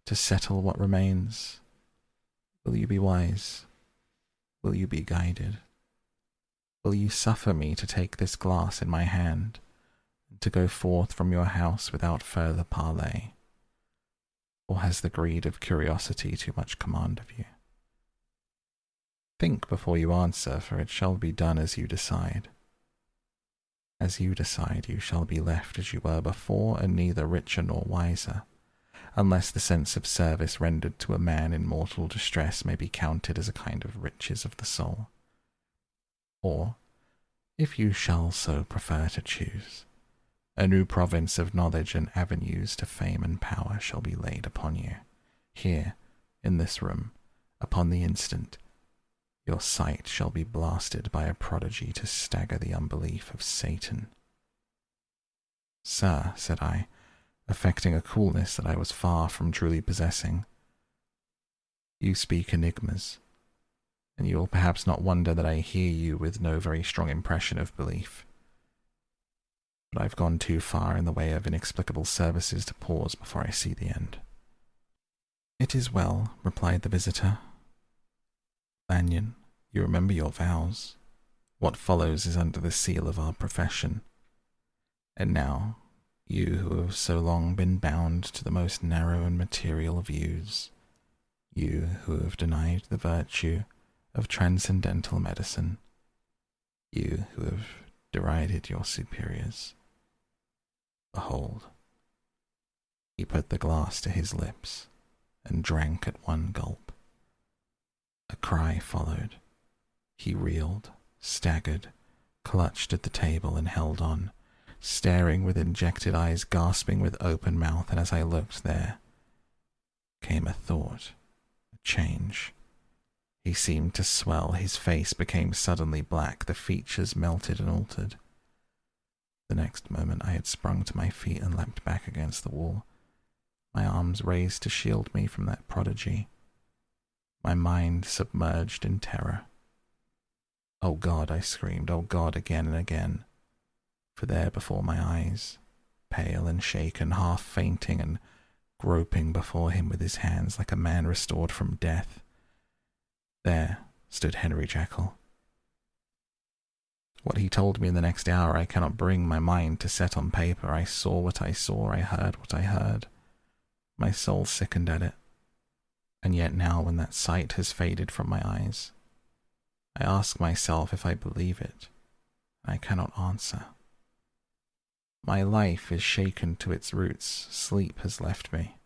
to settle what remains, will you be wise? Will you be guided? Will you suffer me to take this glass in my hand? And to go forth from your house without further parley? Or has the greed of curiosity too much command of you? Think before you answer, for it shall be done as you decide. As you decide, you shall be left as you were before, and neither richer nor wiser, unless the sense of service rendered to a man in mortal distress may be counted as a kind of riches of the soul. Or, if you shall so prefer to choose, a new province of knowledge and avenues to fame and power shall be laid upon you. Here, in this room, upon the instant, your sight shall be blasted by a prodigy to stagger the unbelief of Satan. Sir, said I, affecting a coolness that I was far from truly possessing, you speak enigmas, and you will perhaps not wonder that I hear you with no very strong impression of belief. But I've gone too far in the way of inexplicable services to pause before I see the end. It is well, replied the visitor. Lanyon, you remember your vows. What follows is under the seal of our profession. And now, you who have so long been bound to the most narrow and material views, you who have denied the virtue of transcendental medicine, you who have derided your superiors, behold, he put the glass to his lips and drank at one gulp. A cry followed. He reeled, staggered, clutched at the table, and held on, staring with injected eyes, gasping with open mouth, and as I looked there came a thought, a change. He seemed to swell, his face became suddenly black, the features melted and altered. The next moment I had sprung to my feet and leapt back against the wall, my arms raised to shield me from that prodigy, my mind submerged in terror. Oh God, I screamed, oh God, again and again, for there before my eyes, pale and shaken, half fainting and groping before him with his hands like a man restored from death, there stood Henry Jekyll. What he told me in the next hour I cannot bring my mind to set on paper. I saw what I saw, I heard what I heard. My soul sickened at it. And yet now, when that sight has faded from my eyes, I ask myself if I believe it. I cannot answer. My life is shaken to its roots. Sleep has left me.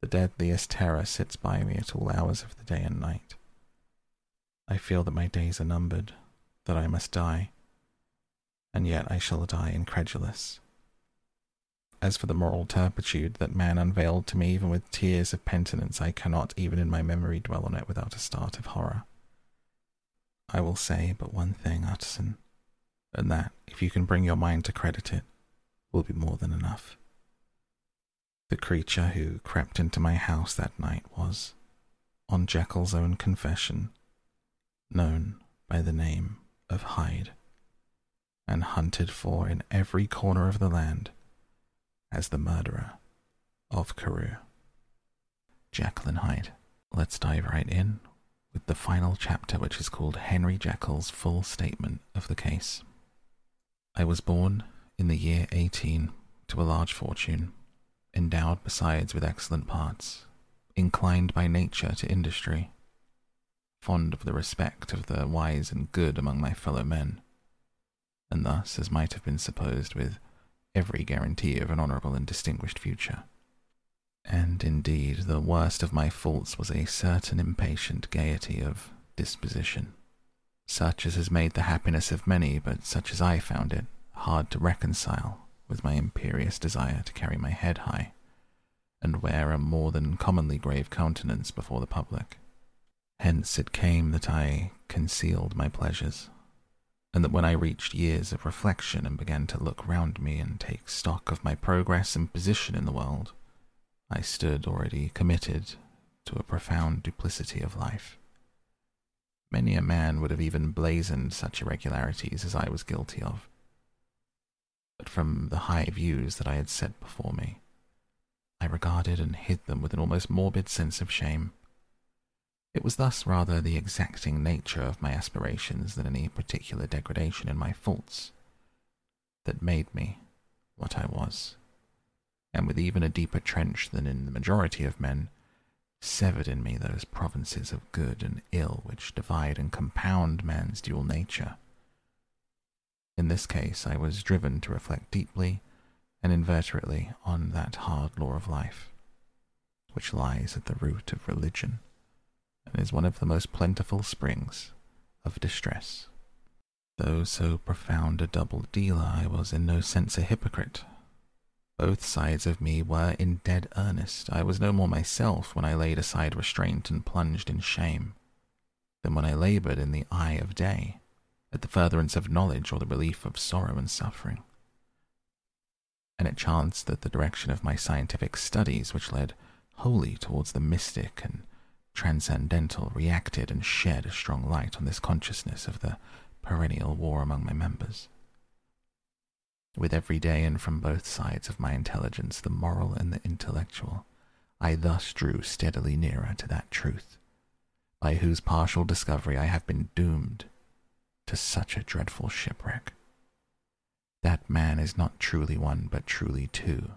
The deadliest terror sits by me at all hours of the day and night. I feel that my days are numbered, that I must die, and yet I shall die incredulous. As for the moral turpitude that man unveiled to me, even with tears of penitence, I cannot, even in my memory, dwell on it without a start of horror. I will say but one thing, Utterson, and that, if you can bring your mind to credit it, will be more than enough. The creature who crept into my house that night was, on Jekyll's own confession, known by the name of Hyde, and hunted for in every corner of the land as the murderer of Carew. Jekyll and Hyde. Let's dive right in with the final chapter, which is called Henry Jekyll's Full Statement of the Case. I was born in the year 18 to a large fortune, endowed besides with excellent parts, inclined by nature to industry, fond of the respect of the wise and good among my fellow men, and thus, as might have been supposed, with every guarantee of an honourable and distinguished future. And indeed, the worst of my faults was a certain impatient gaiety of disposition, such as has made the happiness of many, but such as I found it, hard to reconcile with my imperious desire to carry my head high and wear a more than commonly grave countenance before the public. Hence it came that I concealed my pleasures, and that when I reached years of reflection and began to look round me and take stock of my progress and position in the world, I stood already committed to a profound duplicity of life. Many a man would have even blazoned such irregularities as I was guilty of. But from the high views that I had set before me, I regarded and hid them with an almost morbid sense of shame. It was thus rather the exacting nature of my aspirations than any particular degradation in my faults that made me what I was, and with even a deeper trench than in the majority of men, severed in me those provinces of good and ill which divide and compound man's dual nature. In this case, I was driven to reflect deeply and inveterately on that hard law of life, which lies at the root of religion and is one of the most plentiful springs of distress. Though so profound a double dealer, I was in no sense a hypocrite. Both sides of me were in dead earnest. I was no more myself when I laid aside restraint and plunged in shame than when I laboured in the eye of day at the furtherance of knowledge or the relief of sorrow and suffering. and it chanced that the direction of my scientific studies, which led wholly towards the mystic and transcendental, reacted and shed a strong light on this consciousness of the perennial war among my members. With every day and from both sides of my intelligence, the moral and the intellectual, I thus drew steadily nearer to that truth, by whose partial discovery I have been doomed to such a dreadful shipwreck. That man is not truly one, but truly two.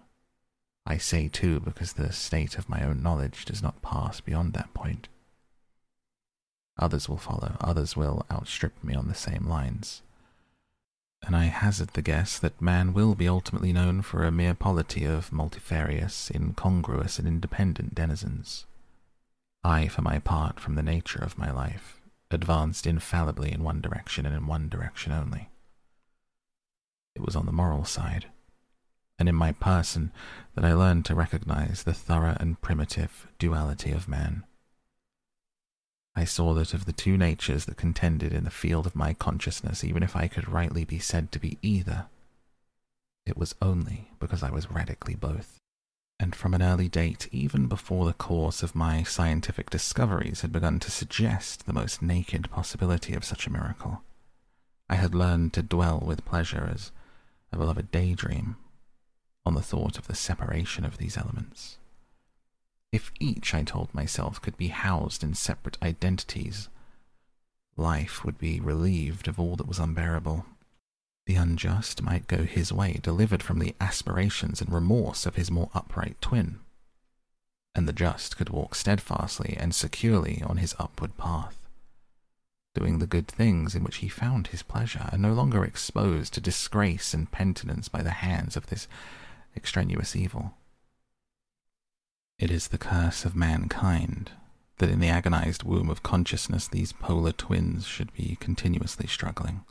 I say two because the state of my own knowledge does not pass beyond that point. Others will follow, others will outstrip me on the same lines. And I hazard the guess that man will be ultimately known for a mere polity of multifarious, incongruous, and independent denizens. I, for my part, from the nature of my life, advanced infallibly in one direction and in one direction only. It was on the moral side, and in my person that I learned to recognize the thorough and primitive duality of man. I saw that of the two natures that contended in the field of my consciousness, even if I could rightly be said to be either, it was only because I was radically both. And from an early date, even before the course of my scientific discoveries had begun to suggest the most naked possibility of such a miracle, I had learned to dwell with pleasure as a beloved daydream on the thought of the separation of these elements. If each, I told myself, could be housed in separate identities, life would be relieved of all that was unbearable. The unjust might go his way, delivered from the aspirations and remorse of his more upright twin, and the just could walk steadfastly and securely on his upward path, doing the good things in which he found his pleasure, and no longer exposed to disgrace and penitence by the hands of this extraneous evil. It is the curse of mankind that in the agonized womb of consciousness these polar twins should be continuously struggling.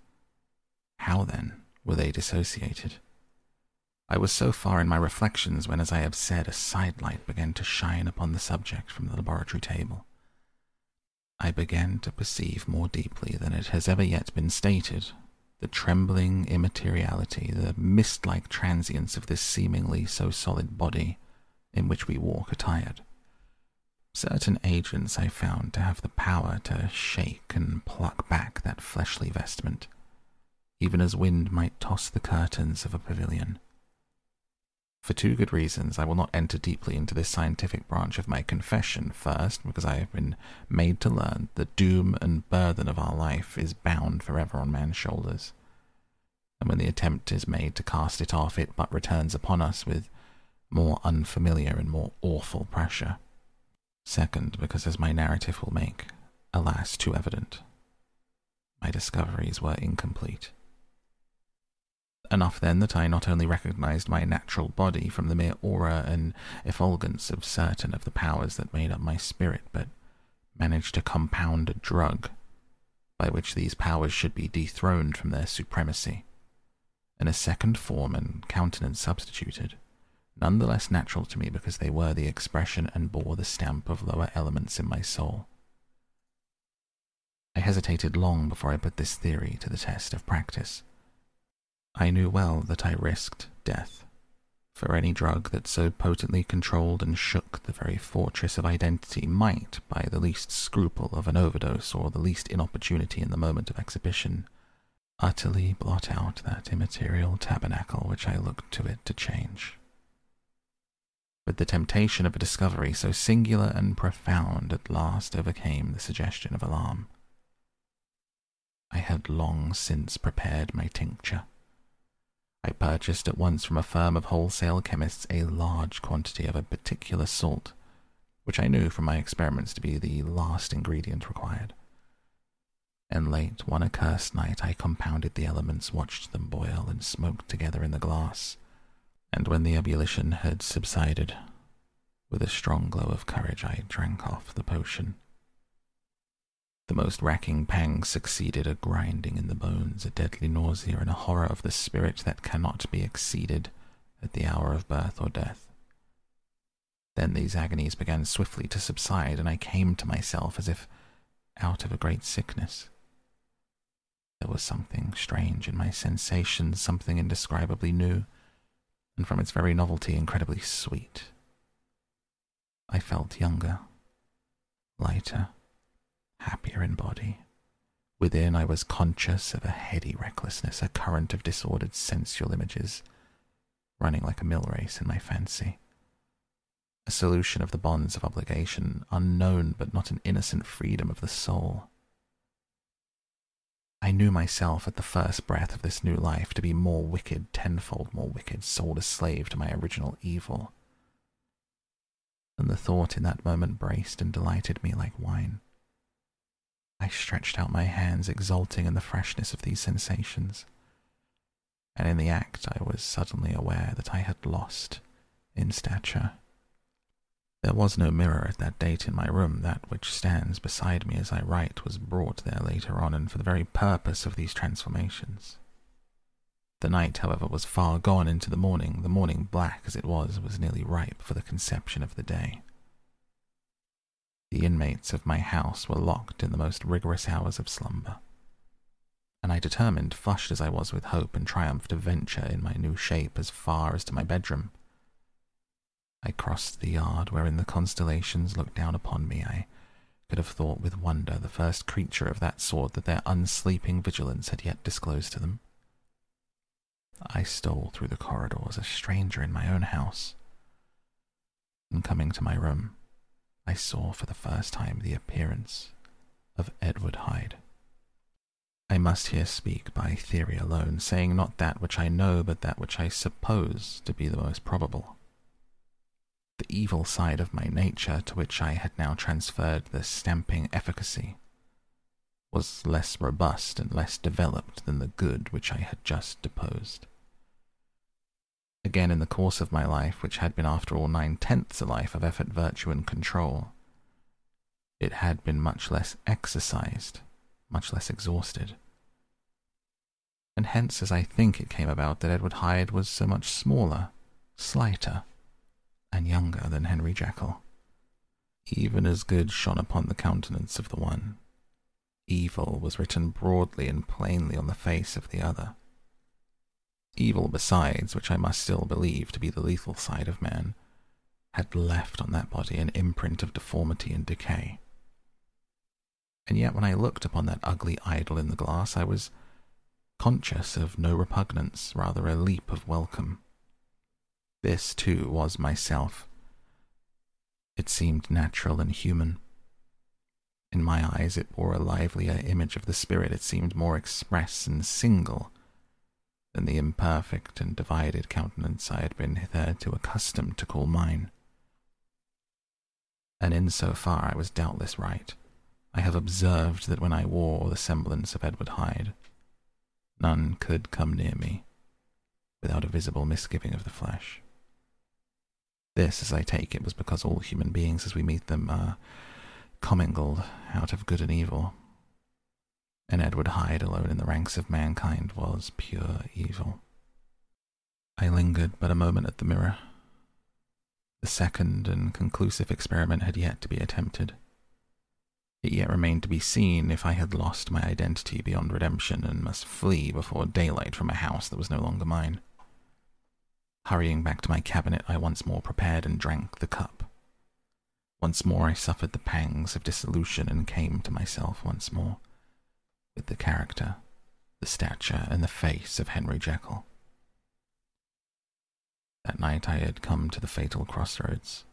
How, then, were they dissociated? I was so far in my reflections when, as I have said, a sidelight began to shine upon the subject from the laboratory table. I began to perceive more deeply than it has ever yet been stated the trembling immateriality, the mist like transience of this seemingly so solid body in which we walk attired. Certain agents I found to have the power to shake and pluck back that fleshly vestment, even as wind might toss the curtains of a pavilion. For two good reasons, I will not enter deeply into this scientific branch of my confession. First, because I have been made to learn the doom and burden of our life is bound forever on man's shoulders. And when the attempt is made to cast it off, it but returns upon us with more unfamiliar and more awful pressure. Second, because as my narrative will make, alas, too evident, my discoveries were incomplete. Enough then that I not only recognized my natural body from the mere aura and effulgence of certain of the powers that made up my spirit, but managed to compound a drug by which these powers should be dethroned from their supremacy, and a second form and countenance substituted none the less natural to me because they were the expression and bore the stamp of lower elements in my soul. I hesitated long before I put this theory to the test of practice. I knew well that I risked death, for any drug that so potently controlled and shook the very fortress of identity might, by the least scruple of an overdose or the least inopportunity in the moment of exhibition, utterly blot out that immaterial tabernacle which I looked to it to change but the temptation of a discovery so singular and profound at last overcame the suggestion of alarm. I had long since prepared my tincture. I purchased at once from a firm of wholesale chemists a large quantity of a particular salt, which I knew from my experiments to be the last ingredient required. And late one accursed night I compounded the elements, watched them boil, and smoke together in the glass and when the ebullition had subsided, with a strong glow of courage I drank off the potion. The most racking pang succeeded a grinding in the bones, a deadly nausea, and a horror of the spirit that cannot be exceeded at the hour of birth or death. Then these agonies began swiftly to subside, and I came to myself as if out of a great sickness. There was something strange in my sensations, something indescribably new and from its very novelty, incredibly sweet. I felt younger, lighter, happier in body. Within, I was conscious of a heady recklessness, a current of disordered sensual images running like a mill race in my fancy. A solution of the bonds of obligation, unknown but not an innocent freedom of the soul. I knew myself at the first breath of this new life to be more wicked, tenfold more wicked, sold a slave to my original evil. And the thought in that moment braced and delighted me like wine. I stretched out my hands, exulting in the freshness of these sensations. And in the act, I was suddenly aware that I had lost in stature. There was no mirror at that date in my room. That which stands beside me as I write was brought there later on, and for the very purpose of these transformations. The night, however, was far gone into the morning. The morning, black as it was, was nearly ripe for the conception of the day. The inmates of my house were locked in the most rigorous hours of slumber, and I determined, flushed as I was with hope and triumph, to venture in my new shape as far as to my bedroom. I crossed the yard wherein the constellations looked down upon me. I could have thought with wonder the first creature of that sort that their unsleeping vigilance had yet disclosed to them. I stole through the corridors, a stranger in my own house, and coming to my room, I saw for the first time the appearance of Edward Hyde. I must here speak by theory alone, saying not that which I know, but that which I suppose to be the most probable. The evil side of my nature, to which I had now transferred the stamping efficacy, was less robust and less developed than the good which I had just deposed. Again, in the course of my life, which had been after all nine tenths a life of effort, virtue, and control, it had been much less exercised, much less exhausted. And hence, as I think it came about that Edward Hyde was so much smaller, slighter, and younger than Henry Jekyll. Even as good shone upon the countenance of the one, evil was written broadly and plainly on the face of the other. Evil, besides, which I must still believe to be the lethal side of man, had left on that body an imprint of deformity and decay. And yet, when I looked upon that ugly idol in the glass, I was conscious of no repugnance, rather a leap of welcome. This, too, was myself. It seemed natural and human. In my eyes, it bore a livelier image of the spirit. It seemed more express and single than the imperfect and divided countenance I had been hitherto accustomed to call mine. And in so far I was doubtless right. I have observed that when I wore the semblance of Edward Hyde, none could come near me without a visible misgiving of the flesh. This, as I take it, was because all human beings as we meet them are commingled out of good and evil, and Edward Hyde alone in the ranks of mankind was pure evil. I lingered but a moment at the mirror. The second and conclusive experiment had yet to be attempted. It yet remained to be seen if I had lost my identity beyond redemption and must flee before daylight from a house that was no longer mine. Hurrying back to my cabinet, I once more prepared and drank the cup. Once more I suffered the pangs of dissolution and came to myself once more with the character, the stature, and the face of Henry Jekyll. That night I had come to the fatal crossroads.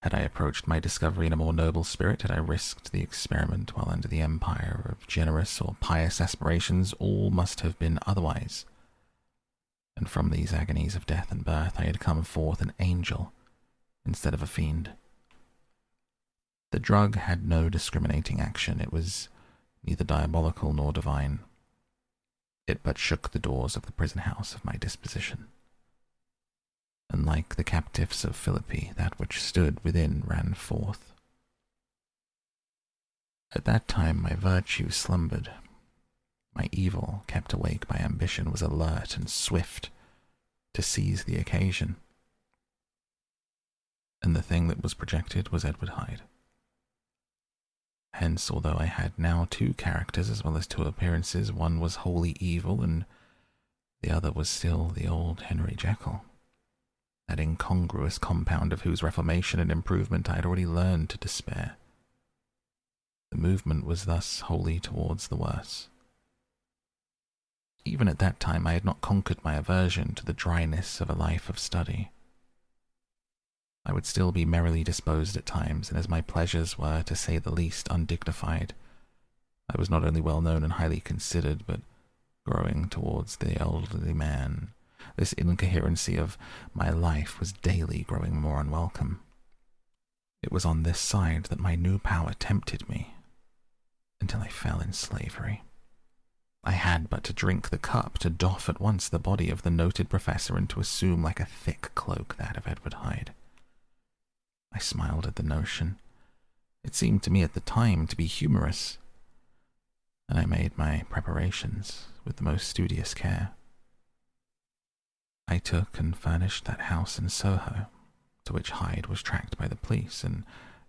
Had I approached my discovery in a more noble spirit, had I risked the experiment while under the empire of generous or pious aspirations, all must have been otherwise. And from these agonies of death and birth I had come forth an angel instead of a fiend. The drug had no discriminating action. It was neither diabolical nor divine. It but shook the doors of the prison house of my disposition. And like the captives of Philippi, that which stood within ran forth. At that time my virtue slumbered. My evil, kept awake by ambition, was alert and swift to seize the occasion. And the thing that was projected was Edward Hyde. Hence, although I had now two characters as well as two appearances, one was wholly evil and The other was still the old Henry Jekyll, that incongruous compound of whose reformation and improvement I had already learned to despair. The movement was thus wholly towards the worse. Even at that time, I had not conquered my aversion to the dryness of a life of study. I would still be merrily disposed at times, and as my pleasures were, to say the least, undignified, I was not only well known and highly considered, but growing towards the elderly man. This incoherency of my life was daily growing more unwelcome. It was on this side that my new power tempted me until I fell in slavery. I had but to drink the cup to doff at once the body of the noted professor and to assume like a thick cloak that of Edward Hyde. I smiled at the notion. It seemed to me at the time to be humorous, and I made my preparations with the most studious care. I took and furnished that house in Soho, to which Hyde was tracked by the police, and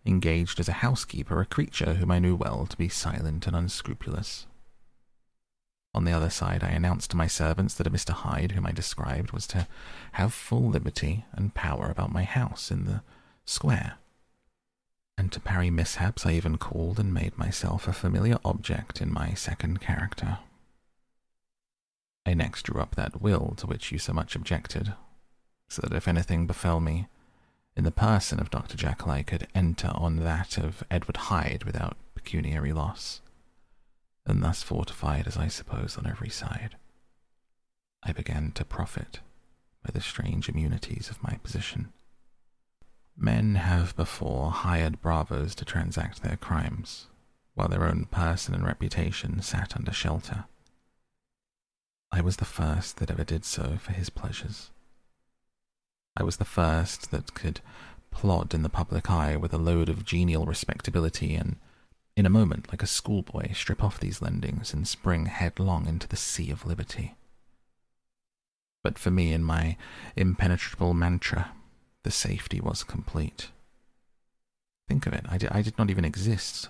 engaged as a housekeeper a creature whom I knew well to be silent and unscrupulous. On the other side, I announced to my servants that a Mr. Hyde, whom I described, was to have full liberty and power about my house in the square. And to parry mishaps, I even called and made myself a familiar object in my second character. I next drew up that will to which you so much objected, so that if anything befell me, in the person of Dr. Jekyll, I could enter on that of Edward Hyde without pecuniary loss and thus fortified as I suppose on every side, I began to profit by the strange immunities of my position. Men have before hired bravos to transact their crimes, while their own person and reputation sat under shelter. I was the first that ever did so for his pleasures. I was the first that could plod in the public eye with a load of genial respectability and in a moment, like a schoolboy, strip off these lendings and spring headlong into the sea of liberty. But for me, in my impenetrable mantra, the safety was complete. Think of it, I did, I did not even exist.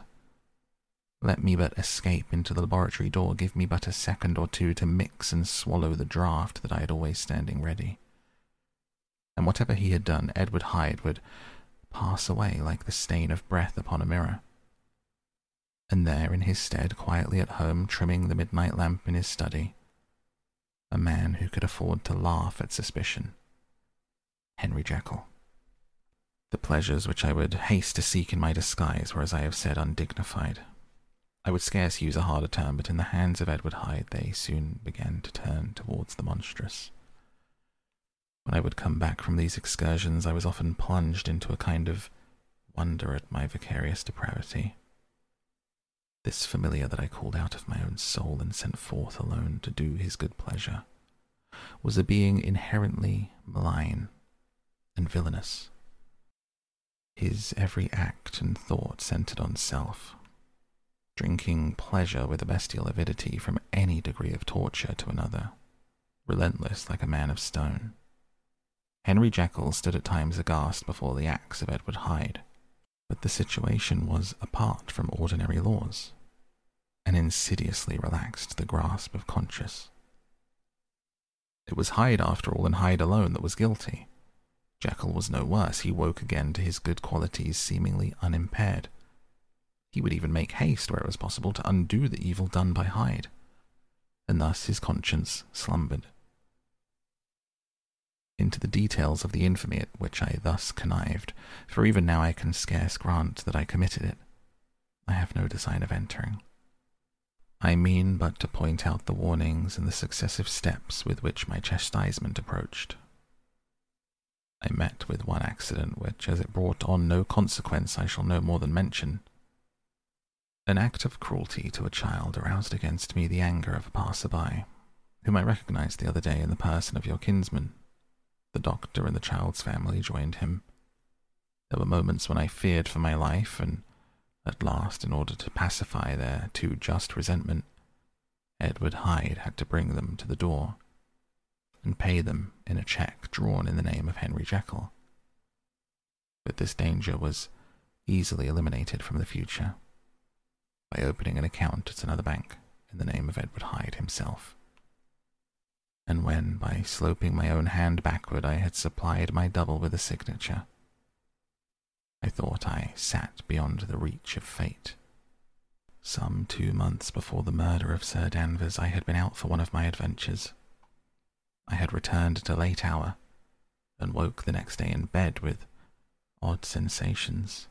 Let me but escape into the laboratory door, give me but a second or two to mix and swallow the draught that I had always standing ready. And whatever he had done, Edward Hyde would pass away like the stain of breath upon a mirror and there in his stead, quietly at home, trimming the midnight lamp in his study, a man who could afford to laugh at suspicion. Henry Jekyll. The pleasures which I would haste to seek in my disguise were, as I have said, undignified. I would scarce use a harder term, but in the hands of Edward Hyde they soon began to turn towards the monstrous. When I would come back from these excursions, I was often plunged into a kind of wonder at my vicarious depravity. This familiar that I called out of my own soul and sent forth alone to do his good pleasure was a being inherently malign and villainous. His every act and thought centered on self, drinking pleasure with a bestial avidity from any degree of torture to another, relentless like a man of stone. Henry Jekyll stood at times aghast before the acts of Edward Hyde, but the situation was apart from ordinary laws, and insidiously relaxed the grasp of conscience. It was Hyde, after all, and Hyde alone that was guilty. Jekyll was no worse. He woke again to his good qualities seemingly unimpaired. He would even make haste, where it was possible, to undo the evil done by Hyde, and thus his conscience slumbered into the details of the infamy at which I thus connived, for even now I can scarce grant that I committed it. I have no design of entering. I mean but to point out the warnings and the successive steps with which my chastisement approached. I met with one accident which, as it brought on no consequence, I shall no more than mention. An act of cruelty to a child aroused against me the anger of a passer-by, whom I recognized the other day in the person of your kinsman, the doctor and the child's family joined him. There were moments when I feared for my life, and at last, in order to pacify their too just resentment, Edward Hyde had to bring them to the door and pay them in a cheque drawn in the name of Henry Jekyll. But this danger was easily eliminated from the future by opening an account at another bank in the name of Edward Hyde himself. and when, by sloping my own hand backward, I had supplied my double with a signature, I thought I sat beyond the reach of fate. Some two months before the murder of Sir Danvers, I had been out for one of my adventures. I had returned at a late hour and woke the next day in bed with odd sensations.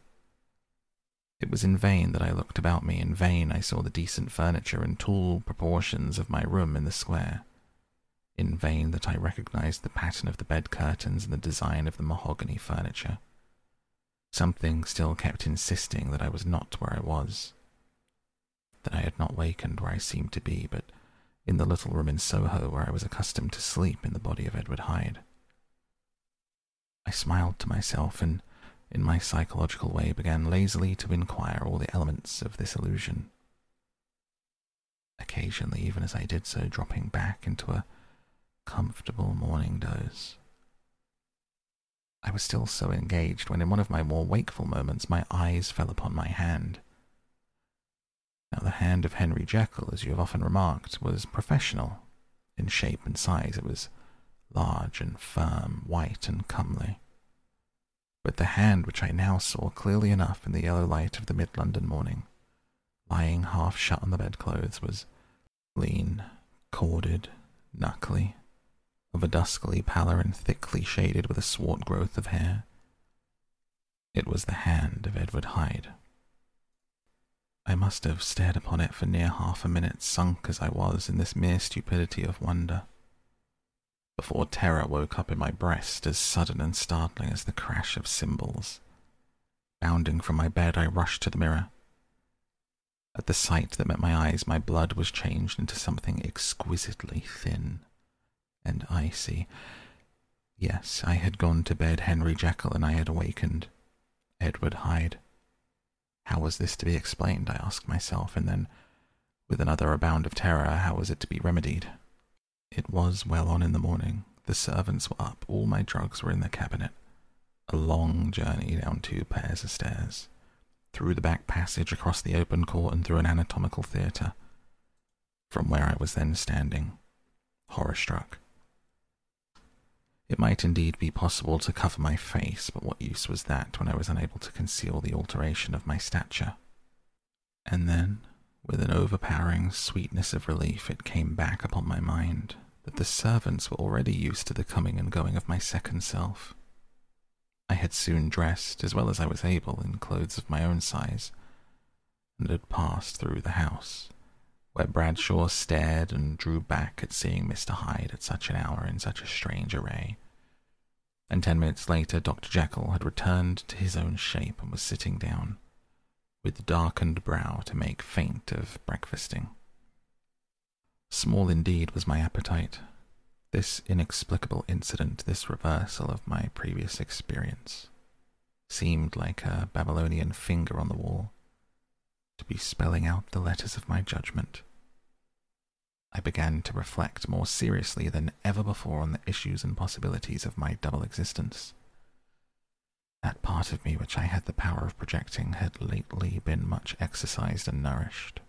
It was in vain that I looked about me, in vain I saw the decent furniture and tall proportions of my room in the square. In vain that I recognized the pattern of the bed curtains and the design of the mahogany furniture. Something still kept insisting that I was not where I was, that I had not wakened where I seemed to be, but in the little room in Soho where I was accustomed to sleep in the body of Edward Hyde. I smiled to myself and in my psychological way, began lazily to inquire all the elements of this illusion. Occasionally, even as I did so, dropping back into a comfortable morning doze. I was still so engaged when, in one of my more wakeful moments, my eyes fell upon my hand. Now, the hand of Henry Jekyll, as you have often remarked, was professional in shape and size. It was large and firm, white and comely but the hand which I now saw clearly enough in the yellow light of the mid London morning, lying half shut on the bedclothes, was lean, corded, knuckly, of a dusky pallor and thickly shaded with a swart growth of hair. It was the hand of Edward Hyde. I must have stared upon it for near half a minute, sunk as I was in this mere stupidity of wonder before terror woke up in my breast as sudden and startling as the crash of cymbals. Bounding from my bed, I rushed to the mirror. At the sight that met my eyes, my blood was changed into something exquisitely thin and icy. Yes, I had gone to bed Henry Jekyll and I had awakened Edward Hyde. How was this to be explained? I asked myself, and then, with another bound of terror, how was it to be remedied? It was well on in the morning. The servants were up. All my drugs were in the cabinet. A long journey down two pairs of stairs, through the back passage, across the open court, and through an anatomical theatre, from where I was then standing, horror struck. It might indeed be possible to cover my face, but what use was that when I was unable to conceal the alteration of my stature? And then, with an overpowering sweetness of relief, it came back upon my mind that the servants were already used to the coming and going of my second self. I had soon dressed, as well as I was able, in clothes of my own size, and had passed through the house, where Bradshaw stared and drew back at seeing Mr. Hyde at such an hour in such a strange array. And ten minutes later, Dr. Jekyll had returned to his own shape and was sitting down with darkened brow to make feint of breakfasting. Small indeed was my appetite. This inexplicable incident, this reversal of my previous experience, seemed like a Babylonian finger on the wall, to be spelling out the letters of my judgment. I began to reflect more seriously than ever before on the issues and possibilities of my double existence. That part of me which I had the power of projecting had lately been much exercised and nourished.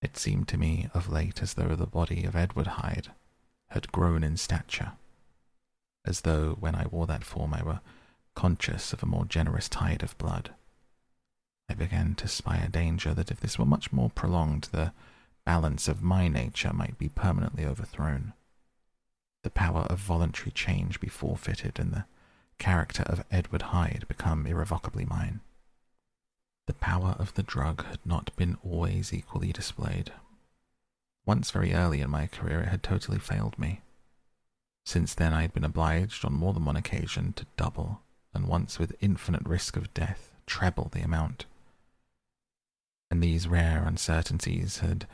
It seemed to me of late as though the body of Edward Hyde had grown in stature, as though when I wore that form I were conscious of a more generous tide of blood. I began to spy a danger that if this were much more prolonged, the balance of my nature might be permanently overthrown, the power of voluntary change be forfeited, and the character of Edward Hyde become irrevocably mine. The power of the drug had not been always equally displayed. Once very early in my career it had totally failed me. Since then I had been obliged on more than one occasion to double, and once with infinite risk of death, treble the amount. And these rare uncertainties had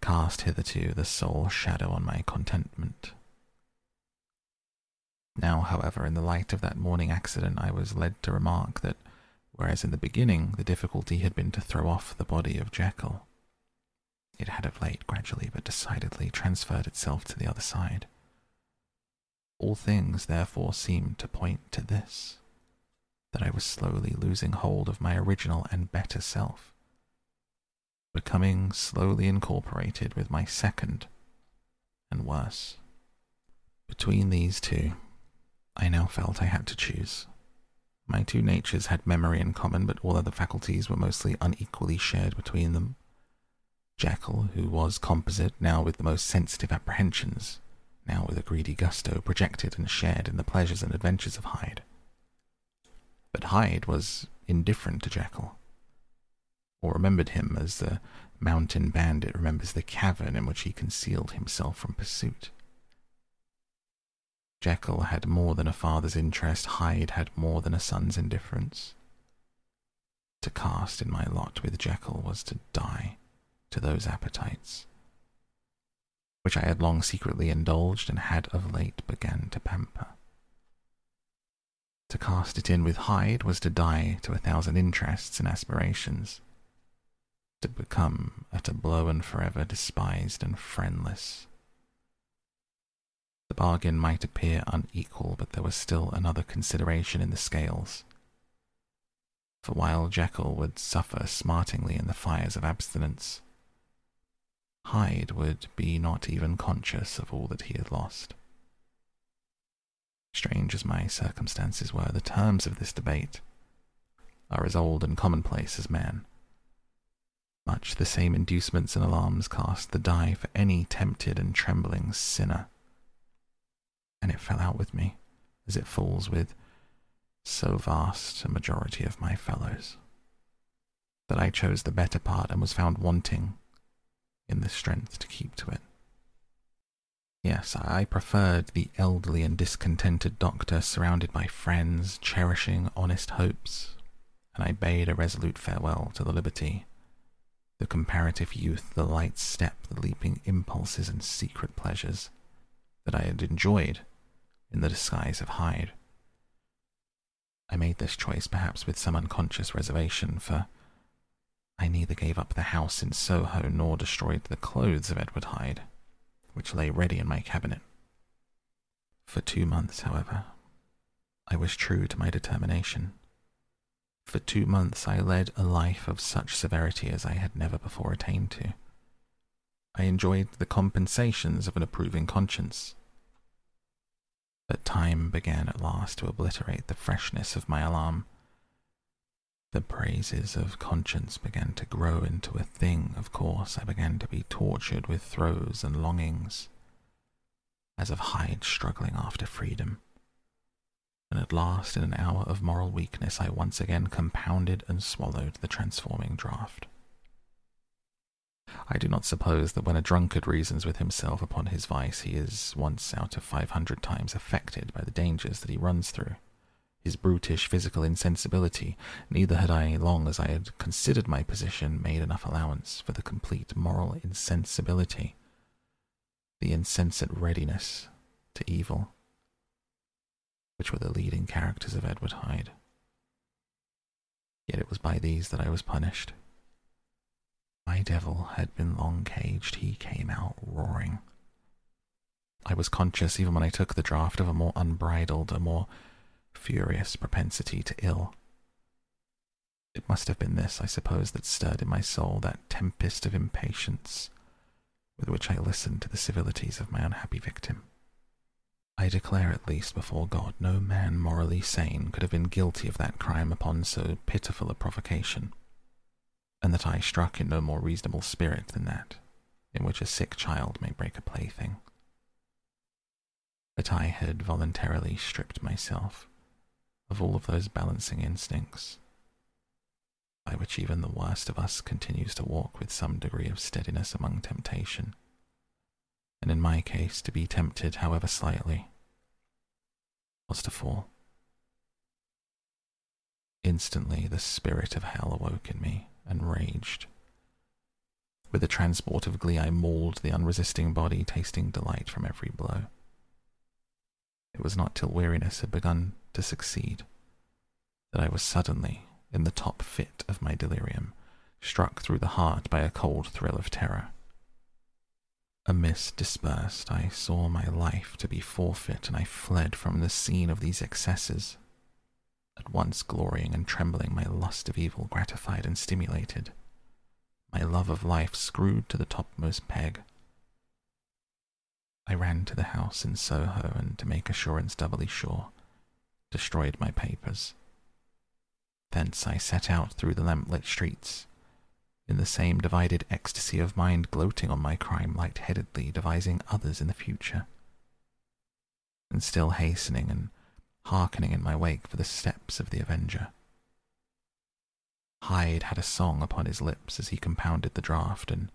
cast hitherto the sole shadow on my contentment. Now, however, in the light of that morning accident, I was led to remark that, whereas in the beginning the difficulty had been to throw off the body of Jekyll, it had of late gradually but decidedly transferred itself to the other side. All things therefore seemed to point to this that I was slowly losing hold of my original and better self, becoming slowly incorporated with my second and worse. Between these two, I now felt I had to choose. My two natures had memory in common, but all other faculties were mostly unequally shared between them. Jekyll, who was composite, now with the most sensitive apprehensions, now with a greedy gusto, projected and shared in the pleasures and adventures of Hyde. But Hyde was indifferent to Jekyll, or remembered him as the mountain bandit remembers the cavern in which he concealed himself from pursuit. Jekyll had more than a father's interest, Hyde had more than a son's indifference. To cast in my lot with Jekyll was to die to those appetites, which I had long secretly indulged and had of late begun to pamper. To cast it in with Hyde was to die to a thousand interests and aspirations, to become at a blow and forever despised and friendless. The bargain might appear unequal, but there was still another consideration in the scales. For while Jekyll would suffer smartingly in the fires of abstinence, Hyde would be not even conscious of all that he had lost. Strange as my circumstances were, the terms of this debate are as old and commonplace as man. Much the same inducements and alarms cast the die for any tempted and trembling sinner. And it fell out with me, as it falls with so vast a majority of my fellows, that I chose the better part and was found wanting in the strength to keep to it. Yes, I preferred the elderly and discontented doctor surrounded by friends, cherishing honest hopes, and I bade a resolute farewell to the liberty the comparative youth, the light step, the leaping impulses and secret pleasures that I had enjoyed in the disguise of Hyde. I made this choice perhaps with some unconscious reservation, for I neither gave up the house in Soho nor destroyed the clothes of Edward Hyde, which lay ready in my cabinet. For two months, however, I was true to my determination for two months I led a life of such severity as I had never before attained to. I enjoyed the compensations of an approving conscience. But time began at last to obliterate the freshness of my alarm. The praises of conscience began to grow into a thing, of course. I began to be tortured with throes and longings, as of Hyde struggling after freedom and at last, in an hour of moral weakness, I once again compounded and swallowed the transforming draught. I do not suppose that when a drunkard reasons with himself upon his vice, he is once out of five hundred times affected by the dangers that he runs through. His brutish physical insensibility, neither had I, long as I had considered my position, made enough allowance for the complete moral insensibility, the insensate readiness to evil which were the leading characters of Edward Hyde. Yet it was by these that I was punished. My devil had been long caged, he came out roaring. I was conscious, even when I took the draught, of a more unbridled, a more furious propensity to ill. It must have been this, I suppose, that stirred in my soul that tempest of impatience with which I listened to the civilities of my unhappy victim. I declare at least before God, no man morally sane could have been guilty of that crime upon so pitiful a provocation, and that I struck in no more reasonable spirit than that in which a sick child may break a plaything. That I had voluntarily stripped myself of all of those balancing instincts, by which even the worst of us continues to walk with some degree of steadiness among temptation and in my case, to be tempted, however slightly, was to fall. Instantly, the spirit of hell awoke in me and raged. With a transport of glee, I mauled the unresisting body, tasting delight from every blow. It was not till weariness had begun to succeed that I was suddenly, in the top fit of my delirium, struck through the heart by a cold thrill of terror. A mist dispersed. I saw my life to be forfeit, and I fled from the scene of these excesses. At once glorying and trembling, my lust of evil gratified and stimulated, my love of life screwed to the topmost peg. I ran to the house in Soho and, to make assurance doubly sure, destroyed my papers. Thence I set out through the lamplit streets, in the same divided ecstasy of mind, gloating on my crime light-headedly, devising others in the future, and still hastening and hearkening in my wake for the steps of the avenger. Hyde had a song upon his lips as he compounded the draught, and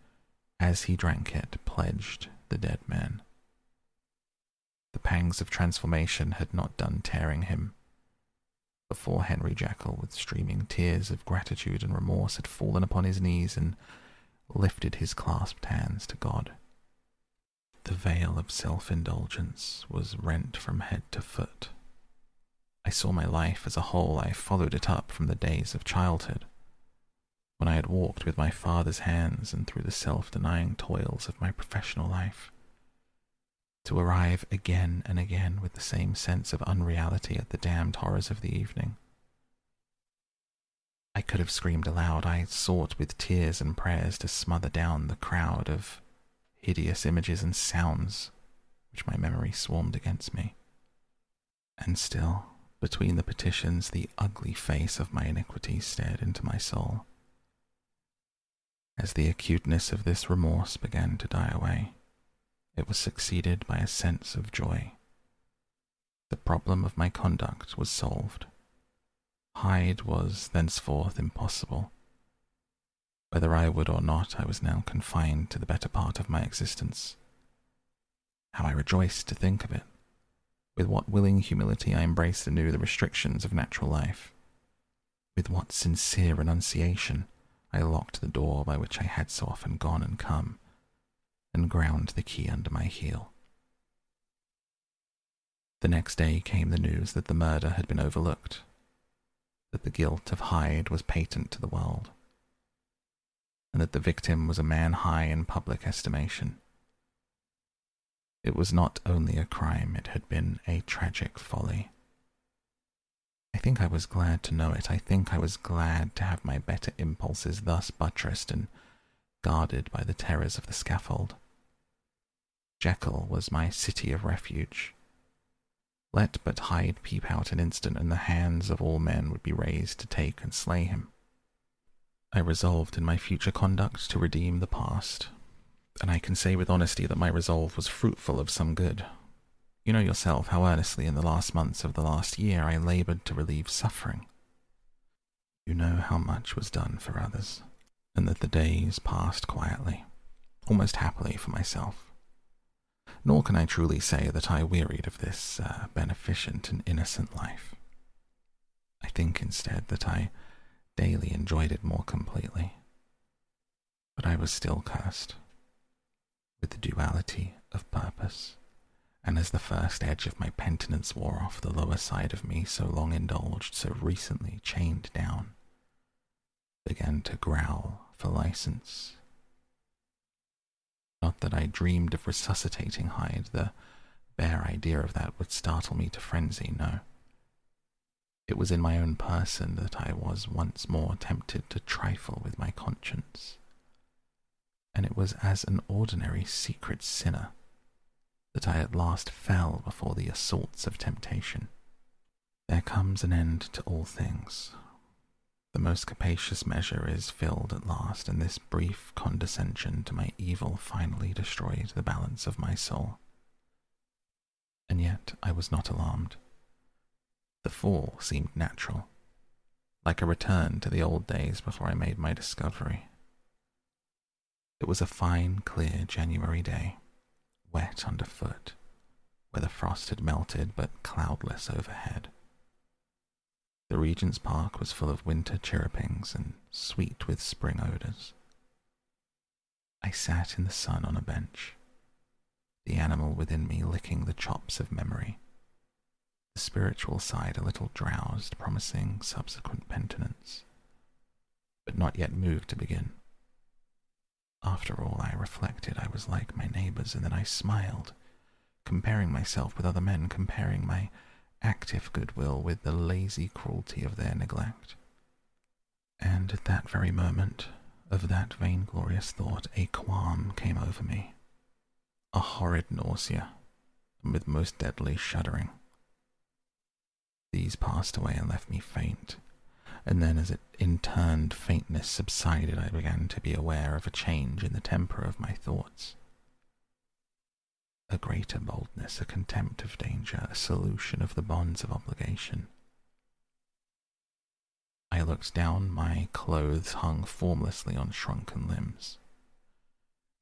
as he drank it, pledged the dead man. The pangs of transformation had not done tearing him. Before Henry Jekyll, with streaming tears of gratitude and remorse, had fallen upon his knees and lifted his clasped hands to God. The veil of self indulgence was rent from head to foot. I saw my life as a whole. I followed it up from the days of childhood, when I had walked with my father's hands and through the self denying toils of my professional life, to arrive again and again with the same sense of unreality at the damned horrors of the evening. I could have screamed aloud. I sought with tears and prayers to smother down the crowd of hideous images and sounds which my memory swarmed against me. And still, between the petitions, the ugly face of my iniquity stared into my soul. As the acuteness of this remorse began to die away, it was succeeded by a sense of joy. The problem of my conduct was solved. Hyde was thenceforth impossible. Whether I would or not, I was now confined to the better part of my existence. How I rejoiced to think of it! With what willing humility I embraced anew the restrictions of natural life. With what sincere renunciation I locked the door by which I had so often gone and come, and ground the key under my heel. The next day came the news that the murder had been overlooked, that the guilt of Hyde was patent to the world, and that the victim was a man high in public estimation. It was not only a crime, it had been a tragic folly. I think I was glad to know it. I think I was glad to have my better impulses thus buttressed and guarded by the terrors of the scaffold. Jekyll was my city of refuge. Let but Hyde peep out an instant, and the hands of all men would be raised to take and slay him. I resolved in my future conduct to redeem the past, and I can say with honesty that my resolve was fruitful of some good. You know yourself how earnestly in the last months of the last year I labored to relieve suffering. You know how much was done for others, and that the days passed quietly, almost happily for myself. Nor can I truly say that I wearied of this uh, beneficent and innocent life. I think instead that I daily enjoyed it more completely. But I was still cursed with the duality of purpose and as the first edge of my penitence wore off, the lower side of me, so long indulged, so recently chained down, began to growl for license. Not that I dreamed of resuscitating Hyde, the bare idea of that would startle me to frenzy, no. It was in my own person that I was once more tempted to trifle with my conscience, and it was as an ordinary secret sinner that I at last fell before the assaults of temptation. There comes an end to all things. The most capacious measure is filled at last, and this brief condescension to my evil finally destroyed the balance of my soul. And yet I was not alarmed. The fall seemed natural, like a return to the old days before I made my discovery. It was a fine, clear January day wet underfoot, where the frost had melted but cloudless overhead. The Regent's Park was full of winter chirrupings and sweet with spring odors. I sat in the sun on a bench, the animal within me licking the chops of memory, the spiritual side a little drowsed, promising subsequent penitence, but not yet moved to begin. After all, I reflected I was like my neighbors, and then I smiled, comparing myself with other men, comparing my active goodwill with the lazy cruelty of their neglect. And at that very moment of that vainglorious thought, a qualm came over me. a horrid nausea, and with most deadly shuddering. These passed away and left me faint, and then as it in turned faintness subsided, I began to be aware of a change in the temper of my thoughts. A greater boldness, a contempt of danger, a solution of the bonds of obligation. I looked down, my clothes hung formlessly on shrunken limbs.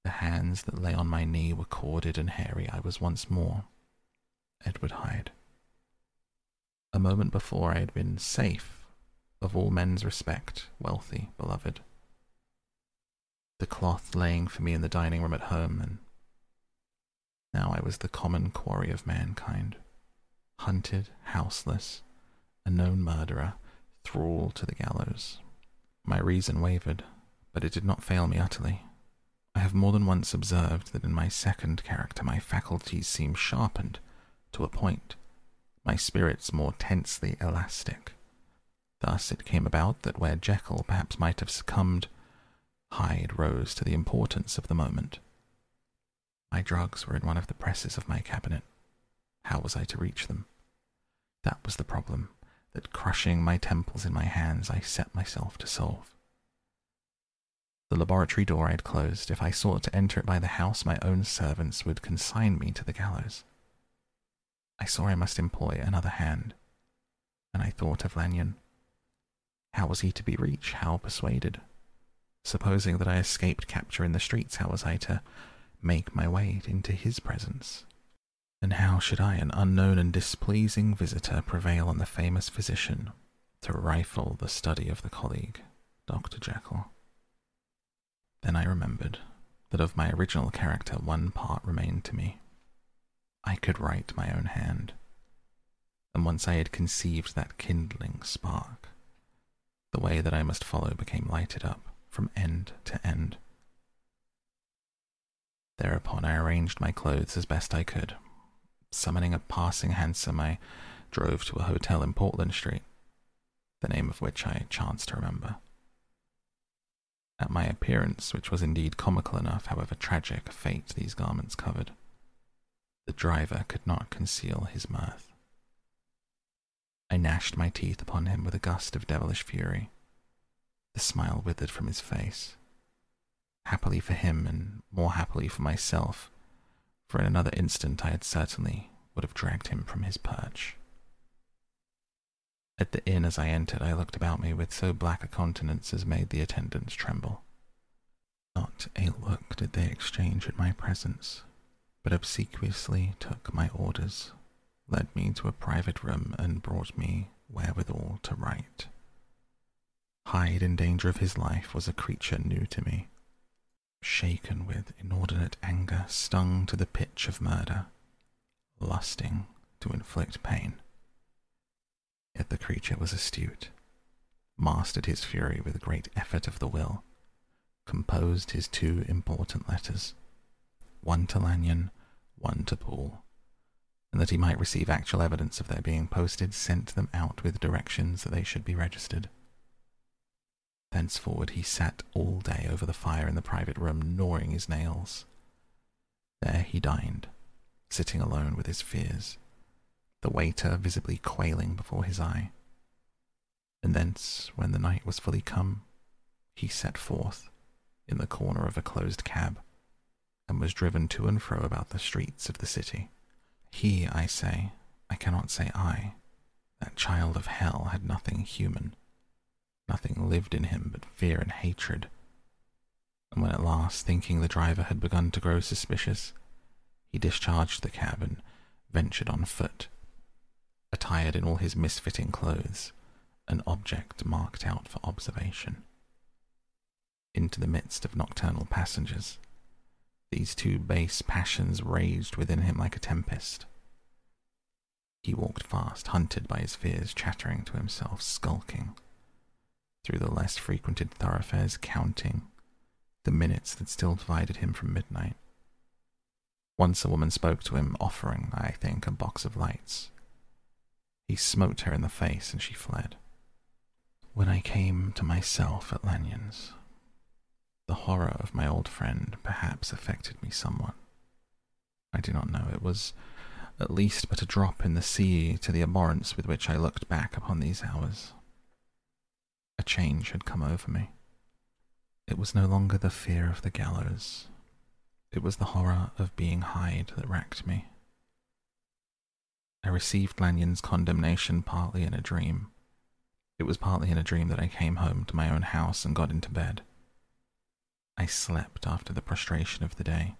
The hands that lay on my knee were corded and hairy. I was once more Edward Hyde. A moment before I had been safe, of all men's respect, wealthy, beloved. The cloth laying for me in the dining room at home, and now I was the common quarry of mankind, hunted, houseless, a known murderer, thrall to the gallows. My reason wavered, but it did not fail me utterly. I have more than once observed that in my second character my faculties seem sharpened to a point, my spirits more tensely elastic. Thus it came about that where Jekyll perhaps might have succumbed, Hyde rose to the importance of the moment. My drugs were in one of the presses of my cabinet. How was I to reach them? That was the problem that, crushing my temples in my hands, I set myself to solve. The laboratory door I had closed. If I sought to enter it by the house, my own servants would consign me to the gallows. I saw I must employ another hand, and I thought of Lanyon. How was he to be reached? How persuaded? Supposing that I escaped capture in the streets, how was I to make my way into his presence? And how should I, an unknown and displeasing visitor, prevail on the famous physician to rifle the study of the colleague, Dr. Jekyll? Then I remembered that of my original character one part remained to me. I could write my own hand. And once I had conceived that kindling spark, the way that I must follow became lighted up from end to end. Thereupon I arranged my clothes as best I could. Summoning a passing hansom, I drove to a hotel in Portland Street, the name of which I chanced to remember. At my appearance, which was indeed comical enough, however tragic a fate these garments covered, the driver could not conceal his mirth. I gnashed my teeth upon him with a gust of devilish fury. The smile withered from his face. Happily for him, and more happily for myself, for in another instant I had certainly would have dragged him from his perch. At the inn as I entered, I looked about me with so black a countenance as made the attendants tremble. Not a look did they exchange at my presence, but obsequiously took my orders, led me to a private room, and brought me wherewithal to write. Hyde in danger of his life was a creature new to me. Shaken with inordinate anger, stung to the pitch of murder, lusting to inflict pain. Yet the creature was astute, mastered his fury with a great effort of the will, composed his two important letters, one to Lanyon, one to Poole, and that he might receive actual evidence of their being posted, sent them out with directions that they should be registered. Thenceforward he sat all day over the fire in the private room, gnawing his nails. There he dined, sitting alone with his fears, the waiter visibly quailing before his eye. And thence, when the night was fully come, he set forth in the corner of a closed cab, and was driven to and fro about the streets of the city. He, I say, I cannot say I, that child of hell had nothing human, nothing lived in him but fear and hatred. And when at last, thinking the driver had begun to grow suspicious, he discharged the cab and ventured on foot attired in all his misfitting clothes, an object marked out for observation. Into the midst of nocturnal passengers, these two base passions raged within him like a tempest. He walked fast, hunted by his fears, chattering to himself, skulking through the less frequented thoroughfares, counting the minutes that still divided him from midnight. Once a woman spoke to him, offering, I think, a box of lights. He smote her in the face and she fled. When I came to myself at Lanyon's, the horror of my old friend perhaps affected me somewhat. I do not know. It was at least but a drop in the sea to the abhorrence with which I looked back upon these hours. A change had come over me. It was no longer the fear of the gallows. It was the horror of being Hyde that racked me. I received Lanyon's condemnation partly in a dream. It was partly in a dream that I came home to my own house and got into bed. I slept after the prostration of the day,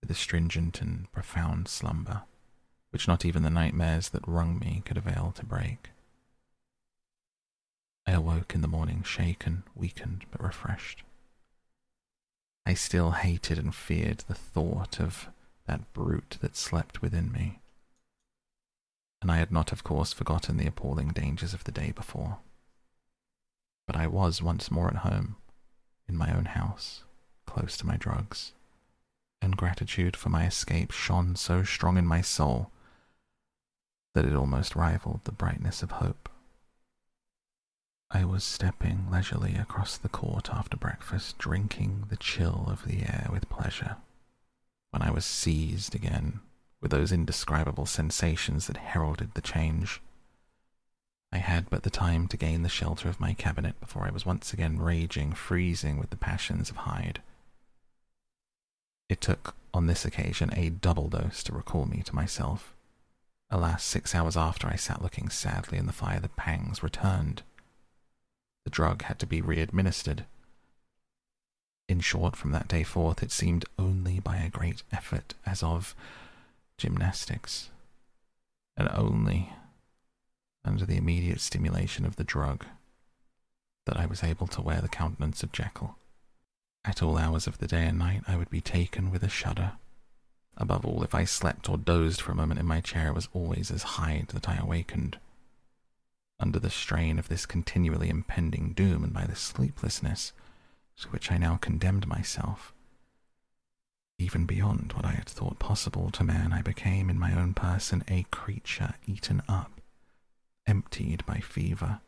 with a stringent and profound slumber, which not even the nightmares that wrung me could avail to break. I awoke in the morning shaken, weakened, but refreshed. I still hated and feared the thought of that brute that slept within me. And I had not, of course, forgotten the appalling dangers of the day before. But I was once more at home, in my own house, close to my drugs, and gratitude for my escape shone so strong in my soul that it almost rivaled the brightness of hope. I was stepping leisurely across the court after breakfast, drinking the chill of the air with pleasure, when I was seized again with those indescribable sensations that heralded the change. I had but the time to gain the shelter of my cabinet before I was once again raging, freezing with the passions of Hyde. It took, on this occasion, a double dose to recall me to myself. Alas, six hours after I sat looking sadly in the fire, the pangs returned. The drug had to be re-administered. In short, from that day forth, it seemed only by a great effort, as of gymnastics, and only under the immediate stimulation of the drug that I was able to wear the countenance of Jekyll. At all hours of the day and night, I would be taken with a shudder. Above all, if I slept or dozed for a moment in my chair, it was always as Hyde that I awakened under the strain of this continually impending doom and by the sleeplessness to which I now condemned myself. Even beyond what I had thought possible to man, I became in my own person a creature eaten up, emptied by fever,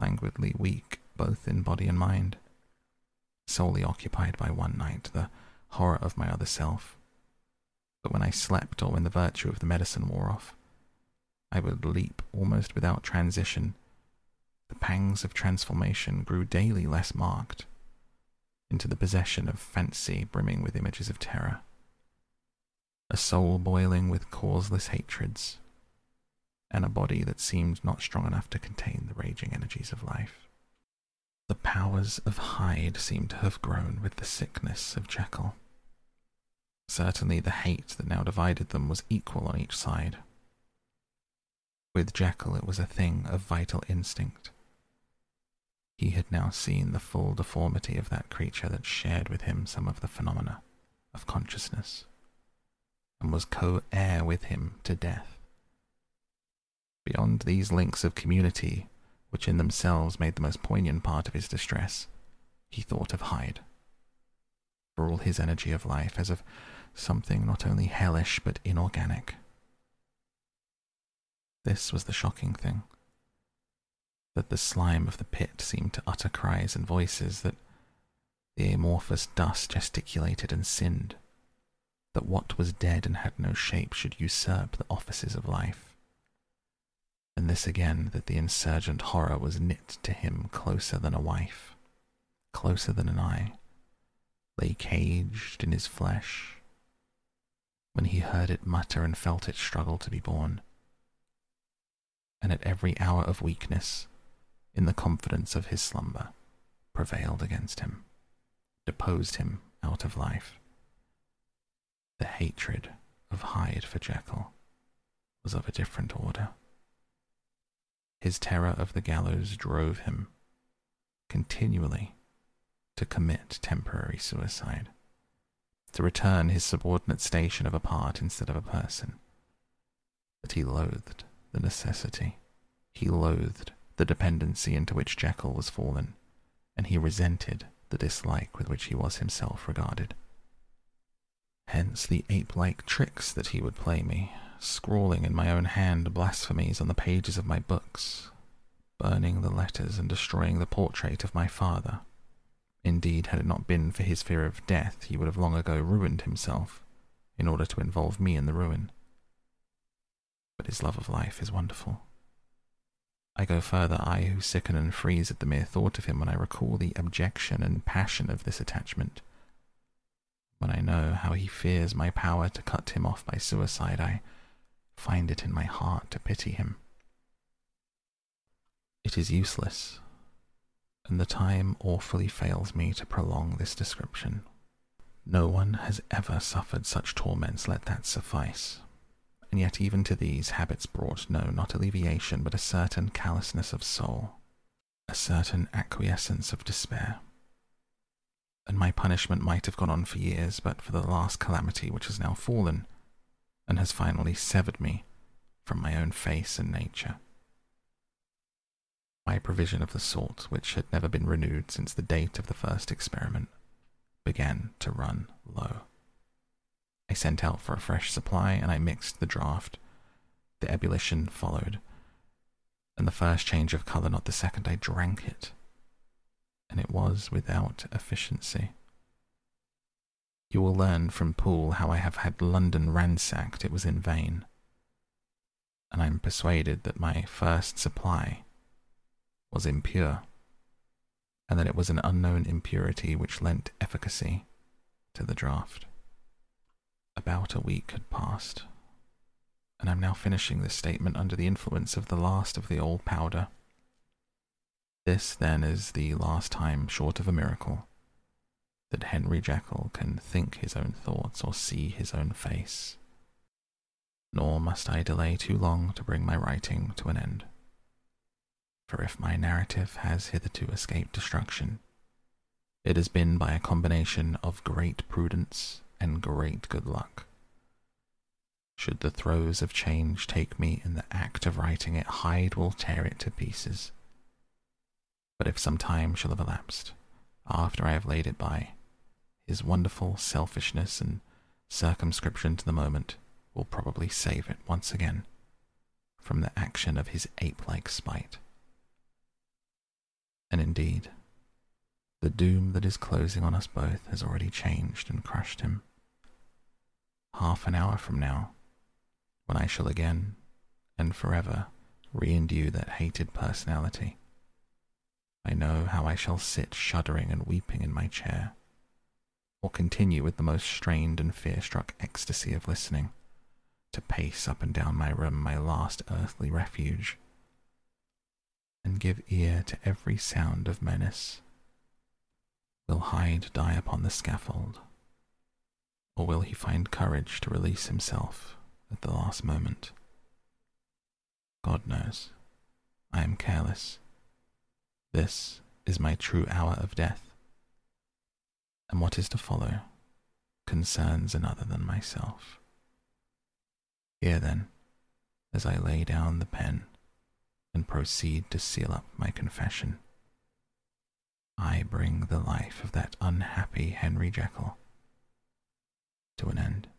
languidly weak both in body and mind, solely occupied by one night, the horror of my other self. But when I slept or when the virtue of the medicine wore off, I would leap almost without transition. The pangs of transformation grew daily less marked, into the possession of fancy brimming with images of terror, a soul boiling with causeless hatreds, and a body that seemed not strong enough to contain the raging energies of life. The powers of Hyde seemed to have grown with the sickness of Jekyll. Certainly the hate that now divided them was equal on each side. With Jekyll, it was a thing of vital instinct. He had now seen the full deformity of that creature that shared with him some of the phenomena of consciousness, and was co heir with him to death. Beyond these links of community, which in themselves made the most poignant part of his distress, he thought of Hyde. For all his energy of life, as of something not only hellish but inorganic this was the shocking thing. That the slime of the pit seemed to utter cries and voices, that the amorphous dust gesticulated and sinned, that what was dead and had no shape should usurp the offices of life. And this again, that the insurgent horror was knit to him closer than a wife, closer than an eye, lay caged in his flesh. When he heard it mutter and felt it struggle to be born, and at every hour of weakness, in the confidence of his slumber, prevailed against him, deposed him out of life. The hatred of Hyde for Jekyll was of a different order. His terror of the gallows drove him continually to commit temporary suicide, to return his subordinate station of a part instead of a person. But he loathed the necessity. He loathed the dependency into which Jekyll was fallen, and he resented the dislike with which he was himself regarded. Hence the ape-like tricks that he would play me, scrawling in my own hand blasphemies on the pages of my books, burning the letters and destroying the portrait of my father. Indeed, had it not been for his fear of death, he would have long ago ruined himself, in order to involve me in the ruin. But his love of life is wonderful. I go further, I who sicken and freeze at the mere thought of him when I recall the abjection and passion of this attachment. When I know how he fears my power to cut him off by suicide, I find it in my heart to pity him. It is useless, and the time awfully fails me to prolong this description. No one has ever suffered such torments, let that suffice. And yet, even to these, habits brought no, not alleviation, but a certain callousness of soul, a certain acquiescence of despair. And my punishment might have gone on for years, but for the last calamity which has now fallen, and has finally severed me from my own face and nature. My provision of the salt, which had never been renewed since the date of the first experiment, began to run low. I sent out for a fresh supply and I mixed the draught. The ebullition followed, and the first change of colour, not the second, I drank it, and it was without efficiency. You will learn from Poole how I have had London ransacked, it was in vain. And I am persuaded that my first supply was impure, and that it was an unknown impurity which lent efficacy to the draught. About a week had passed, and I'm now finishing this statement under the influence of the last of the old powder. This, then, is the last time, short of a miracle, that Henry Jekyll can think his own thoughts or see his own face. Nor must I delay too long to bring my writing to an end for if my narrative has hitherto escaped destruction, it has been by a combination of great prudence and great good luck. Should the throes of change take me in the act of writing it, Hyde will tear it to pieces. But if some time shall have elapsed, after I have laid it by, his wonderful selfishness and circumscription to the moment will probably save it once again from the action of his ape like spite. And indeed, the doom that is closing on us both has already changed and crushed him. Half an hour from now, when I shall again and forever re-endue that hated personality, I know how I shall sit shuddering and weeping in my chair, or continue with the most strained and fear-struck ecstasy of listening, to pace up and down my room, my last earthly refuge, and give ear to every sound of menace? Will Hyde die upon the scaffold? Or will he find courage to release himself at the last moment? God knows. I am careless. This is my true hour of death. And what is to follow concerns another than myself. Here then, as I lay down the pen, and proceed to seal up my confession. I bring the life of that unhappy Henry Jekyll to an end.